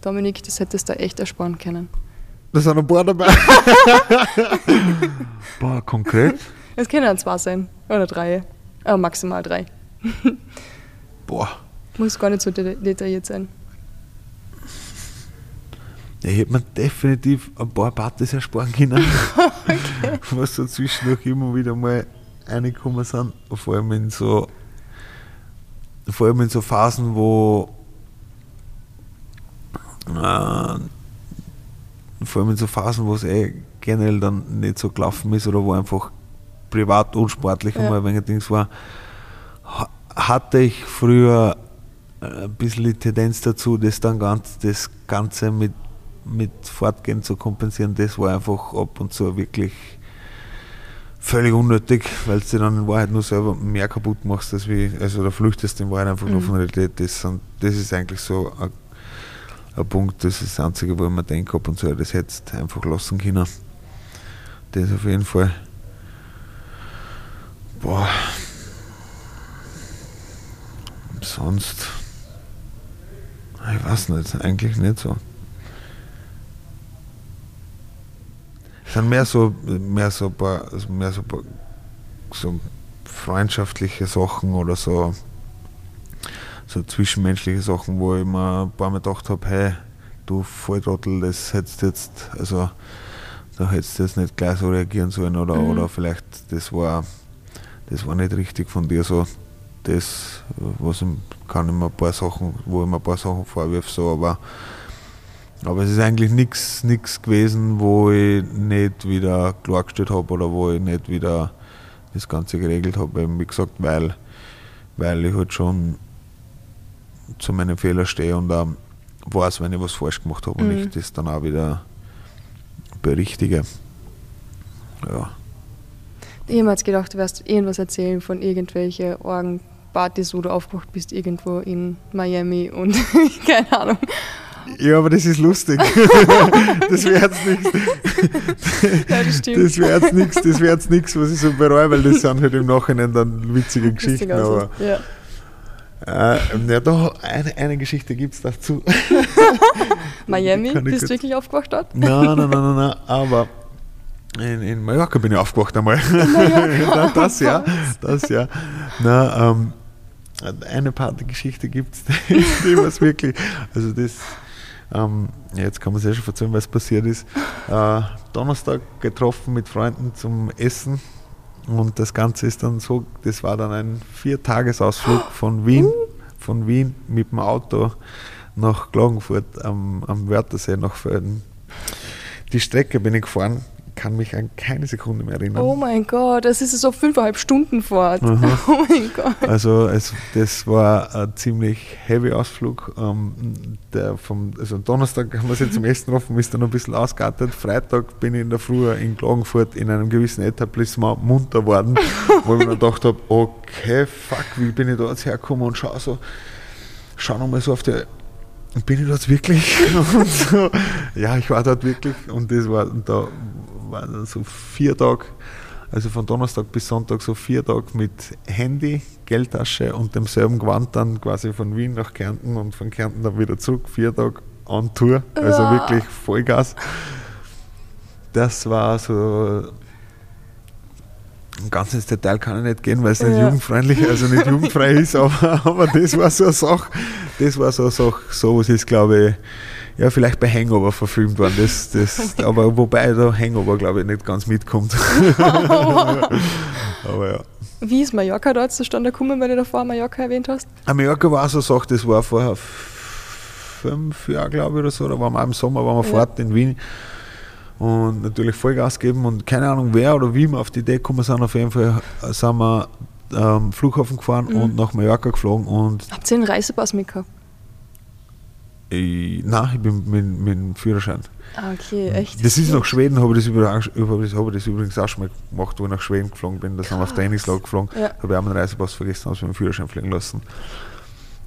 Dominik, das hättest du echt ersparen können. Da sind ein paar dabei. boah, konkret? Es können ja zwei sein. Oder drei. Aber maximal drei. Boah. Muss gar nicht so detailliert sein. Ich hätte mir definitiv ein paar Partys ersparen können, okay. was so zwischendurch immer wieder mal reingekommen sind. Vor allem in so, vor allem in so Phasen, wo äh, vor allem in so Phasen, wo es eh generell dann nicht so gelaufen ist oder wo einfach privat unsportlich ja. einmal ein wenig Dings war, hatte ich früher ein bisschen die Tendenz dazu, das dann ganz, das Ganze mit, mit Fortgehen zu kompensieren. Das war einfach ab und zu wirklich völlig unnötig, weil du dann in Wahrheit nur selber mehr kaputt machst, als wie, also da flüchtest in Wahrheit einfach mhm. nur von der Realität. Das, und das ist eigentlich so ein, ein Punkt, das ist das Einzige, wo ich mir denke, ab und zu, das hättest einfach lassen können. Das auf jeden Fall. Boah. Sonst. Ich weiß nicht, eigentlich nicht so. Es sind mehr so, mehr so, paar, mehr so, paar, so freundschaftliche Sachen oder so, so zwischenmenschliche Sachen, wo ich mir ein paar Mal gedacht habe, hey, du Volltrottel, das hättest jetzt, also da hättest du jetzt nicht gleich so reagieren sollen oder, mhm. oder vielleicht das war, das war nicht richtig von dir so das, was ich, kann ich mir ein paar Sachen, wo ich mir ein paar Sachen vorwirf, so, aber, aber es ist eigentlich nichts gewesen, wo ich nicht wieder klargestellt habe oder wo ich nicht wieder das Ganze geregelt habe. Wie gesagt, weil, weil ich halt schon zu meinen Fehlern stehe und auch weiß, wenn ich was falsch gemacht habe mhm. und ich das dann auch wieder berichtige. Ja. Jemals gedacht, du wirst irgendwas erzählen von irgendwelchen Orgen Partys, wo du aufgewacht bist, irgendwo in Miami und keine Ahnung. Ja, aber das ist lustig. das wäre jetzt nichts. Ja, das stimmt. Das wäre jetzt nichts, das wäre jetzt nichts, was ich so bereue, weil das sind halt im Nachhinein dann witzige Geschichten. Lustig Aber, ja. äh, ja, da eine, eine Geschichte gibt es dazu. Miami, bist du wirklich aufgewacht dort? Nein, nein, nein, nein, nein, aber in, in Mallorca bin ich aufgewacht einmal. Das ja, das ja. Na, ähm, eine Partygeschichte gibt es, die, was wirklich, also das, ähm, ja, jetzt kann man es ja schon erzählen, was passiert ist. Äh, Donnerstag getroffen mit Freunden zum Essen und das Ganze ist dann so, das war dann ein Viertagesausflug von Wien, von Wien mit dem Auto nach Klagenfurt am, am Wörthersee nach Völden. Die Strecke bin ich gefahren, kann mich an keine Sekunde mehr erinnern. Oh mein Gott, das ist so fünfeinhalb Stunden Fahrt. Mhm. Oh mein Gott. Also es, das war ein ziemlich heavy Ausflug. Ähm, der vom, also Donnerstag haben wir jetzt zum Essen getroffen, ist dann noch ein bisschen ausgeartet. Freitag bin ich in der Früh in Klagenfurt in einem gewissen Etablissement munter worden, wo ich mir gedacht habe, okay, fuck, wie bin ich da jetzt hergekommen und schau so, schau nochmal so auf die bin ich dort wirklich? So, ja, ich war dort wirklich und das war, und da waren dann so vier Tage, also von Donnerstag bis Sonntag so vier Tage mit Handy, Geldtasche und demselben Gewand dann quasi von Wien nach Kärnten und von Kärnten dann wieder zurück, vier Tage on Tour, also Ah. wirklich Vollgas. Das war so ganz ins Detail kann ich nicht gehen, weil es nicht Ja. jugendfreundlich, also nicht jugendfrei ist, aber, aber das war so eine Sache, das war so eine Sache, sowas ist glaube ich, ja vielleicht bei Hangover verfilmt worden, das, das, aber wobei da Hangover glaube ich nicht ganz mitkommt. aber ja. Wie ist Mallorca dort zustande gekommen, weil du davor Mallorca erwähnt hast? Am Mallorca war so eine Sache, das war vor fünf Jahren glaube ich oder so, da waren wir im Sommer, waren wir Ja. fort in Wien und natürlich Vollgas geben und keine Ahnung wer oder wie wir auf die Idee gekommen sind, auf jeden Fall sind wir ähm, Flughafen gefahren Mhm. und nach Mallorca geflogen und Habt ihr einen Reisepass mitgehabt? Ich, nein, ich bin mit, mit dem Führerschein. Ah, okay, echt. Das ist nach Schweden, habe ich das, übrigens, habe ich das übrigens auch schon mal gemacht, wo ich nach Schweden geflogen bin. Da sind wir auf. Trainingslager geflogen. Ja. habe ich auch meinen Reisepass vergessen, habe mit dem Führerschein fliegen lassen.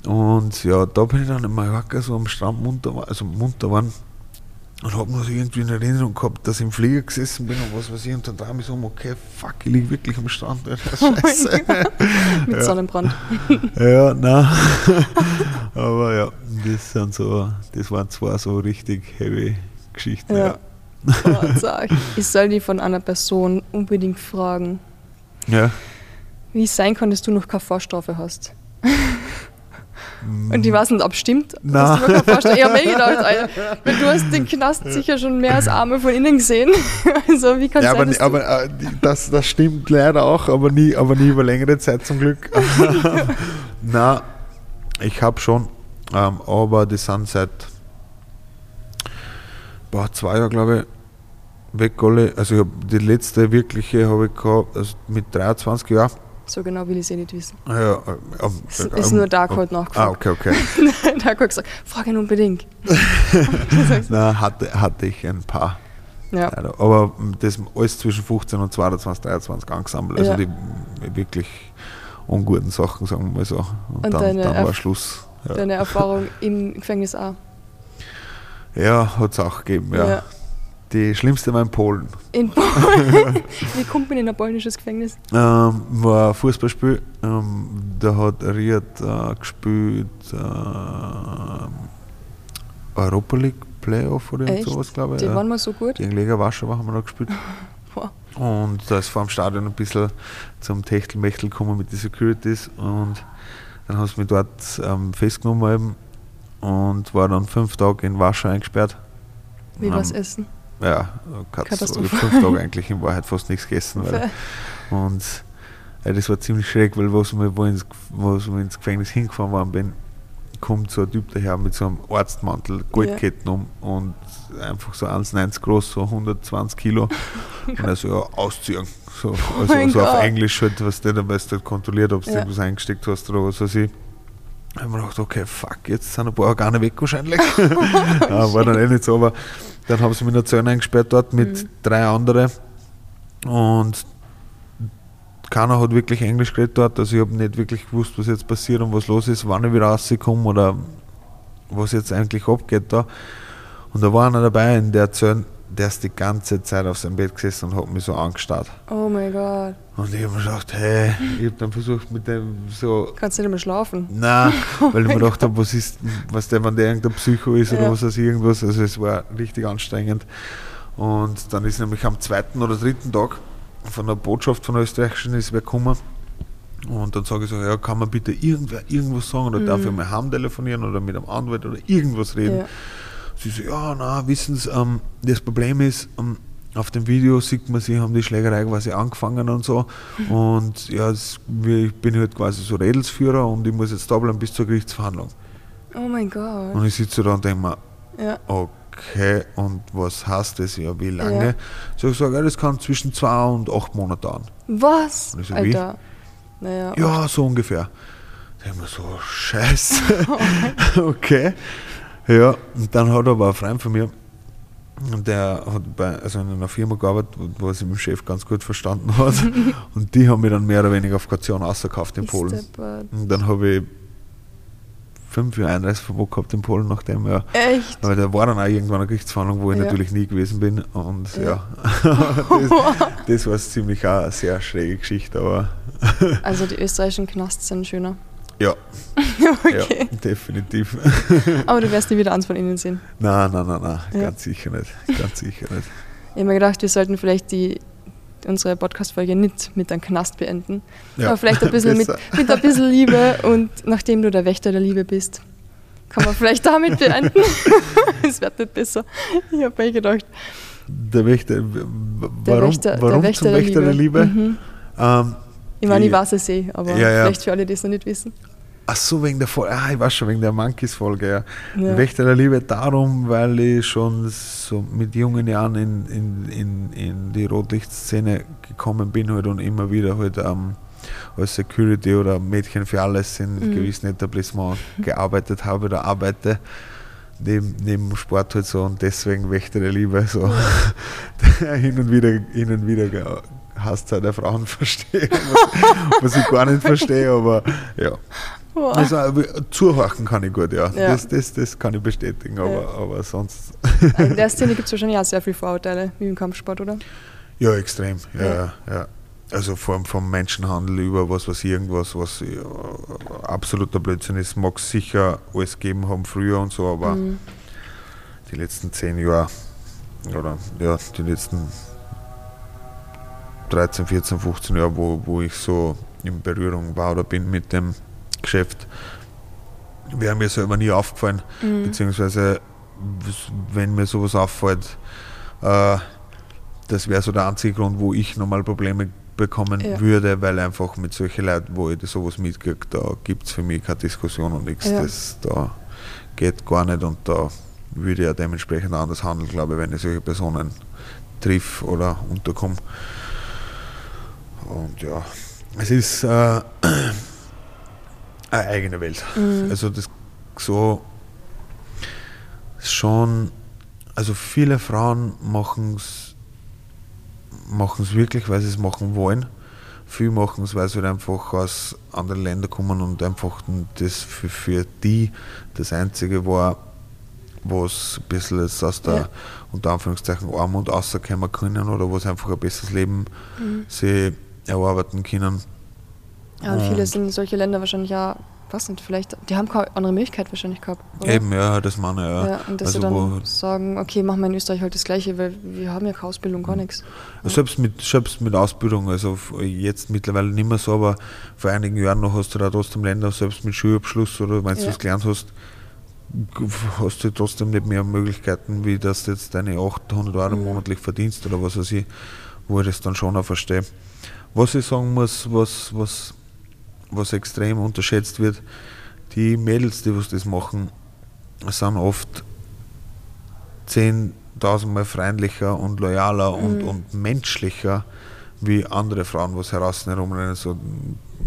Und ja, da bin ich dann in Mallorca so am Strand munter, also munter waren und habe noch so irgendwie in Erinnerung gehabt, dass ich im Flieger gesessen bin und was weiß ich und dann drehe ich so okay, fuck, ich liege wirklich am Strand. Oh Scheiße. Mit Ja. Sonnenbrand. ja, nein. Aber ja, das sind so, das waren zwei so richtig heavy Geschichten. Ja. Oh, sag. Ich soll die von einer Person unbedingt fragen, ja. ja. wie es sein kann, dass du noch keine Vorstrafe hast. Und ich weiß nicht, ob stimmt. Na. Noch keine Vorstrafe Ich habe mir gedacht, Alter, weil du hast den Knast sicher schon mehr als Arme von innen gesehen. Also wie kann es Ja, sein, aber, du aber äh, das, das stimmt leider auch, aber nie, aber nie über längere Zeit zum Glück. Na, ich habe schon, ähm, aber die sind seit boah, zwei Jahren, glaube ich, weg alle. Also ich die letzte wirkliche habe ich gehabt, also mit 23 Jahren. So genau will ich es eh nicht wissen. Ja, äh, ähm, Es ist nur Dark heute Ah, nachgefragt. okay, okay. Dark hat gesagt, frag ihn unbedingt. Na, hatte, hatte ich ein paar. ja. Leider. Aber mm, das alles zwischen 15 und 22, 23 angesammelt. Also Ja. die wirklich unguten Sachen, sagen wir mal so. Und, Und dann, dann war Erf- Schluss. Ja, Deine Erfahrung im Gefängnis auch. ja hat es auch gegeben, ja. Ja. Die schlimmste war in Polen. In Polen. Wie kommt man in ein polnisches Gefängnis? Ähm, war ein Fußballspiel. Ähm, da hat Riad äh, gespielt äh, Europa League Playoff oder Echt? sowas, glaube ich. Die ja. waren mal so gut. Gegen Lega Warschau haben wir da gespielt. Boah. Und da ist vor dem Stadion ein bisschen zum Techtelmechtel gekommen mit den Securities und dann haben sie mich dort ähm, festgenommen und war dann fünf Tage in Warschau eingesperrt. Wie war es Ähm, essen? Ja, Katastrophe. Katastrophe. Fünf Tage eigentlich in Wahrheit fast nichts gegessen. Weil, und ja, das war ziemlich schräg, weil was wir, wo, ins, wo ich ins Gefängnis hingefahren worden bin, kommt so ein Typ daher mit so einem Arztmantel, Goldketten um und einfach so 1,90 groß, so 120 Kilo. und er so, ja, ausziehen. So, also, mein so auf. Englisch halt, was der dann weißt du halt kontrolliert, ob du Ja. irgendwas eingesteckt hast oder was weiß ich. Da habe ich mir gedacht, okay, fuck, jetzt sind ein paar Organe weg wahrscheinlich. ja, war dann eh nicht so, aber dann haben sie mich in der Zone eingesperrt dort mit Mhm. drei anderen und keiner hat wirklich Englisch geredet dort, also ich habe nicht wirklich gewusst, was jetzt passiert und was los ist, wann ich wieder rauskomme oder was jetzt eigentlich abgeht da. Und da war einer dabei, in der erzählt, der ist die ganze Zeit auf seinem Bett gesessen und hat mich so angestarrt. Oh mein Gott. Und ich habe mir gedacht, hey, ich habe dann versucht mit dem so. Kannst du nicht mehr schlafen? Nein, weil ich mir gedacht habe, was ist, was der, wenn der irgendein Psycho ist oder Ja. was weiß ich, irgendwas. Also es war richtig anstrengend. Und dann ist nämlich am zweiten oder dritten Tag von der Botschaft von österreichischen ist wer gekommen. Und dann sage ich so, ja, kann man bitte irgendwer irgendwas sagen oder darf ich mal heim telefonieren oder mit einem Anwalt oder irgendwas reden. Ja. Sie so, ja, na, wissen Sie, ähm, das Problem ist, ähm, auf dem Video sieht man, sie haben die Schlägerei quasi angefangen und so. Und ja, ich bin halt quasi so Redelsführer und ich muss jetzt da bleiben bis zur Gerichtsverhandlung. Oh mein Gott. Und ich sitze da und denke mir, Ja. okay, und was heißt das ja, wie lange? Ja. So ich sage, ja, das kann zwischen zwei und acht Monaten dauern. Was? So, wie? Alter. Naja. Ja, so ungefähr. Da denke ich mir so, scheiße. okay. Ja, und dann hat aber ein Freund von mir, der hat bei, also in einer Firma gearbeitet, wo, wo sich mit dem Chef ganz gut verstanden hat. und die haben mich dann mehr oder weniger auf Kaution ausgekauft in Polen. Und dann habe ich fünf Jahre Einreiseverbot gehabt in Polen nachdem. Echt? Aber da war dann auch irgendwann eine Gerichtsverhandlung, wo ich Ja. natürlich nie gewesen bin. Und ja, Ja. das, das war ziemlich auch eine sehr schräge Geschichte, aber Also die österreichischen Knasts sind schöner. Ja, okay. ja definitiv. Aber du wirst nie wieder eins von ihnen sehen. Nein, nein, nein, nein, Ja. ganz sicher nicht. Ganz sicher nicht. Ich habe mir gedacht, wir sollten vielleicht die, unsere Podcast-Folge nicht mit einem Knast beenden. Ja, Aber vielleicht ein bisschen mit, mit ein bisschen Liebe und nachdem du der Wächter der Liebe bist, kann man vielleicht damit beenden. es wird nicht besser. Ich habe mir gedacht, Der Wächter, w- w- der warum, Wächter, warum der Wächter zum Wächter der Liebe? Mhm. Ähm, Ich meine, ich weiß es eh, aber Ja, ja. vielleicht für alle, die es noch nicht wissen. Ach so, wegen der Folge, ah, ich weiß schon, wegen der Monkeys-Folge, ja. Ja. Wächter der Liebe darum, weil ich schon so mit jungen Jahren in, in, in, in die Rotlichtszene gekommen bin halt und immer wieder halt ähm, als Security oder Mädchen für alles in Mhm. gewissen Etablissements gearbeitet habe oder arbeite. Neben, neben Sport halt so und deswegen Wächter der Liebe so hin und wieder hin und wieder Hasszeit der Frauen verstehe, was, was ich gar nicht verstehe, aber ja. Boah. Also, aber zuhorchen kann ich gut, ja. Ja. Das, das, das kann ich bestätigen, aber, Ja. aber sonst. In der Szene gibt es wahrscheinlich auch sehr viele Vorurteile, wie im Kampfsport, oder? Ja, extrem. Ja, Ja. Also vom, vom Menschenhandel über was, was irgendwas, was ja, absoluter Blödsinn ist, mag es sicher alles gegeben haben früher und so, aber Mhm. die letzten zehn Jahre oder ja, die letzten 13, 14, 15 Jahre, wo, wo ich so in Berührung war oder bin mit dem Geschäft, wäre mir selber nie aufgefallen. Mhm. Beziehungsweise, wenn mir sowas auffällt, äh, das wäre so der einzige Grund, wo ich nochmal Probleme bekommen Ja. würde, weil einfach mit solchen Leuten, wo ich sowas mitkriege, da gibt es für mich keine Diskussion und nichts. Ja. Das da geht gar nicht und da würde ich ja dementsprechend anders handeln, glaube ich, wenn ich solche Personen triff oder unterkomme. Und ja, es ist äh, eine eigene Welt. Mhm. Also das so schon, also viele Frauen machen es machen es wirklich, weil sie es machen wollen. Viele machen es, weil sie halt einfach aus anderen Ländern kommen und einfach das für, für die das Einzige war, was ein bisschen aus der Ja. unter Anführungszeichen Armut rauskommen können oder was einfach ein besseres Leben Mhm. sie erarbeiten können. Ja, und viele Und- sind solche Länder wahrscheinlich auch, was nicht, vielleicht, die haben keine andere Möglichkeit wahrscheinlich gehabt. Oder? Eben, ja, das meine ich, ja. Ja, und dass also sie dann sagen, okay, machen wir in Österreich halt das Gleiche, weil wir haben ja keine Ausbildung, gar nichts. Selbst mit, selbst mit Ausbildung, also jetzt mittlerweile nicht mehr so, aber vor einigen Jahren noch hast du da trotzdem Länder, selbst mit Schulabschluss oder wenn du Ja. was gelernt hast, hast du trotzdem nicht mehr Möglichkeiten, wie dass du jetzt deine 800 Euro Mhm. monatlich verdienst oder was weiß ich, wo ich das dann schon auch verstehe. Was ich sagen muss, was, was, was extrem unterschätzt wird, die Mädels, die was das machen, sind oft 10.000 Mal freundlicher und loyaler und, Mhm. und menschlicher wie andere Frauen, was heraus herumrennen, so,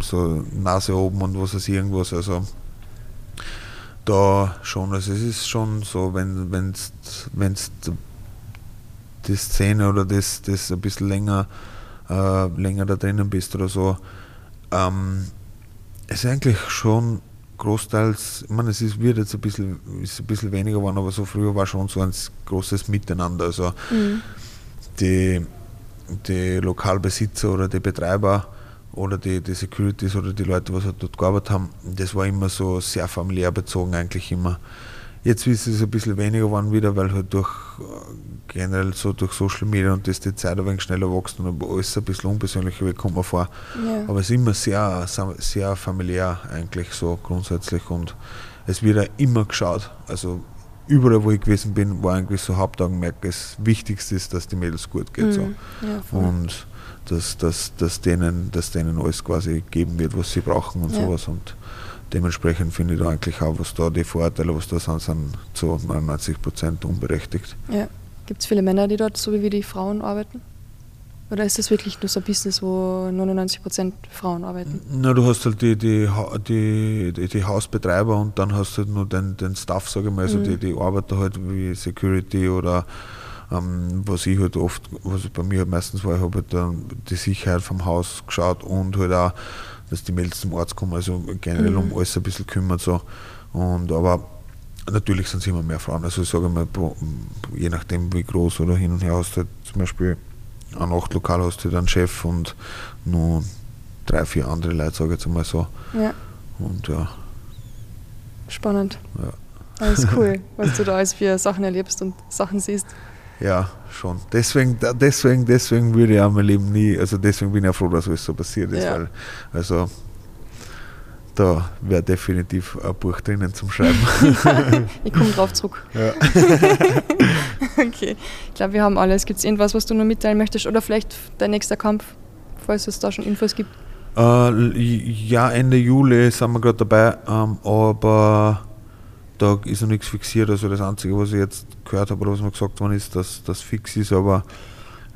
so Nase oben und was ich, irgendwas. Also da schon, also es ist schon so, wenn wenn's, wenn's die Szene oder das, das ein bisschen länger äh, länger da drinnen bist oder so. Ähm, es ist eigentlich schon großteils, ich meine, es ist, wird jetzt ein bisschen, ist ein bisschen weniger geworden, aber so früher war schon so ein großes Miteinander. Also mhm. die, die Lokalbesitzer oder die Betreiber oder die, die Securities oder die Leute, die halt dort gearbeitet haben, das war immer so sehr familiär bezogen eigentlich immer. Jetzt ist es ein bisschen weniger geworden wieder, weil halt durch äh, generell so durch Social Media und das die Zeit ein wenig schneller wächst und alles ein bisschen unpersönlicher wird, kommt mir vor. Ja. Aber es ist immer sehr, sehr familiär eigentlich so grundsätzlich und es wird auch immer geschaut. Also überall, wo ich gewesen bin, war eigentlich so Hauptaugenmerk, das Wichtigste ist, dass die Mädels gut geht. Mhm. So. Ja, und dass, dass, dass, denen, dass denen alles quasi geben wird, was sie brauchen und ja. sowas. Und dementsprechend finde ich da eigentlich auch, was da die Vorteile, was da sind, sind zu 99 Prozent unberechtigt. Ja. Gibt es viele Männer, die dort so wie die Frauen arbeiten? Oder ist das wirklich nur so ein Business, wo 99 Prozent Frauen arbeiten? Na, du hast halt die, die, die, die, die Hausbetreiber und dann hast du halt nur den, den Staff, sage ich mal, also mhm. die, die Arbeiter halt wie Security oder ähm, was ich halt oft, was bei mir halt meistens war, ich habe halt dann die Sicherheit vom Haus geschaut und halt auch dass die Mädels zum Arzt kommen, also generell mhm. um alles ein bisschen kümmern. So. Und, aber natürlich sind es immer mehr Frauen. Also ich sage mal, je nachdem wie groß oder hin und her hast du halt zum Beispiel an acht Lokal hast du dann Chef und nur drei, vier andere Leute, sage ich jetzt einmal so. Ja. Und ja. Spannend. Ja. Alles cool, was du da alles für Sachen erlebst und Sachen siehst. Ja, schon. Deswegen, deswegen, deswegen würde ich auch mein Leben nie, also deswegen bin ich auch froh, dass alles so passiert ist, ja. weil, also da wäre definitiv ein Buch drinnen zum Schreiben. ich komme drauf zurück. Ja. okay, ich glaube, wir haben alles. Gibt es irgendwas, was du nur mitteilen möchtest oder vielleicht dein nächster Kampf, falls es da schon Infos gibt? Äh, ja, Ende Juli sind wir gerade dabei, ähm, aber da ist noch nichts fixiert. Also das Einzige, was ich jetzt gehört habe oder was mir gesagt worden ist, dass das fix ist, aber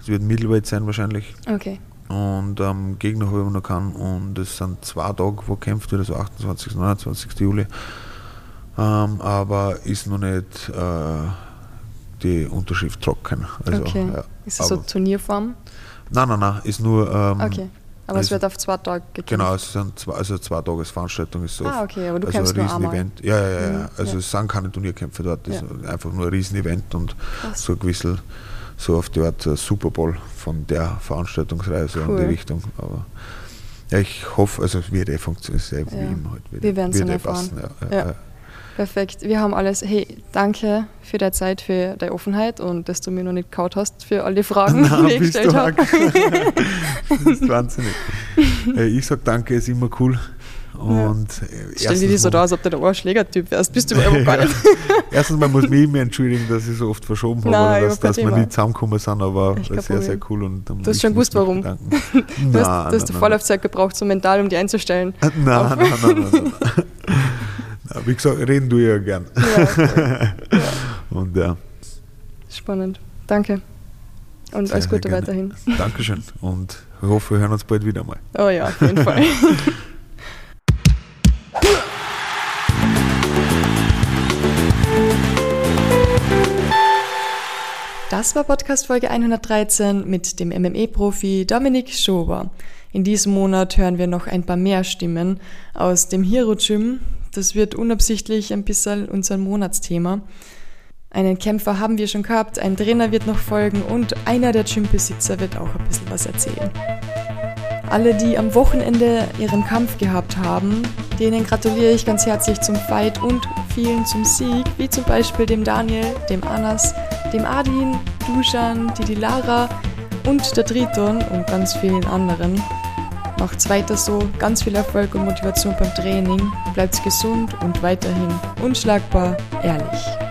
es wird Middleweight sein wahrscheinlich. Okay. Und ähm, Gegner habe ich noch keinen und es sind zwei Tage, wo kämpft wird, also 28. 29. Juli. Ähm, aber ist noch nicht äh, die Unterschrift trocken. Also, okay. Ja. Ist das so Turnierform? Nein, nein, nein, ist nur ähm, okay. Aber es wird auf zwei Tage gekämpft? Genau, es sind zwei, also zwei Tagesveranstaltung ist so. Ah, okay, aber du also kämpfst ein Riesenevent. Ja, ja, ja, ja. Also ja. es sind keine Turnierkämpfe dort, es ja. ist einfach nur ein Riesenevent und Krass. so ein gewisses, so auf die Art Super Bowl von der Veranstaltungsreihe, so cool. in die Richtung. Aber ja, ich hoffe, also es wird eh funktionieren, ja. wie immer. Halt, Wir werden es eh passen. Ja, ja. Perfekt. Wir haben alles. Hey, danke für deine Zeit, für deine Offenheit und dass du mir noch nicht kaut hast für alle Fragen, Nein, die ich gestellt habe. das ist wahnsinnig. Ich sage danke, ist immer cool. Und ja. Stell dir das so da, als ob du der Ohrschlägertyp wärst. Bist du überhaupt gar nicht. Erstens mal muss ich mich immer entschuldigen, dass ich so oft verschoben habe, Nein, dass, dass wir nicht zusammengekommen sind, aber sehr, sehr, sehr cool. Und du hast schon gewusst, warum. du hast, du hast Vorlaufzeit gebraucht, so mental, um die einzustellen. Nein, nein, nein, nein, nein. Wie gesagt, reden du ja gern. Ja. Und ja. Spannend. Danke. Und sehr, alles Gute weiterhin. Dankeschön. Und ich hoffe, wir hören uns bald wieder mal. Oh ja, auf jeden Fall. Das war Podcast Folge 113 mit dem MME-Profi Dominik Schober. In diesem Monat hören wir noch ein paar mehr Stimmen aus dem Hero Gym, das wird unabsichtlich ein bisschen unser Monatsthema. Einen Kämpfer haben wir schon gehabt, ein Trainer wird noch folgen und einer der Gymbesitzer wird auch ein bisschen was erzählen. Alle, die am Wochenende ihren Kampf gehabt haben, denen gratuliere ich ganz herzlich zum Fight und vielen zum Sieg, wie zum Beispiel dem Daniel, dem Anas, dem Adin, Dusan, die Lara und der Triton und ganz vielen anderen. Macht's weiter so, ganz viel Erfolg und Motivation beim Training, bleibt gesund und weiterhin unschlagbar ehrlich.